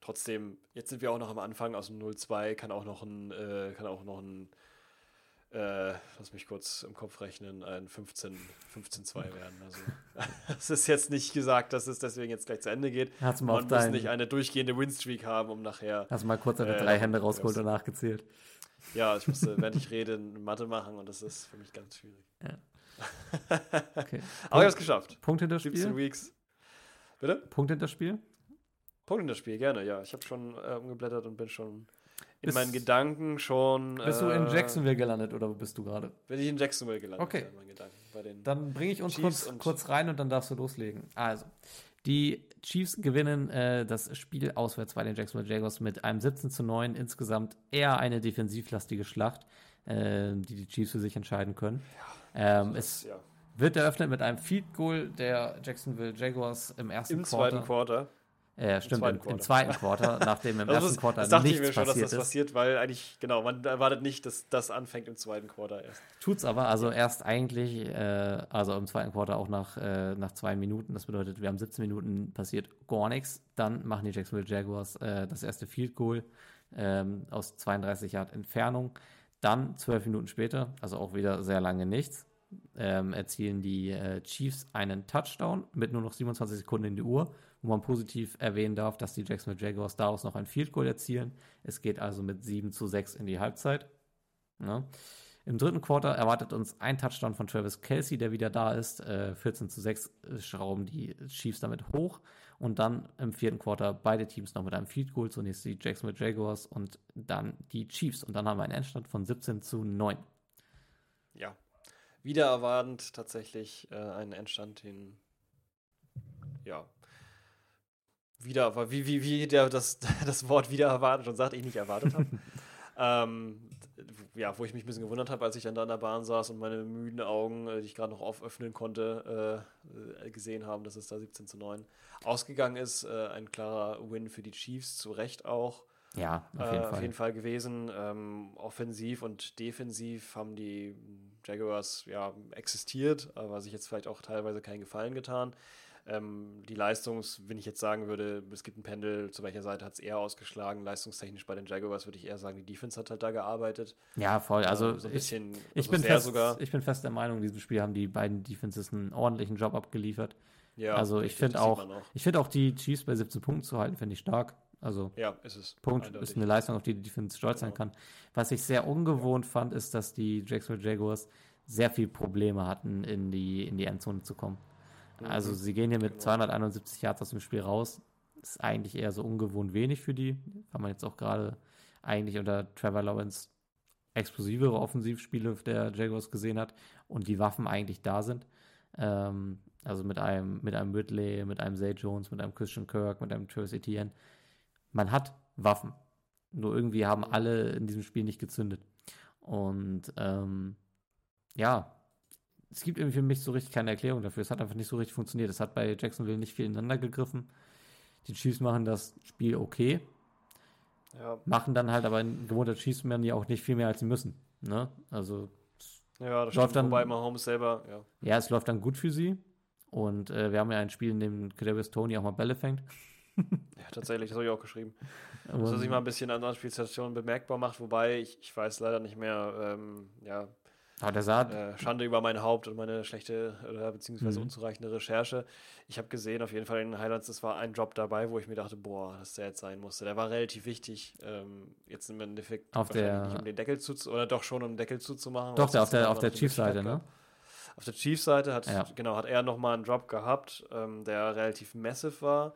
Trotzdem, jetzt sind wir auch noch am Anfang aus dem 0-2, kann auch noch ein, äh, kann auch noch ein, äh, lass mich kurz im Kopf rechnen, ein 15 15-2 werden. Also, es ist jetzt nicht gesagt, dass es deswegen jetzt gleich zu Ende geht. Hast du mal Man muss nicht eine durchgehende Winstreak haben, um nachher. hast du mal kurz deine Äh, drei Hände ja, rausgeholt ja. und nachgezählt. Ja, ich musste, während ich rede, Mathe machen und das ist für mich ganz schwierig. Okay. Aber ich habe es geschafft. Punkt hinter 17 Spiel? Weeks. Bitte? Punkt hinter Spiel? Punkt in das Spiel, gerne, ja. Ich habe schon äh, umgeblättert und bin schon in Bist- meinen Gedanken schon. Bist du in äh, Jacksonville gelandet oder wo bist du gerade? Bin ich in Jacksonville gelandet, Okay. ja, Dann bringe ich uns kurz, kurz rein und dann darfst du loslegen. Also, die Chiefs gewinnen äh, das Spiel auswärts bei den Jacksonville Jaguars mit einem 17 zu 9. Insgesamt eher eine defensivlastige Schlacht, äh, die die Chiefs für sich entscheiden können. ähm, das, es ja. wird eröffnet mit einem Field Goal der Jacksonville Jaguars im ersten Im Quarter. zweiten Quarter. Äh, stimmt, zweiten im, im zweiten Quarter, nachdem im Das, ersten Quarter das dachte ich nichts mir schon, dass passiert das ist. passiert, weil eigentlich, genau, man erwartet nicht, dass das anfängt im zweiten Quarter erst. Tut's aber, also erst eigentlich, äh, also im zweiten Quarter auch nach, äh, nach zwei Minuten. Das bedeutet, wir haben 17 Minuten passiert gar nichts. Dann machen die Jacksonville Jaguars äh, das erste Field Goal ähm, aus 32 Yard Entfernung. Dann zwölf Minuten später, also auch wieder sehr lange nichts, ähm, erzielen die äh, Chiefs einen Touchdown mit nur noch 27 Sekunden in die Uhr, wo man positiv erwähnen darf, dass die Jacksonville Jaguars daraus noch ein Field Goal erzielen. Es geht also mit 7 zu 6 in die Halbzeit. Ja. Im dritten Quarter erwartet uns ein Touchdown von Travis Kelsey, der wieder da ist. Äh, 14 zu 6 schrauben die Chiefs damit hoch. Und dann im vierten Quarter beide Teams noch mit einem Field Goal. Zunächst die Jacksonville Jaguars und dann die Chiefs. Und dann haben wir einen Endstand von 17 zu 9. Ja. Wieder erwartend tatsächlich äh, einen Endstand, den, ja, wieder, aber wie, wie, wie der, das, das Wort wieder erwartet und sagt, ich nicht erwartet habe. ähm, ja, wo ich mich ein bisschen gewundert habe, als ich dann da an der Bahn saß und meine müden Augen, äh, die ich gerade noch auföffnen konnte, äh, äh, gesehen haben, dass es da 17 zu 9 ausgegangen ist. Äh, ein klarer Win für die Chiefs, zu Recht auch Ja, auf äh, jeden auf Fall. jeden Fall gewesen. Ähm, offensiv und defensiv haben die Jaguars ja existiert, aber sich jetzt vielleicht auch teilweise keinen Gefallen getan. Ähm, die Leistungs, wenn ich jetzt sagen würde, es gibt ein Pendel, zu welcher Seite hat es eher ausgeschlagen, leistungstechnisch bei den Jaguars würde ich eher sagen, die Defense hat halt da gearbeitet. Ja, voll. Also Ähm, so ein ich, bisschen, ich, also bin fest, sogar. ich bin fest der Meinung, in diesem Spiel haben die beiden Defenses einen ordentlichen Job abgeliefert. Ja, also ich finde auch, man ich finde auch die Chiefs bei 17 Punkten zu halten, finde ich stark. Also Ja, ist es. Punkt eindeutig. ist eine Leistung, auf die die Defense stolz sein Genau. kann. Was ich sehr ungewohnt fand, ist, dass die Jacksonville Jaguars sehr viel Probleme hatten, in die, in die Endzone zu kommen. Also Mhm. sie gehen hier mit Genau. 271 Yards aus dem Spiel raus. Ist eigentlich eher so ungewohnt wenig für die, weil man jetzt auch gerade eigentlich unter Trevor Lawrence explosivere Offensivspiele der Jaguars gesehen hat und die Waffen eigentlich da sind. Ähm, also mit einem, mit einem Ridley, mit einem Zay Jones, mit einem Christian Kirk, mit einem Travis Etienne. Man hat Waffen. Nur irgendwie haben alle in diesem Spiel nicht gezündet. Und ähm, ja, es gibt irgendwie für mich so richtig keine Erklärung dafür. Es hat einfach nicht so richtig funktioniert. Es hat bei Jacksonville nicht viel ineinander gegriffen. Die Chiefs machen das Spiel okay, Ja, machen dann halt aber in gewohnter Chiefs-Manier auch nicht viel mehr, als sie müssen. Ne? Also, ja das Läuft stimmt. dann- Wobei Mahomes selber, ja. ja, es läuft dann gut für sie. Und äh, wir haben ja ein Spiel, in dem Kadarius Tony auch mal Bälle fängt. ja, tatsächlich, das habe ich auch geschrieben. dass er sich mal ein bisschen an anderen Spielsituationen bemerkbar macht, wobei ich, ich weiß leider nicht mehr, ähm, ja, der sah, äh, Schande über mein Haupt und meine schlechte oder beziehungsweise Mhm. unzureichende Recherche. Ich habe gesehen, auf jeden Fall in den Highlights, es war ein Drop dabei, wo ich mir dachte, boah, dass der jetzt sein musste. Der war relativ wichtig, ähm, jetzt im Endeffekt Auf der- nicht um den Deckel zu, oder doch schon um den Deckel zuzumachen. doch, der auf der, auf der Chiefs-Seite, ne? Auf der Chiefs-Seite hat, Ja. genau, hat er nochmal einen Drop gehabt, ähm, der relativ massive war.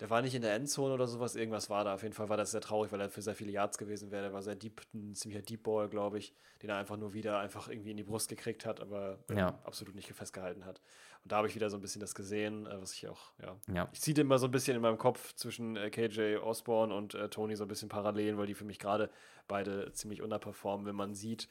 Der war nicht in der Endzone oder sowas, irgendwas war da. Auf jeden Fall war das sehr traurig, weil er für sehr viele Yards gewesen wäre. Der war sehr deep, ein ziemlicher Deep Ball, glaube ich, den er einfach nur wieder einfach irgendwie in die Brust gekriegt hat, aber ähm, Ja. absolut nicht festgehalten hat. Und da habe ich wieder so ein bisschen das gesehen, äh, was ich auch, ja. Ja. Ich ziehe immer so ein bisschen in meinem Kopf zwischen äh, KJ Osborne und äh, Tony so ein bisschen parallel, weil die für mich gerade beide ziemlich unterperformen, wenn man sieht,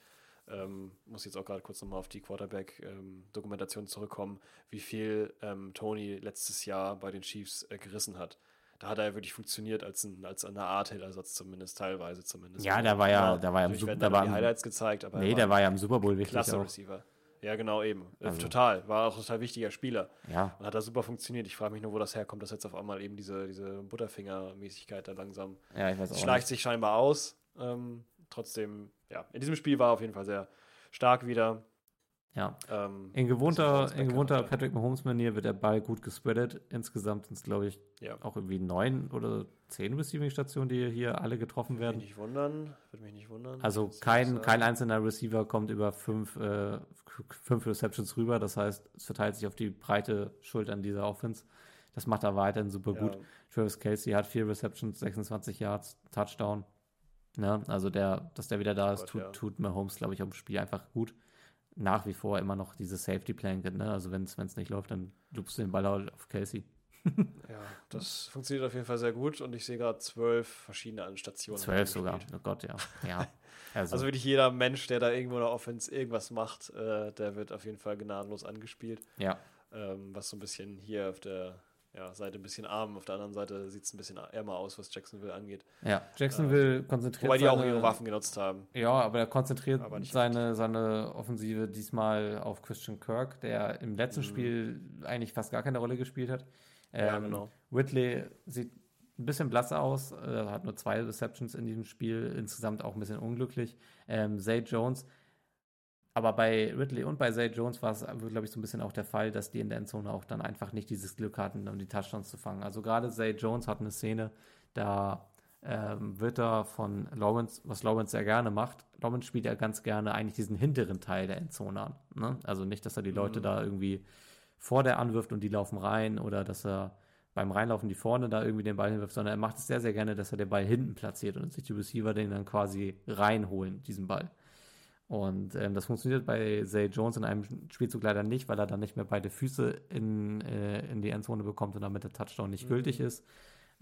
ähm, muss jetzt auch gerade kurz nochmal auf die Quarterback-Dokumentation zurückkommen, wie viel ähm, Tony letztes Jahr bei den Chiefs äh, gerissen hat. Da hat er ja wirklich funktioniert als, ein, als eine Art Hill-Ersatz zumindest, teilweise zumindest. Ja, der war ja- der war ja im war die im- Highlights gezeigt, aber er Nee, der war ja im Super Bowl wichtig klasse auch. Receiver. Ja, genau eben. Äh, Also- Total. War auch ein total wichtiger Spieler. Ja, Und hat da super funktioniert. Ich frage mich nur, wo das herkommt, dass jetzt auf einmal eben diese, diese Butterfinger-Mäßigkeit da langsam ja, ich weiß auch schleicht nicht. sich scheinbar aus. Ähm, trotzdem, ja, in diesem Spiel war er auf jeden Fall sehr stark wieder. Ja. Ähm, In gewohnter, in gewohnter Patrick Mahomes-Manier wird der Ball gut gespreadet. Insgesamt sind es, glaube ich, Ja. auch irgendwie neun oder zehn Receiving-Stationen, die hier alle getroffen Würde werden. mich nicht wundern. Würde mich nicht wundern. Also kein, kein einzelner Receiver kommt über fünf, äh, fünf Receptions rüber. Das heißt, es verteilt sich auf die breite Schultern dieser Offense. Das macht er weiterhin super gut. Ja, Travis Kelsey hat vier Receptions, 26 Yards, Touchdown. Ne? Also der, dass der wieder da ist, Gott, tut, ja. tut Mahomes, glaube ich, am Spiel einfach gut. Nach wie vor immer noch diese Safety Blanket, ne? Also wenn es nicht läuft, dann lupst du den Ball halt auf Kelsey. ja, das funktioniert auf jeden Fall sehr gut und ich sehe gerade zwölf verschiedene Stationen. hat er Zwölf sogar. Oh Gott, ja. Ja. Also, Also wirklich jeder Mensch, der da irgendwo in der Offense irgendwas macht, äh, der wird auf jeden Fall gnadenlos angespielt. ja. Ähm, was so ein bisschen hier auf der ja, Seite ein bisschen arm, auf der anderen Seite sieht es ein bisschen ärmer aus, was Jacksonville angeht. Ja. Jacksonville konzentriert Wobei die auch seine- ihre Waffen genutzt haben. Ja, aber er konzentriert Aber seine, seine Offensive diesmal auf Christian Kirk, der im letzten Mhm. Spiel eigentlich fast gar keine Rolle gespielt hat. Ja, Ähm, genau. Whitley sieht ein bisschen blasser aus, äh, hat nur zwei Receptions in diesem Spiel, insgesamt auch ein bisschen unglücklich. Ähm, Zay Jones, aber bei Ridley und bei Zay Jones war es, glaube ich, so ein bisschen auch der Fall, dass die in der Endzone auch dann einfach nicht dieses Glück hatten, um die Touchdowns zu fangen. Also gerade Zay Jones hat eine Szene, da ähm, wird er von Lawrence, was Lawrence sehr gerne macht. Lawrence spielt ja ganz gerne eigentlich diesen hinteren Teil der Endzone an. Ne? Also nicht, dass er die Leute Mhm. da irgendwie vor der anwirft und die laufen rein oder dass er beim Reinlaufen die vorne da irgendwie den Ball hinwirft, sondern er macht es sehr, sehr gerne, dass er den Ball hinten platziert und sich die Receiver den dann quasi reinholen, diesen Ball. Und ähm, das funktioniert bei Zay Jones in einem Spielzug leider nicht, weil er dann nicht mehr beide Füße in, äh, in die Endzone bekommt und damit der Touchdown nicht Mhm. gültig ist.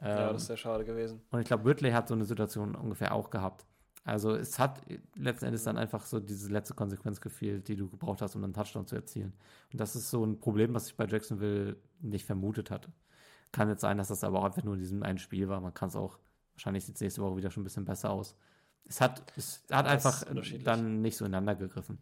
ja, Ähm, das ist sehr schade gewesen. und ich glaube, Ridley hat so eine Situation ungefähr auch gehabt. Also es hat letzten Endes dann einfach so diese letzte Konsequenz gefehlt, die du gebraucht hast, um einen Touchdown zu erzielen. Und das ist so ein Problem, was ich bei Jacksonville nicht vermutet hatte. Kann jetzt sein, dass das aber auch einfach nur in diesem einen Spiel war. Man kann es auch, wahrscheinlich sieht es nächste Woche wieder schon ein bisschen besser aus. Es hat, es hat Ja, einfach dann nicht so ineinander gegriffen.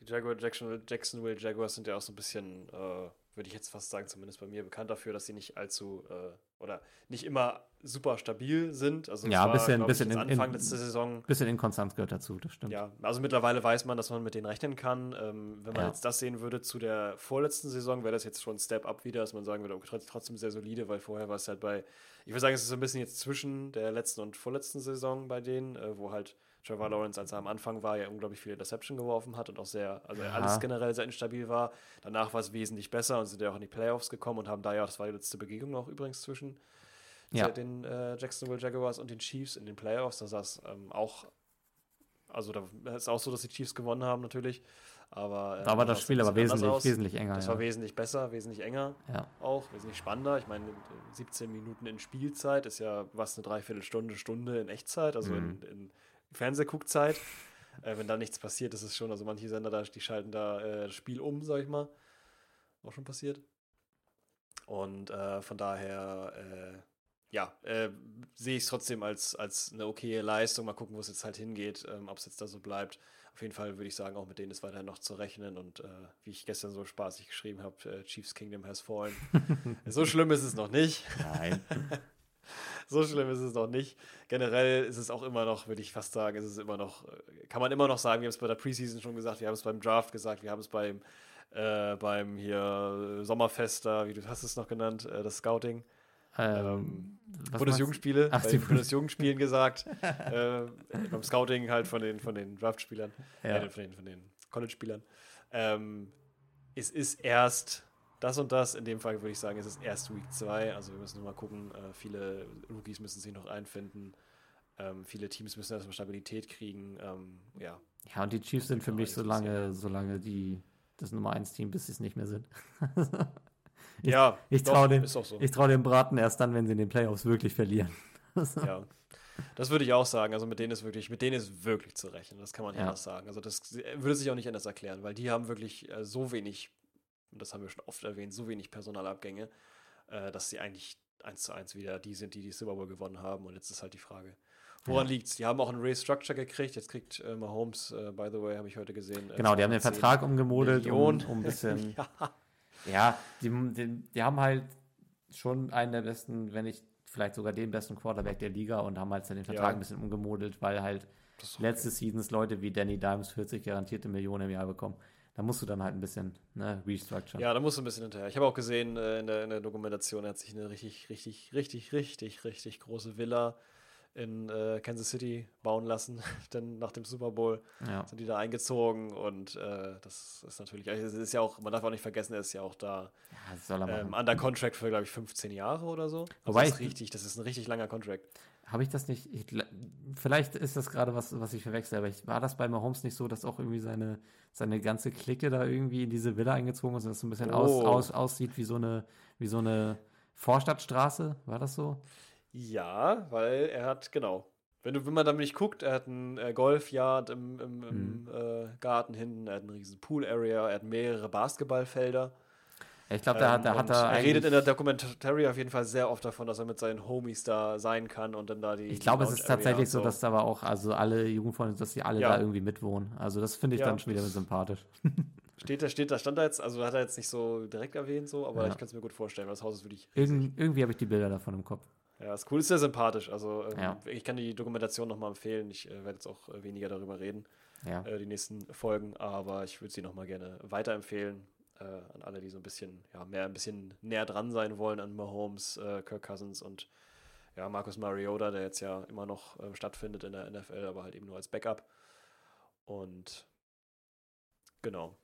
Die Jaguar, Jacksonville, Jacksonville Jaguars sind ja auch so ein bisschen, äh, würde ich jetzt fast sagen, zumindest bei mir bekannt dafür, dass sie nicht allzu äh, oder nicht immer super stabil sind. Also Ja, bisschen- glaub ich, bisschen jetzt in- Anfang in- letzte Saison. Bisschen Inkonstanz gehört dazu, das stimmt. Ja, also mittlerweile weiß man, dass man mit denen rechnen kann. Ähm, wenn man Ja. jetzt das sehen würde zu der vorletzten Saison, wäre das jetzt schon ein Step up wieder, dass man sagen würde, okay, trotz- trotzdem sehr solide, weil vorher war es halt bei, ich würde sagen, es ist so ein bisschen jetzt zwischen der letzten und vorletzten Saison bei denen, äh, wo halt Trevor Lawrence, als er am Anfang war, ja unglaublich viele Interception geworfen hat und auch sehr, also Ja. alles generell sehr instabil war. Danach war es wesentlich besser und sind ja auch in die Playoffs gekommen und haben da ja, das war die letzte Begegnung auch übrigens zwischen Ja. den äh, Jacksonville Jaguars und den Chiefs in den Playoffs. Da sah es ähm, auch, also da ist auch so, dass die Chiefs gewonnen haben natürlich. Aber, äh, Da war das Spiel aber wesentlich, aus. wesentlich enger. Das ja. war wesentlich besser, wesentlich enger ja. auch, wesentlich spannender. Ich meine, 17 Minuten in Spielzeit ist ja was eine Dreiviertelstunde, Stunde in Echtzeit, also Mhm. in, in Fernsehguckzeit. äh, wenn da nichts passiert, ist es schon, also manche Sender da, die schalten da äh, das Spiel um, sag ich mal. Auch schon passiert. Und äh, von daher, äh, ja, äh, sehe ich es trotzdem als, als eine okaye Leistung. Mal gucken, wo es jetzt halt hingeht, ähm, ob es jetzt da so bleibt. Auf jeden Fall würde ich sagen, auch mit denen ist weiterhin noch zu rechnen. Und äh, wie ich gestern so spaßig geschrieben habe, äh, Chiefs Kingdom has fallen. so schlimm ist es noch nicht. Nein. So schlimm ist es noch nicht. Generell ist es auch immer noch, würde ich fast sagen, ist es immer noch, äh, kann man immer noch sagen, wir haben es bei der Preseason schon gesagt, wir haben es beim Draft gesagt, wir haben es beim, äh, beim hier Sommerfest da, wie du hast es noch genannt, äh, das Scouting, ähm, Bundesjugendspiele, Ach, bei Bundesjugendspielen gesagt, äh, beim Scouting halt von den, von den Draftspielern, Ja. äh, von den, von den College-Spielern. ähm, es ist erst das und das. In dem Fall würde ich sagen, es ist erst Week 2. Also wir müssen mal gucken. Äh, viele Rookies müssen sich noch einfinden. Ähm, viele Teams müssen erstmal Stabilität kriegen. Ähm, ja. Ja, und die Chiefs sind für mich so lange, so lange die das Nummer 1 Team, bis sie es nicht mehr sind. ich, ja, ich traue dem, so. trau dem Braten erst dann, wenn sie in den Playoffs wirklich verlieren. ja. Das würde ich auch sagen. Also mit denen ist wirklich, mit denen ist wirklich zu rechnen. Das kann man ja. anders sagen. Also das würde sich auch nicht anders erklären, weil die haben wirklich äh, so wenig, und das haben wir schon oft erwähnt, so wenig Personalabgänge, äh, dass sie eigentlich eins zu eins wieder die sind, die die Super Bowl gewonnen haben. Und jetzt ist halt die Frage, Woran ja. liegt's? Die haben auch ein Restructure gekriegt. Jetzt kriegt äh, Mahomes, äh, by the way, habe ich heute gesehen. Äh, genau, die haben den Vertrag umgemodelt, um, um, ein bisschen. ja, ja die, die, die, haben halt schon einen der besten, wenn nicht vielleicht sogar den besten Quarterback der Liga und haben halt den Vertrag ja. ein bisschen umgemodelt, weil halt letzte okay. Seasons Leute wie Danny Dimes 40 garantierte Millionen im Jahr bekommen. Da musst du dann halt ein bisschen ne, restructuren. Ja, da musst du ein bisschen hinterher. Ich habe auch gesehen äh, in, der, in der Dokumentation, er hat sich eine richtig, richtig, richtig, richtig, richtig große Villa in äh, Kansas City bauen lassen, denn nach dem Super Bowl ja. sind die da eingezogen und äh, das ist natürlich, also es ist ja auch, man darf auch nicht vergessen, er ist ja auch da ja, ähm, under Contract für, glaube ich, 15 Jahre oder so. Also Wobei das ist richtig, das ist ein richtig langer Contract. Habe ich das nicht, ich, vielleicht ist das gerade was, was ich verwechsel, aber ich, war das bei Mahomes nicht so, dass auch irgendwie seine, seine ganze Clique da irgendwie in diese Villa eingezogen ist und das so ein bisschen oh. aus, aus, aussieht wie so eine, wie so eine Vorstadtstraße? War das so? Ja, weil er hat, genau. Wenn, du, wenn man damit nicht guckt, er hat ein äh, Golfyard im, im, im mhm. äh, Garten hinten, er hat eine riesen Pool-Area, er hat mehrere Basketballfelder. Ich glaube, da hat, da hat er. Er redet in der Documentary auf jeden Fall sehr oft davon, dass er mit seinen Homies da sein kann und dann da die. Ich glaube, es ist tatsächlich so, dass da aber auch, also alle Jugendfreunde, dass sie alle ja. da irgendwie mitwohnen. Also, das finde ich ja, dann schon wieder sympathisch. Steht da, steht da, stand da jetzt, also hat er jetzt nicht so direkt erwähnt, so, aber ja. ich kann es mir gut vorstellen, weil das Haus ist wirklich. Irgend, irgendwie habe ich die Bilder davon im Kopf. Ja, das cool ist sehr sympathisch. Also ähm, ja. ich kann die Dokumentation nochmal empfehlen. Ich äh, werde jetzt auch äh, weniger darüber reden, ja. äh, die nächsten Folgen, aber ich würde sie nochmal gerne weiterempfehlen äh, an alle, die so ein bisschen, ja, mehr ein bisschen näher dran sein wollen an Mahomes, äh, Kirk Cousins und ja, Marcus Mariota, der jetzt ja immer noch äh, stattfindet in der NFL, aber halt eben nur als Backup. Und genau.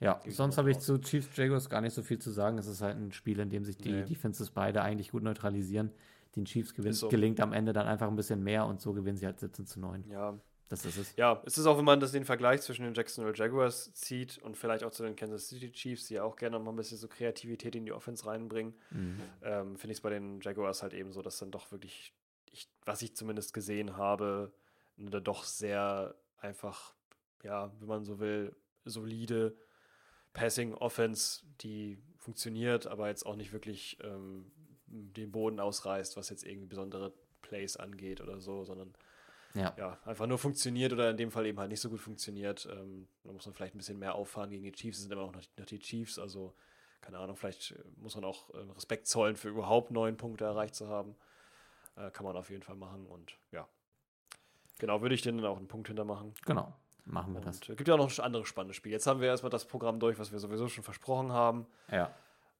Ja, sonst habe ich zu Chiefs Jaguars gar nicht so viel zu sagen. Es ist halt ein Spiel, in dem sich die nee. Defenses beide eigentlich gut neutralisieren. Den Chiefs gewinnt, so. gelingt am Ende dann einfach ein bisschen mehr und so gewinnen sie halt 17 zu 9. Ja. Das ist es. Ja, es ist auch, wenn man das den Vergleich zwischen den Jacksonville Jaguars zieht und vielleicht auch zu den Kansas City Chiefs, die ja auch gerne noch mal ein bisschen so Kreativität in die Offense reinbringen, mhm. ähm, finde ich es bei den Jaguars halt eben so, dass dann doch wirklich, ich, was ich zumindest gesehen habe, eine doch sehr einfach, ja, wenn man so will, solide Passing Offense, die funktioniert, aber jetzt auch nicht wirklich ähm, den Boden ausreißt, was jetzt irgendwie besondere Plays angeht oder so, sondern ja. ja. einfach nur funktioniert oder in dem Fall eben halt nicht so gut funktioniert. Ähm, da muss man vielleicht ein bisschen mehr auffahren gegen die Chiefs. Es sind immer noch, noch die Chiefs, also keine Ahnung, vielleicht äh, muss man auch äh, Respekt zollen für überhaupt neun Punkte erreicht zu haben. Äh, kann man auf jeden Fall machen und ja. Genau, würde ich denen auch einen Punkt hintermachen. Genau, machen wir und, das. Es äh, gibt ja auch noch andere spannende Spiele. Jetzt haben wir erstmal das Programm durch, was wir sowieso schon versprochen haben. Ja.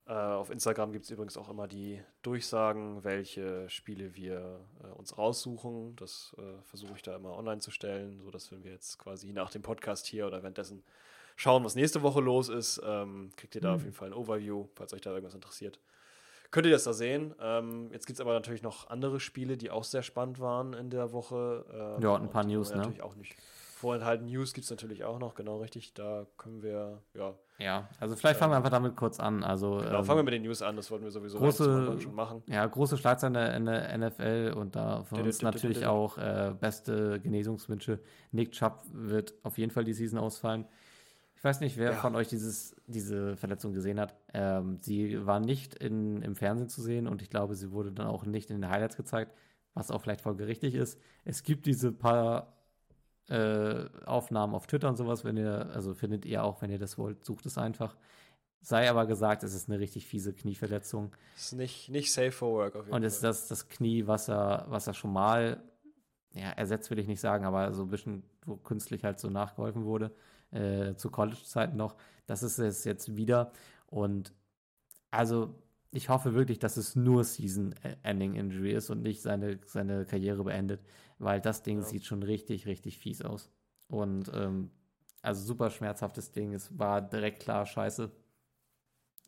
Äh, auf Instagram gibt es übrigens auch immer die Durchsagen, welche Spiele wir äh, uns raussuchen. Das äh, versuche ich da immer online zu stellen, sodass wenn wir jetzt quasi nach dem Podcast hier oder währenddessen schauen, was nächste Woche los ist, ähm, kriegt ihr da mhm. auf jeden Fall ein Overview, falls euch da irgendwas interessiert. Könnt ihr das da sehen? Ähm, jetzt gibt es aber natürlich noch andere Spiele, die auch sehr spannend waren in der Woche. Ähm, ja, und ein paar News, ne? Natürlich auch nicht vorenthalten News gibt es natürlich auch noch, genau richtig. Da können wir, ja. Ja, also vielleicht fangen wir einfach damit kurz an. Also, genau, ähm, fangen wir mit den News an, das wollten wir sowieso große, schon machen. Ja, große Schlagzeilen in der NFL und da von uns natürlich auch äh, beste Genesungswünsche. Nick Chubb wird auf jeden Fall die Season ausfallen. Ich weiß nicht, wer ja. von euch dieses, diese Verletzung gesehen hat. Ähm, sie war nicht in, im Fernsehen zu sehen und ich glaube, sie wurde dann auch nicht in den Highlights gezeigt, was auch vielleicht folgerichtig ist. Es gibt diese paar äh, Aufnahmen auf Twitter und sowas, wenn ihr, also findet ihr auch, wenn ihr das wollt, sucht es einfach. Sei aber gesagt, es ist eine richtig fiese Knieverletzung. Es ist nicht, nicht safe for work auf jeden Und es ist das, das Knie, was er, was er schon mal, ja, ersetzt will ich nicht sagen, aber so ein bisschen, wo künstlich halt so nachgeholfen wurde, äh, zu College-Zeiten noch. Das ist es jetzt wieder. Und also ich hoffe wirklich, dass es nur Season-Ending Injury ist und nicht seine, seine Karriere beendet, weil das Ding ja. sieht schon richtig, richtig fies aus. Und ähm, Also super schmerzhaftes Ding. Es war direkt klar, scheiße.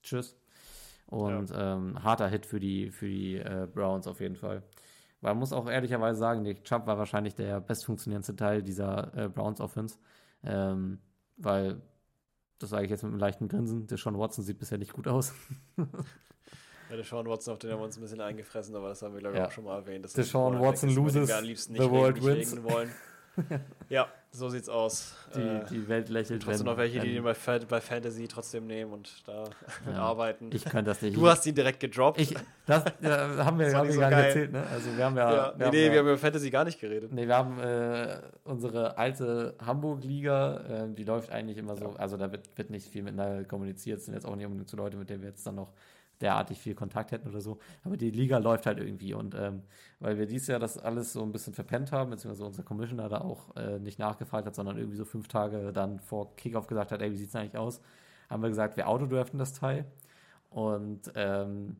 Tschüss. Und ja. ähm, harter Hit für die, für die äh, Browns auf jeden Fall. Man muss auch ehrlicherweise sagen, Nick Chubb war wahrscheinlich der bestfunktionierendste Teil dieser äh, Browns Offense. Ähm, weil, das sage ich jetzt mit einem leichten Grinsen, der Sean Watson sieht bisher nicht gut aus. Ja, der Sean Watson, auf den haben wir uns ein bisschen eingefressen, aber das haben wir, glaube ich, ja. auch schon mal erwähnt. Der Sean Watson loses, the world wins. Wollen. ja, so sieht's aus. Die, äh, die Welt lächelt. Trotzdem noch welche, die den bei, bei, Fantasy trotzdem nehmen und da ja, arbeiten. Ich kann das nicht. Du hast ihn direkt gedroppt. Ich, das ja, haben wir, haben wir so gar nicht erzählt, ne? Also wir haben ja. ja wir nee, haben, wir haben über Fantasy gar nicht geredet. Nee, wir haben äh, unsere alte Hamburg-Liga, äh, die läuft eigentlich immer so, also da wird, wird nicht viel miteinander kommuniziert, das sind jetzt auch nicht unbedingt so Leute, mit denen wir jetzt dann noch derartig viel Kontakt hätten oder so. Aber die Liga läuft halt irgendwie. Und ähm, weil wir dieses Jahr das alles so ein bisschen verpennt haben, beziehungsweise unser Commissioner da auch äh, nicht nachgefragt hat, sondern irgendwie so fünf Tage dann vor Kickoff gesagt hat, ey, wie sieht's eigentlich aus? Haben wir gesagt, wir autodraften das Teil. Und ähm,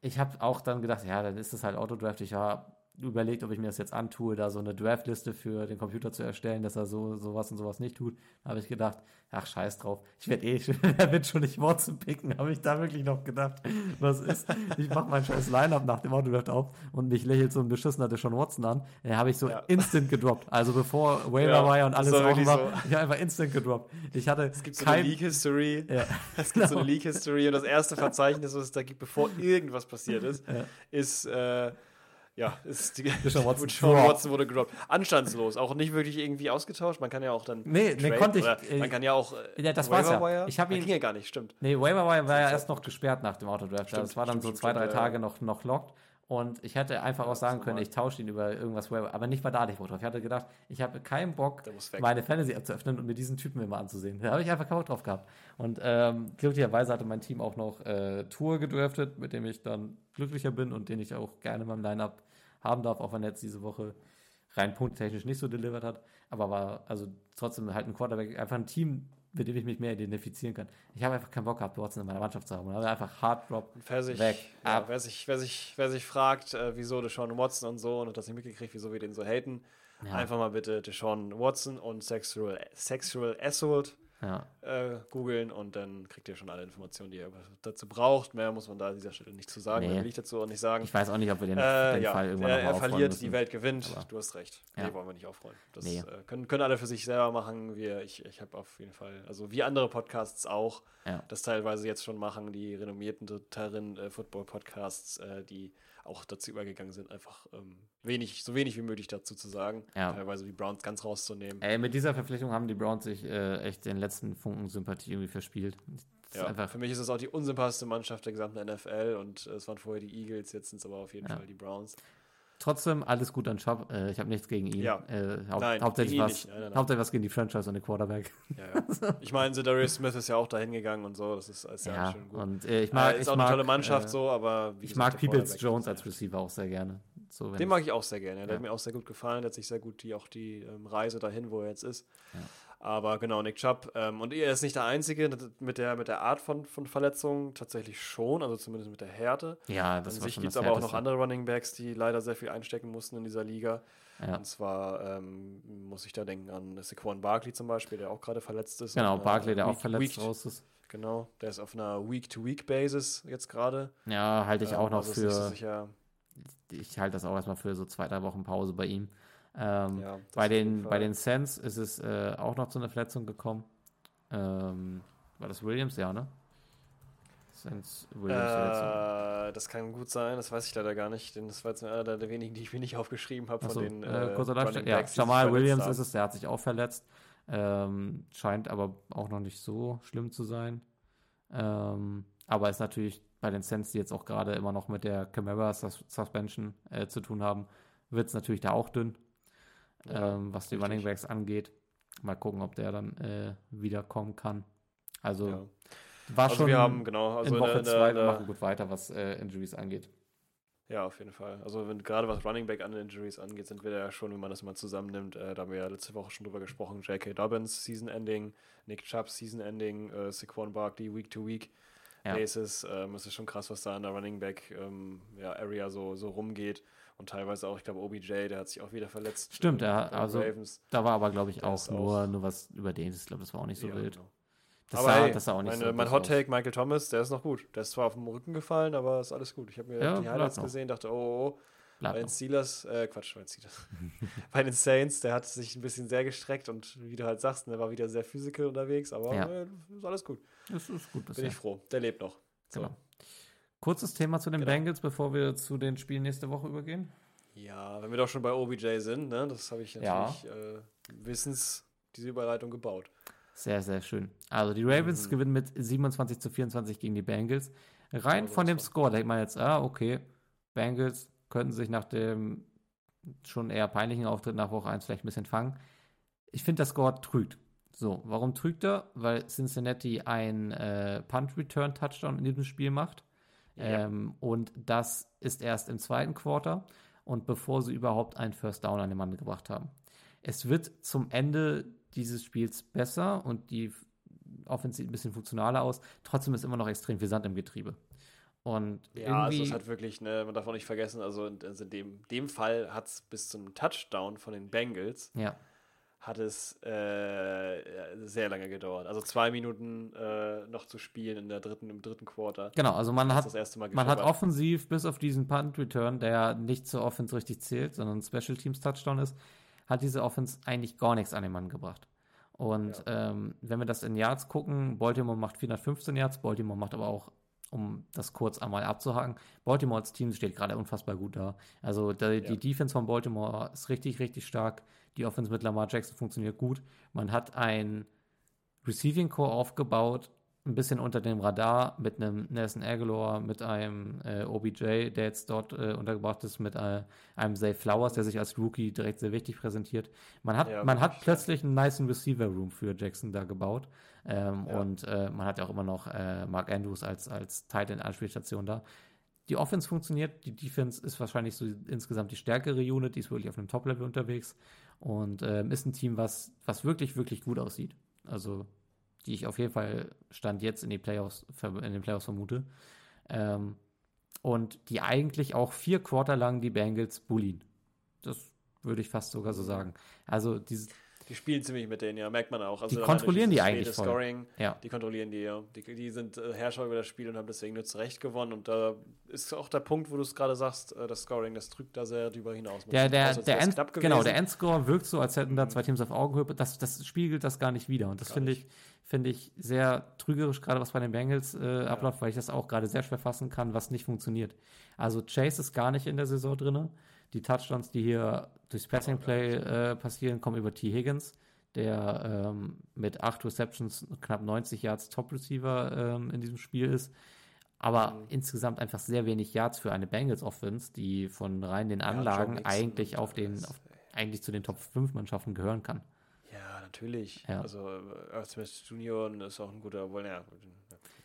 ich habe auch dann gedacht, ja, dann ist es halt Autodraft. Ich habe überlegt, ob ich mir das jetzt antue, da so eine Draftliste für den Computer zu erstellen, dass er so sowas und sowas nicht tut. Da habe ich gedacht, ach scheiß drauf, ich werde eh, er wird schon nicht Watson picken, habe ich da wirklich noch gedacht, was ist, ich mache mein scheiß Line-Up nach dem Autodraft auf und mich lächelt so ein beschissener Deshaun Watson an, den habe ich so ja. instant gedroppt, also bevor Waiver Wire ja, und alles offen war, so. ich habe einfach instant gedroppt. Ich hatte es gibt so kein, eine Leak-History, ja, es gibt so eine Leak-History und das erste Verzeichnis, was es da gibt, bevor irgendwas passiert ist, ist äh, ja, ist die Sean Watson. Sean Watson wurde gedroppt. Anstandslos, auch nicht wirklich irgendwie ausgetauscht. Man kann ja auch dann. Nee, nee konnte ich. Äh, man kann ja auch. Äh, ja, das war's ja. Ich habe ihn. ging ja gar nicht, stimmt. Nee, Waiver Wire war ja erst noch gesperrt nach dem Autodraft. Stimmt, das war dann stimmt, so zwei, drei Tage ja. noch, noch locked. Und ich hätte einfach auch sagen können, ich tausche ihn über irgendwas aber nicht mal da nicht drauf. Ich hatte gedacht, ich habe keinen Bock, meine Fantasy-App zu öffnen und mir diesen Typen immer anzusehen. Da habe ich einfach keinen Bock drauf gehabt. Und ähm, glücklicherweise hatte mein Team auch noch äh, Tour gedraftet, mit dem ich dann glücklicher bin und den ich auch gerne in meinem Line-Up haben darf, auch wenn er jetzt diese Woche rein punkttechnisch nicht so delivered hat. Aber war also trotzdem halt ein Quarterback, einfach ein Team, mit dem ich mich mehr identifizieren kann. Ich habe einfach keinen Bock gehabt, Watson in meiner Mannschaft zu haben. Und einfach Hard Drop wer sich, weg. Ja, wer, sich, wer, sich, wer sich fragt, äh, wieso Deshaun Watson und so und das nicht mitgekriegt, wieso wir den so haten, ja. einfach mal bitte Deshaun Watson und Sexual, Sexual Assault ja. äh, googeln und dann kriegt ihr schon alle Informationen, die ihr dazu braucht. Mehr muss man da an dieser Stelle nicht zu sagen, nee. will ich dazu auch nicht sagen. Ich weiß auch nicht, ob wir den, äh, den ja, Fall irgendwann Er, er verliert, müssen. die Welt gewinnt. Aber du hast recht. Ja. Nee, wollen wir nicht aufrollen. Das nee. äh, können, können alle für sich selber machen. Wir, ich ich habe auf jeden Fall, also wie andere Podcasts auch, ja. das teilweise jetzt schon machen, die renommierten Terrin äh, Football-Podcasts, äh, die auch dazu übergegangen sind, einfach ähm, wenig, so wenig wie möglich dazu zu sagen. Ja. Teilweise die Browns ganz rauszunehmen. Ey, mit dieser Verpflichtung haben die Browns sich äh, echt den letzten Funken Sympathie irgendwie verspielt. Ja, für mich ist es auch die unsympathischste Mannschaft der gesamten NFL und äh, es waren vorher die Eagles, jetzt sind es aber auf jeden ja. Fall die Browns. Trotzdem alles gut an Job. Äh, ich habe nichts gegen ihn. Ja. Äh, hau nein, hauptsächlich, was, nein, nein, hauptsächlich was gegen die Franchise und den Quarterback. Ja, ja. Ich meine, Darius Smith ist ja auch dahin gegangen und so. Das ist, ist ja, ja schön gut. Und äh, ich mag, äh, ist ich auch mag, eine tolle Mannschaft äh, so, aber ich gesagt, mag Peoples Jones als Receiver auch sehr gerne. So, Den mag ich auch sehr gerne. Der hat mir auch sehr gut gefallen. Der hat sich sehr gut die auch die ähm, Reise dahin, wo er jetzt ist. Aber genau, Nick Chubb. Ähm, und er ist nicht der Einzige mit der, mit der Art von, von Verletzungen, tatsächlich schon, also zumindest mit der Härte. Ja, das An sich gibt es aber auch noch andere Running Backs, die leider sehr viel einstecken mussten in dieser Liga. Ja. Und zwar ähm, muss ich da denken an Saquon Barkley zum Beispiel, der auch gerade verletzt ist. Genau, Barkley, der Week, auch verletzt Week, raus ist. Genau, der ist auf einer Week-to-Week-Basis jetzt gerade. Ja, halte ich auch ähm, noch also für. Ich halte das auch erstmal für so zwei, drei Wochen Pause bei ihm. Ähm, Ja, bei, den, bei den Saints ist es äh, auch noch zu einer Verletzung gekommen. Ähm, war das Williams? Ja, ne? Saints Williams. Äh, das kann gut sein, das weiß ich leider gar nicht, denn das war jetzt einer der, wenigen, die ich mir nicht aufgeschrieben habe Achso, von den äh, äh, kurzer Darstellung. Ja, Jamal Williams haben. ist es, der hat sich auch verletzt. Ähm, scheint aber auch noch nicht so schlimm zu sein. Ähm, aber ist natürlich bei den Saints, die jetzt auch gerade immer noch mit der Camara Sus Suspension äh, zu tun haben, wird es natürlich da auch dünn, ähm, was die richtig. Running Backs angeht. Mal gucken, ob der dann äh, wiederkommen kann. Also Ja. war Also schon wir haben, genau, also in Woche in der- zwei, in wir der- machen gut weiter, was äh, Injuries angeht. Ja, auf jeden Fall. Also wenn gerade was Running Back an Injuries angeht, sind wir da ja schon, wenn man das mal zusammennimmt, äh, da haben wir ja letzte Woche schon drüber gesprochen, J.K. Dobbins, Season Ending, Nick Chubb, Season Ending, äh, Saquon Barkley, Week to Week Ja. Basis. Ähm, es ist schon krass, was da an der Running Back ähm, ja, Area so, so rumgeht. Und teilweise auch, ich glaube, OBJ, der hat sich auch wieder verletzt. Stimmt, äh, ja, also Ravens. Da war aber, glaube ich, auch nur, auch- nur was über den. Ich glaube, das war auch nicht so Ja, wild. genau. Das aber sah, hey, das sah auch nicht meine, so mein Hot. Take, Michael Thomas, der ist noch gut. Der ist zwar auf dem Rücken gefallen, aber ist alles gut. Ich habe mir Ja, die Highlights gesehen, dachte, oh, oh, oh. Bleibt Bei den. Steelers, äh, Quatsch, bei den Steelers. bei den Saints, der hat sich ein bisschen sehr gestreckt und wie du halt sagst, der war wieder sehr physical unterwegs, aber Ja. äh, ist alles gut. Das ist gut Bin ich froh. Der lebt noch. So. Genau. Kurzes Thema zu den Genau. Bengals, bevor wir zu den Spielen nächste Woche übergehen. Ja, wenn wir doch schon bei OBJ sind, ne, das habe ich Ja. natürlich äh, wissens diese Überleitung gebaut. Sehr, sehr schön. Also die Ravens Mhm. gewinnen mit 27 zu 24 gegen die Bengals. Rein Ja, von dem. Score denkt man jetzt, ah, okay, Bengals könnten sich nach dem schon eher peinlichen Auftritt nach Woche 1 vielleicht ein bisschen fangen. Ich finde, der Score trügt. So, warum trügt er? Weil Cincinnati ein äh, Punt-Return-Touchdown in diesem Spiel macht. Ja. Ähm, und das ist erst im zweiten Quarter und bevor sie überhaupt einen First Down an den Mann gebracht haben. Es wird zum Ende dieses Spiels besser und die Offense sieht ein bisschen funktionaler aus. Trotzdem ist immer noch extrem viel Sand im Getriebe. Und Ja, also es hat wirklich, ne, man darf auch nicht vergessen, also in, also in dem, dem Fall hat es bis zum Touchdown von den Bengals ja, hat es äh, sehr lange gedauert. Also zwei Minuten äh, noch zu spielen in der dritten, im dritten Quarter. genau, also man hat das erste Mal Man hat offensiv, bis auf diesen Punt-Return, der nicht zur Offense richtig zählt, sondern ein Special Teams Touchdown ist, hat diese Offense eigentlich gar nichts an den Mann gebracht. Und ähm, wenn wir das in Yards gucken, Baltimore macht 415 Yards, Baltimore macht aber auch, um das kurz einmal abzuhaken, Baltimore als Team steht gerade unfassbar gut da. Also die, die Defense von Baltimore ist richtig, richtig stark. Die Offense mit Lamar Jackson funktioniert gut. Man hat ein Receiving Core aufgebaut, ein bisschen unter dem Radar mit einem Nelson Aguilar, mit einem äh, OBJ, der jetzt dort äh, untergebracht ist, mit äh, einem Zay Flowers, der sich als Rookie direkt sehr wichtig präsentiert. Man hat, Ja, man hat plötzlich einen nice Receiver Room für Jackson da gebaut. Ähm, Ja. Und äh, man hat ja auch immer noch äh, Mark Andrews als, als Tight End Anspielstation da. Die Offense funktioniert, die Defense ist wahrscheinlich so insgesamt die stärkere Unit, die ist wirklich auf einem Top-Level unterwegs und ähm, ist ein Team, was, was wirklich, wirklich gut aussieht. Also, die ich auf jeden Fall Stand jetzt in, die Playoffs, in den Playoffs vermute. Ähm, und die eigentlich auch vier Quarter lang die Bengals bullien. Das würde ich fast sogar so sagen. Also, diese, Die spielen ziemlich mit denen, ja, merkt man auch. Also Die kontrollieren die eigentlich voll. Scoring, ja. die kontrollieren die, ja. Die, die sind äh, Herrscher über das Spiel und haben deswegen nur zu Recht gewonnen. Und da ist auch der Punkt, wo du es gerade sagst, äh, das Scoring, das drückt da sehr drüber hinaus. Man Der, der, aus, als der, End, genau, der. Endscore wirkt so, als hätten da zwei Teams auf Augenhöhe. Das, das spiegelt das gar nicht wieder. Und das finde ich, finde ich sehr trügerisch, gerade was bei den Bengals äh, abläuft, weil ich das auch gerade sehr schwer fassen kann, was nicht funktioniert. Also Chase ist gar nicht in der Saison drin. Die Touchdowns, die hier durchs Passing Play äh, passieren, kommen über T. Higgins, der ähm, mit acht Receptions, knapp 90 Yards Top-Receiver ähm, in diesem Spiel ist. Aber Mhm. insgesamt einfach sehr wenig Yards für eine Bengals Offense, die von rein den Ja, Anlagen Mixon eigentlich auf den, auf, eigentlich zu den Top 5 Mannschaften gehören kann. Ja, natürlich. Ja. Also, äh, Earl Smith Jr. ist auch ein guter, naja, den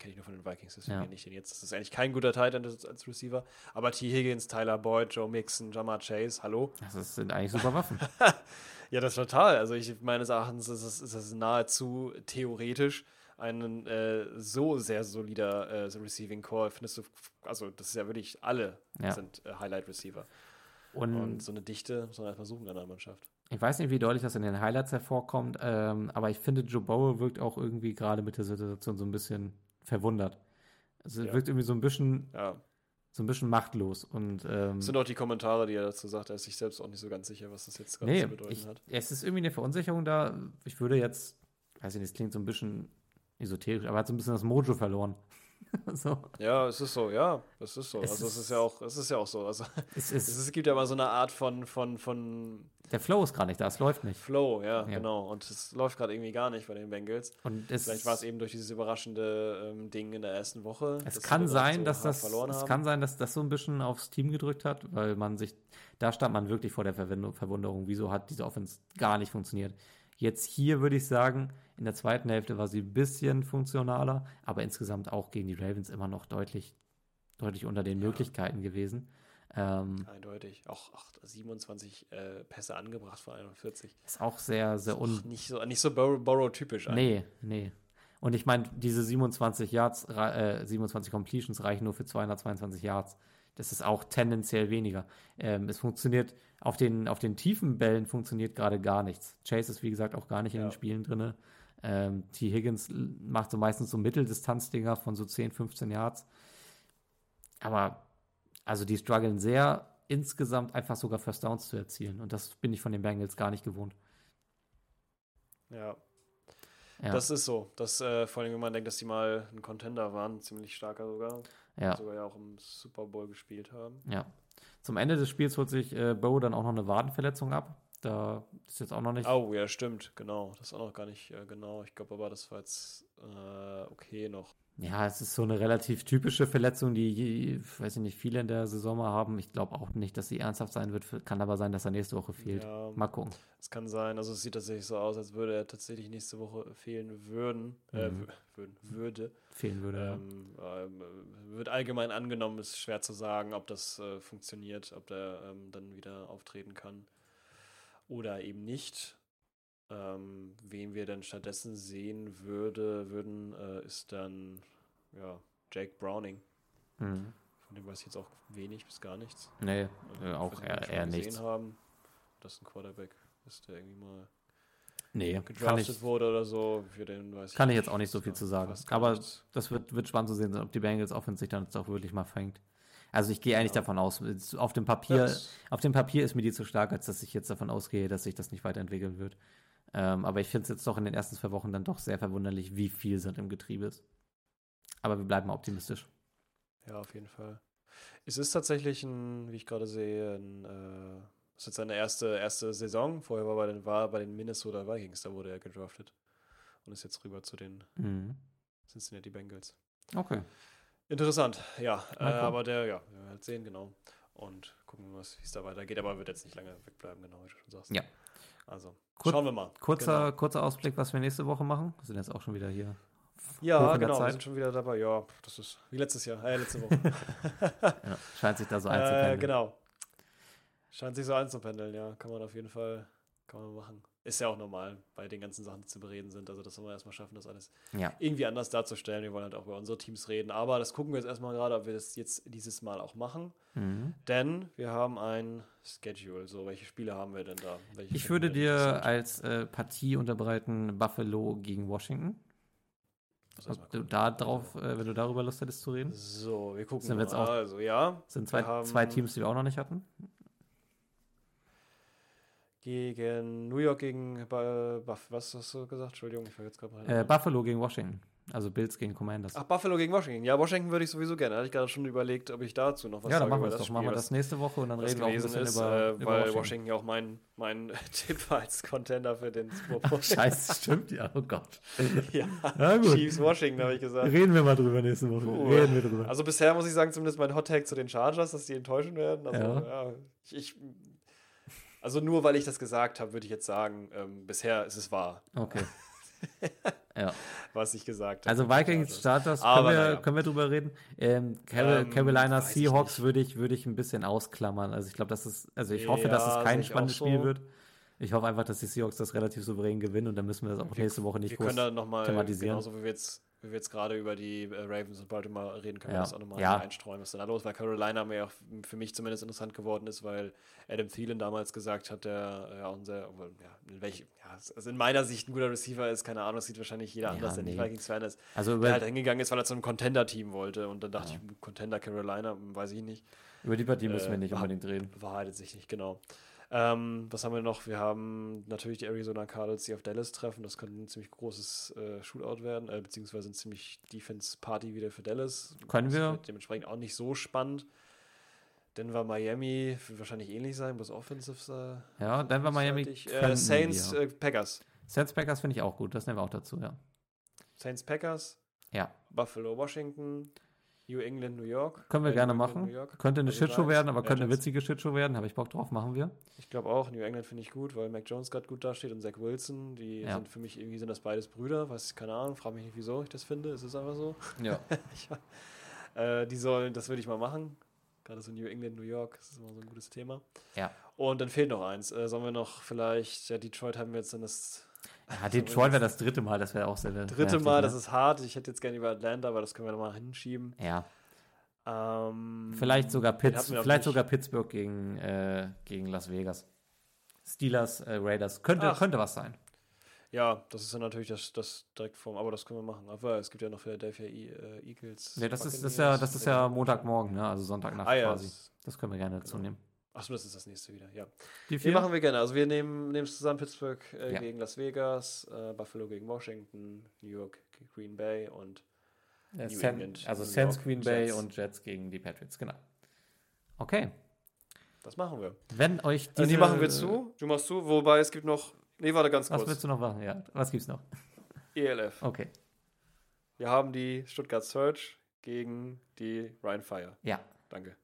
kenne ich nur von den Vikings, deswegen Ja. nicht den jetzt. Das ist eigentlich kein guter Tight End als, Receiver. Aber T. Higgins, Tyler Boyd, Joe Mixon, Jamar Chase, hallo. Das sind eigentlich super Waffen. Ja, das ist total. Also ich meines Erachtens ist es, ist es nahezu theoretisch ein äh, so sehr solider äh, Receiving Core. Findest du, also das ist ja wirklich alle Ja. sind äh, Highlight Receiver. Und, Und so eine Dichte muss man erstmal suchen in einer Mannschaft. ich weiß nicht, wie deutlich das in den Highlights hervorkommt, ähm, aber ich finde, Joe Burrow wirkt auch irgendwie gerade mit der Situation so ein bisschen verwundert. Also Ja. wirkt irgendwie so ein bisschen, Ja. so ein bisschen machtlos. Und ähm, Das sind auch die Kommentare, die er dazu sagt. Er ist sich selbst auch nicht so ganz sicher, was das jetzt gerade nee, zu bedeuten ich, hat. es ist irgendwie eine Verunsicherung da. Ich würde jetzt, weiß ich nicht, es klingt so ein bisschen esoterisch, aber er hat so ein bisschen das Mojo verloren. so. Ja, es ist so, ja, es ist so. Es also es ist- ist ja auch, es ist ja auch so. Also Es ist, ist, es gibt ja immer so eine Art von, von, von der Flow ist gar nicht da, es läuft nicht. Flow, ja, Ja. genau. Und es läuft gerade irgendwie gar nicht bei den Bengals. Und Vielleicht war es eben durch dieses überraschende ähm, Ding in der ersten Woche. Es kann sein, so dass das, verloren es kann sein, dass das so ein bisschen aufs Team gedrückt hat, weil man sich, da stand man wirklich vor der Verwund- Verwunderung, wieso hat diese Offense gar nicht funktioniert. Jetzt hier würde ich sagen, in der zweiten Hälfte war sie ein bisschen funktionaler, aber insgesamt auch gegen die Ravens immer noch deutlich, deutlich unter den Ja. Möglichkeiten gewesen. Ähm, Eindeutig. Auch, auch 27 äh, Pässe angebracht von 41. ist auch sehr, sehr un, nicht so, nicht so Bor- Borrow-typisch. Nee, nee. Und ich meine, diese 27 Yards, äh, 27 Completions reichen nur für 222 Yards. das ist auch tendenziell weniger. Ähm, es funktioniert, auf den, auf den tiefen Bällen funktioniert gerade gar nichts. Chase ist, wie gesagt, auch gar nicht in Ja. den Spielen drin. Ähm, T. Higgins macht so meistens so Mitteldistanzdinger von so 10, 15 Yards. Aber, also die strugglen sehr, insgesamt einfach sogar First Downs zu erzielen. Und das bin ich von den Bengals gar nicht gewohnt. Ja, Ja, das ist so. Das, äh, vor allem, wenn man denkt, dass die mal ein Contender waren, ziemlich starker sogar. ja, Sogar ja auch im Super Bowl gespielt haben. ja. Zum Ende des Spiels holt sich äh, Bo dann auch noch eine Wadenverletzung ab. Da ist jetzt auch noch nicht. Oh, ja, stimmt, genau. Das ist auch noch gar nicht äh, genau. Ich glaube aber, das war jetzt äh, okay noch. Ja, es ist so eine relativ typische Verletzung, die, weiß ich nicht, viele in der Saison mal haben. Ich glaube auch nicht, dass sie ernsthaft sein wird. Kann aber sein, dass er nächste Woche fehlt. Ja, Mal gucken. es kann sein. Also es sieht tatsächlich so aus, als würde er tatsächlich nächste Woche fehlen würden. Äh, Mhm. wü- würden würde. Fehlen würde. ja. Ähm, ähm, wird allgemein angenommen, ist schwer zu sagen, ob das äh, funktioniert, ob der ähm, dann wieder auftreten kann oder eben nicht. Ähm, wen wir dann stattdessen sehen würde, würden, äh, ist dann ja, Jake Browning. Mhm. Von dem weiß ich jetzt auch wenig bis gar nichts. Nee, Also, äh, ich auch ob eher, eher gesehen nichts. Haben, dass ein Quarterback ist, der irgendwie mal Nee, kann gedraftet ich, wurde oder so. Für den weiß kann ich jetzt auch nicht so viel zu sagen. Aber nichts. das wird, wird spannend zu sehen sein, ob die Bengals Offense sich dann jetzt auch wirklich mal fängt. Also ich gehe eigentlich Ja. davon aus, auf dem Papier, Das- auf dem Papier ist mir die zu stark, als dass ich jetzt davon ausgehe, dass sich das nicht weiterentwickeln wird. Ähm, aber ich finde es jetzt doch in den ersten zwei Wochen dann doch sehr verwunderlich, wie viel sind im Getriebe ist. Aber wir bleiben optimistisch. Ja, auf jeden Fall. Es ist tatsächlich ein, wie ich gerade sehe, ein, äh, ist jetzt seine erste, erste Saison. Vorher war, bei den, war er bei den Minnesota Vikings, da wurde er gedraftet. Und ist jetzt rüber zu den Mhm. Cincinnati Bengals. Okay. Interessant, ja. Äh, aber der, ja, wir werden halt sehen, genau. Und gucken, wie es da weitergeht. Aber er wird jetzt nicht lange wegbleiben, genau wie du schon sagst. Ja. Also, Kur- schauen wir mal. Kurzer, Genau. kurzer Ausblick, was wir nächste Woche machen. Wir sind jetzt auch schon wieder hier. Ja, genau, wir Zeit. sind schon wieder dabei. Ja, das ist wie letztes Jahr, äh, letzte Woche. Ja, scheint sich da so äh, einzupendeln. genau. Scheint sich so einzupendeln, ja. Kann man auf jeden Fall kann man machen. Ist ja auch normal bei den ganzen Sachen, die zu bereden sind. Also das wollen wir erstmal schaffen, das alles Ja. irgendwie anders darzustellen. Wir wollen halt auch über unsere Teams reden. Aber das gucken wir jetzt erstmal gerade, ob wir das jetzt dieses Mal auch machen. Mhm. Denn wir haben ein Schedule. So, welche Spiele haben wir denn da? Welche Ich würde dir als äh, Partie unterbreiten Buffalo gegen Washington. Mal Ob du da drauf, äh, wenn du darüber Lust hättest zu reden. So, wir gucken Sind wir jetzt auch- Also, ja. Sind zwei, zwei Teams, die wir auch noch nicht hatten. Gegen New York gegen Buff. Was hast du gesagt? Entschuldigung, ich vergesse gerade mal. Äh, Buffalo gegen Washington. Also Bills gegen Commanders. Ach, Buffalo gegen Washington. Ja, Washington würde ich sowieso gerne. Hatte ich gerade schon überlegt, ob ich dazu noch was ja, dann sage machen wir das doch. Machen Spiel, wir was- das nächste Woche und dann reden wir auch ein bisschen ist, über, äh, über weil Washington. Washington ja auch mein, mein Tipp war als Contender für den Super Bowl. Scheiße, stimmt ja. Oh Gott. ja, Na gut. Chiefs Washington, habe ich gesagt. Reden wir mal drüber nächste Woche. Puh. Reden wir drüber. Also bisher muss ich sagen, zumindest mein Hot Tag zu den Chargers, dass die enttäuschen werden. Also, Ja. ja. ich, ich, also nur weil ich das gesagt habe, würde ich jetzt sagen, ähm, bisher ist es wahr, Okay. ja. was ich gesagt habe. Also Vikings, Starters, können Aber wir, naja. können wir drüber reden. Ähm, Carol, Ähm, Carolina ich Seahawks nicht. würde ich, würde ich ein bisschen ausklammern. Also ich glaube, das ist, also ich hoffe, dass Ja, es kein ich spannendes so. Spiel wird. Ich hoffe einfach, dass die Seahawks das relativ souverän gewinnen und dann müssen wir das auch nächste Woche nicht wir groß können da nochmal, thematisieren. genauso wie wir jetzt, wie wir jetzt gerade über die äh, Ravens und Baltimore reden, können Ja. wir das auch nochmal Ja. einstreuen, was da los war. Carolina mir auch für mich zumindest interessant geworden ist, weil Adam Thielen damals gesagt hat, der ja auch ein sehr, obwohl, ja, in welch, ja, also in meiner Sicht ein guter Receiver ist, keine Ahnung, das sieht wahrscheinlich jeder Ja, anders, der nicht nee. Vikings-Fan ist. Also Der halt hingegangen ist, weil er zu einem Contender-Team wollte und dann dachte ich, Contender Carolina, hm, weiß ich nicht. über die Partie müssen wir äh, nicht unbedingt reden. Bewahrheitet sich nicht, genau. Ähm, was haben wir noch? Wir haben natürlich die Arizona Cardinals, die auf Dallas treffen. Das könnte ein ziemlich großes äh, Shootout werden, äh, beziehungsweise ein ziemlich Defense-Party wieder für Dallas. Können das wir. Dementsprechend auch nicht so spannend. Denver, Miami wird wahrscheinlich ähnlich sein, bloß Offensive. Äh, Ja, Denver, Miami Äh, Saints, wir. äh, Packers. Saints Packers finde ich auch gut, das nehmen wir auch dazu, ja. Saints, Packers. Ja, Buffalo, Washington. New England, New York. können wir Äh, gerne New machen. New York. Könnte eine Also Shitshow werden, aber könnte eine witzige Shitshow werden. Habe ich Bock drauf, machen wir. Ich glaube auch, New England finde ich gut, weil Mac Jones gerade gut dasteht und Zach Wilson, die Ja. sind für mich irgendwie sind das beides Brüder, was keine Ahnung, frage mich nicht wieso ich das finde, es ist einfach so. Ja. Ich, äh, die sollen, das würde ich mal machen. Gerade so New England, New York, das ist immer so ein gutes Thema. Ja. Und dann fehlt noch eins. Äh, sollen wir noch vielleicht, ja, Detroit haben wir jetzt dann das Ja, Detroit wäre das dritte Mal, das wäre auch sehr dritte Mal, ne? das ist hart. Ich hätte jetzt gerne über Atlanta, aber das können wir nochmal hinschieben. Ja, Ähm, Vielleicht sogar, Pitts, vielleicht sogar Pittsburgh gegen, äh, gegen Las Vegas. Steelers, äh, Raiders. Könnte, Ach. könnte was sein. Ja, das ist ja natürlich das, das direkt vom, aber das können wir machen. Aber es gibt ja noch Philadelphia E- äh, Eagles. Nee, das ist, das ist ja, das ist ja Montagmorgen, ne? also Sonntagnacht Ah, ja, quasi. das- Das können wir gerne dazu Genau. nehmen. Achso, das ist das nächste wieder, ja. Die Die vier? machen wir gerne. Also wir nehmen es zusammen Pittsburgh äh, Ja. gegen Las Vegas, äh, Buffalo gegen Washington, New York gegen Green Bay und Äh, New San, England, also Saints, Green Bay Jets. und Jets gegen die Patriots, genau. Okay. das machen wir. Wenn euch diese... Also die machen wir zu. Du machst zu, wobei es gibt noch. Nee, warte ganz Was kurz. willst du noch machen? Ja, was gibt's noch? ELF. Okay. Wir haben die Stuttgart Search gegen die Ryan Fire. Ja. Danke.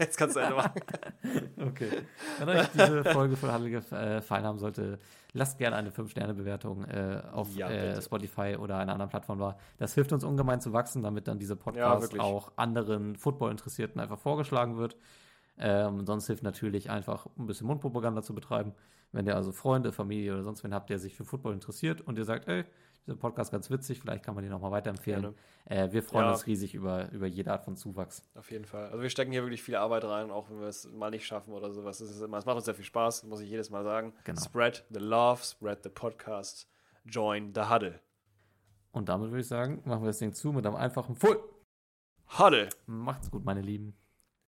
Jetzt kannst du Ende machen. Okay. Wenn euch diese Folge von Halle gefallen haben sollte, lasst gerne eine 5-Sterne-Bewertung äh, auf Ja, äh. Spotify oder einer anderen Plattform da. Das hilft uns ungemein zu wachsen, damit dann dieser Podcast wirklich. auch anderen Football-Interessierten einfach vorgeschlagen wird. Ähm, sonst hilft natürlich einfach ein bisschen Mundpropaganda zu betreiben. Wenn ihr also Freunde, Familie oder sonst wen habt, der sich für Football interessiert und ihr sagt, ey, dieser Podcast ganz witzig, vielleicht kann man den nochmal weiterempfehlen. Äh, wir freuen Ja. uns riesig über, über jede Art von Zuwachs. Auf jeden Fall. Also wir stecken hier wirklich viel Arbeit rein, auch wenn wir es mal nicht schaffen oder sowas. Es, ist immer, es macht uns sehr viel Spaß, muss ich jedes Mal sagen. Genau. Spread the love, spread the podcast, join the huddle. Und damit würde ich sagen, machen wir das Ding zu mit einem einfachen Full. Huddle! Macht's gut, meine Lieben.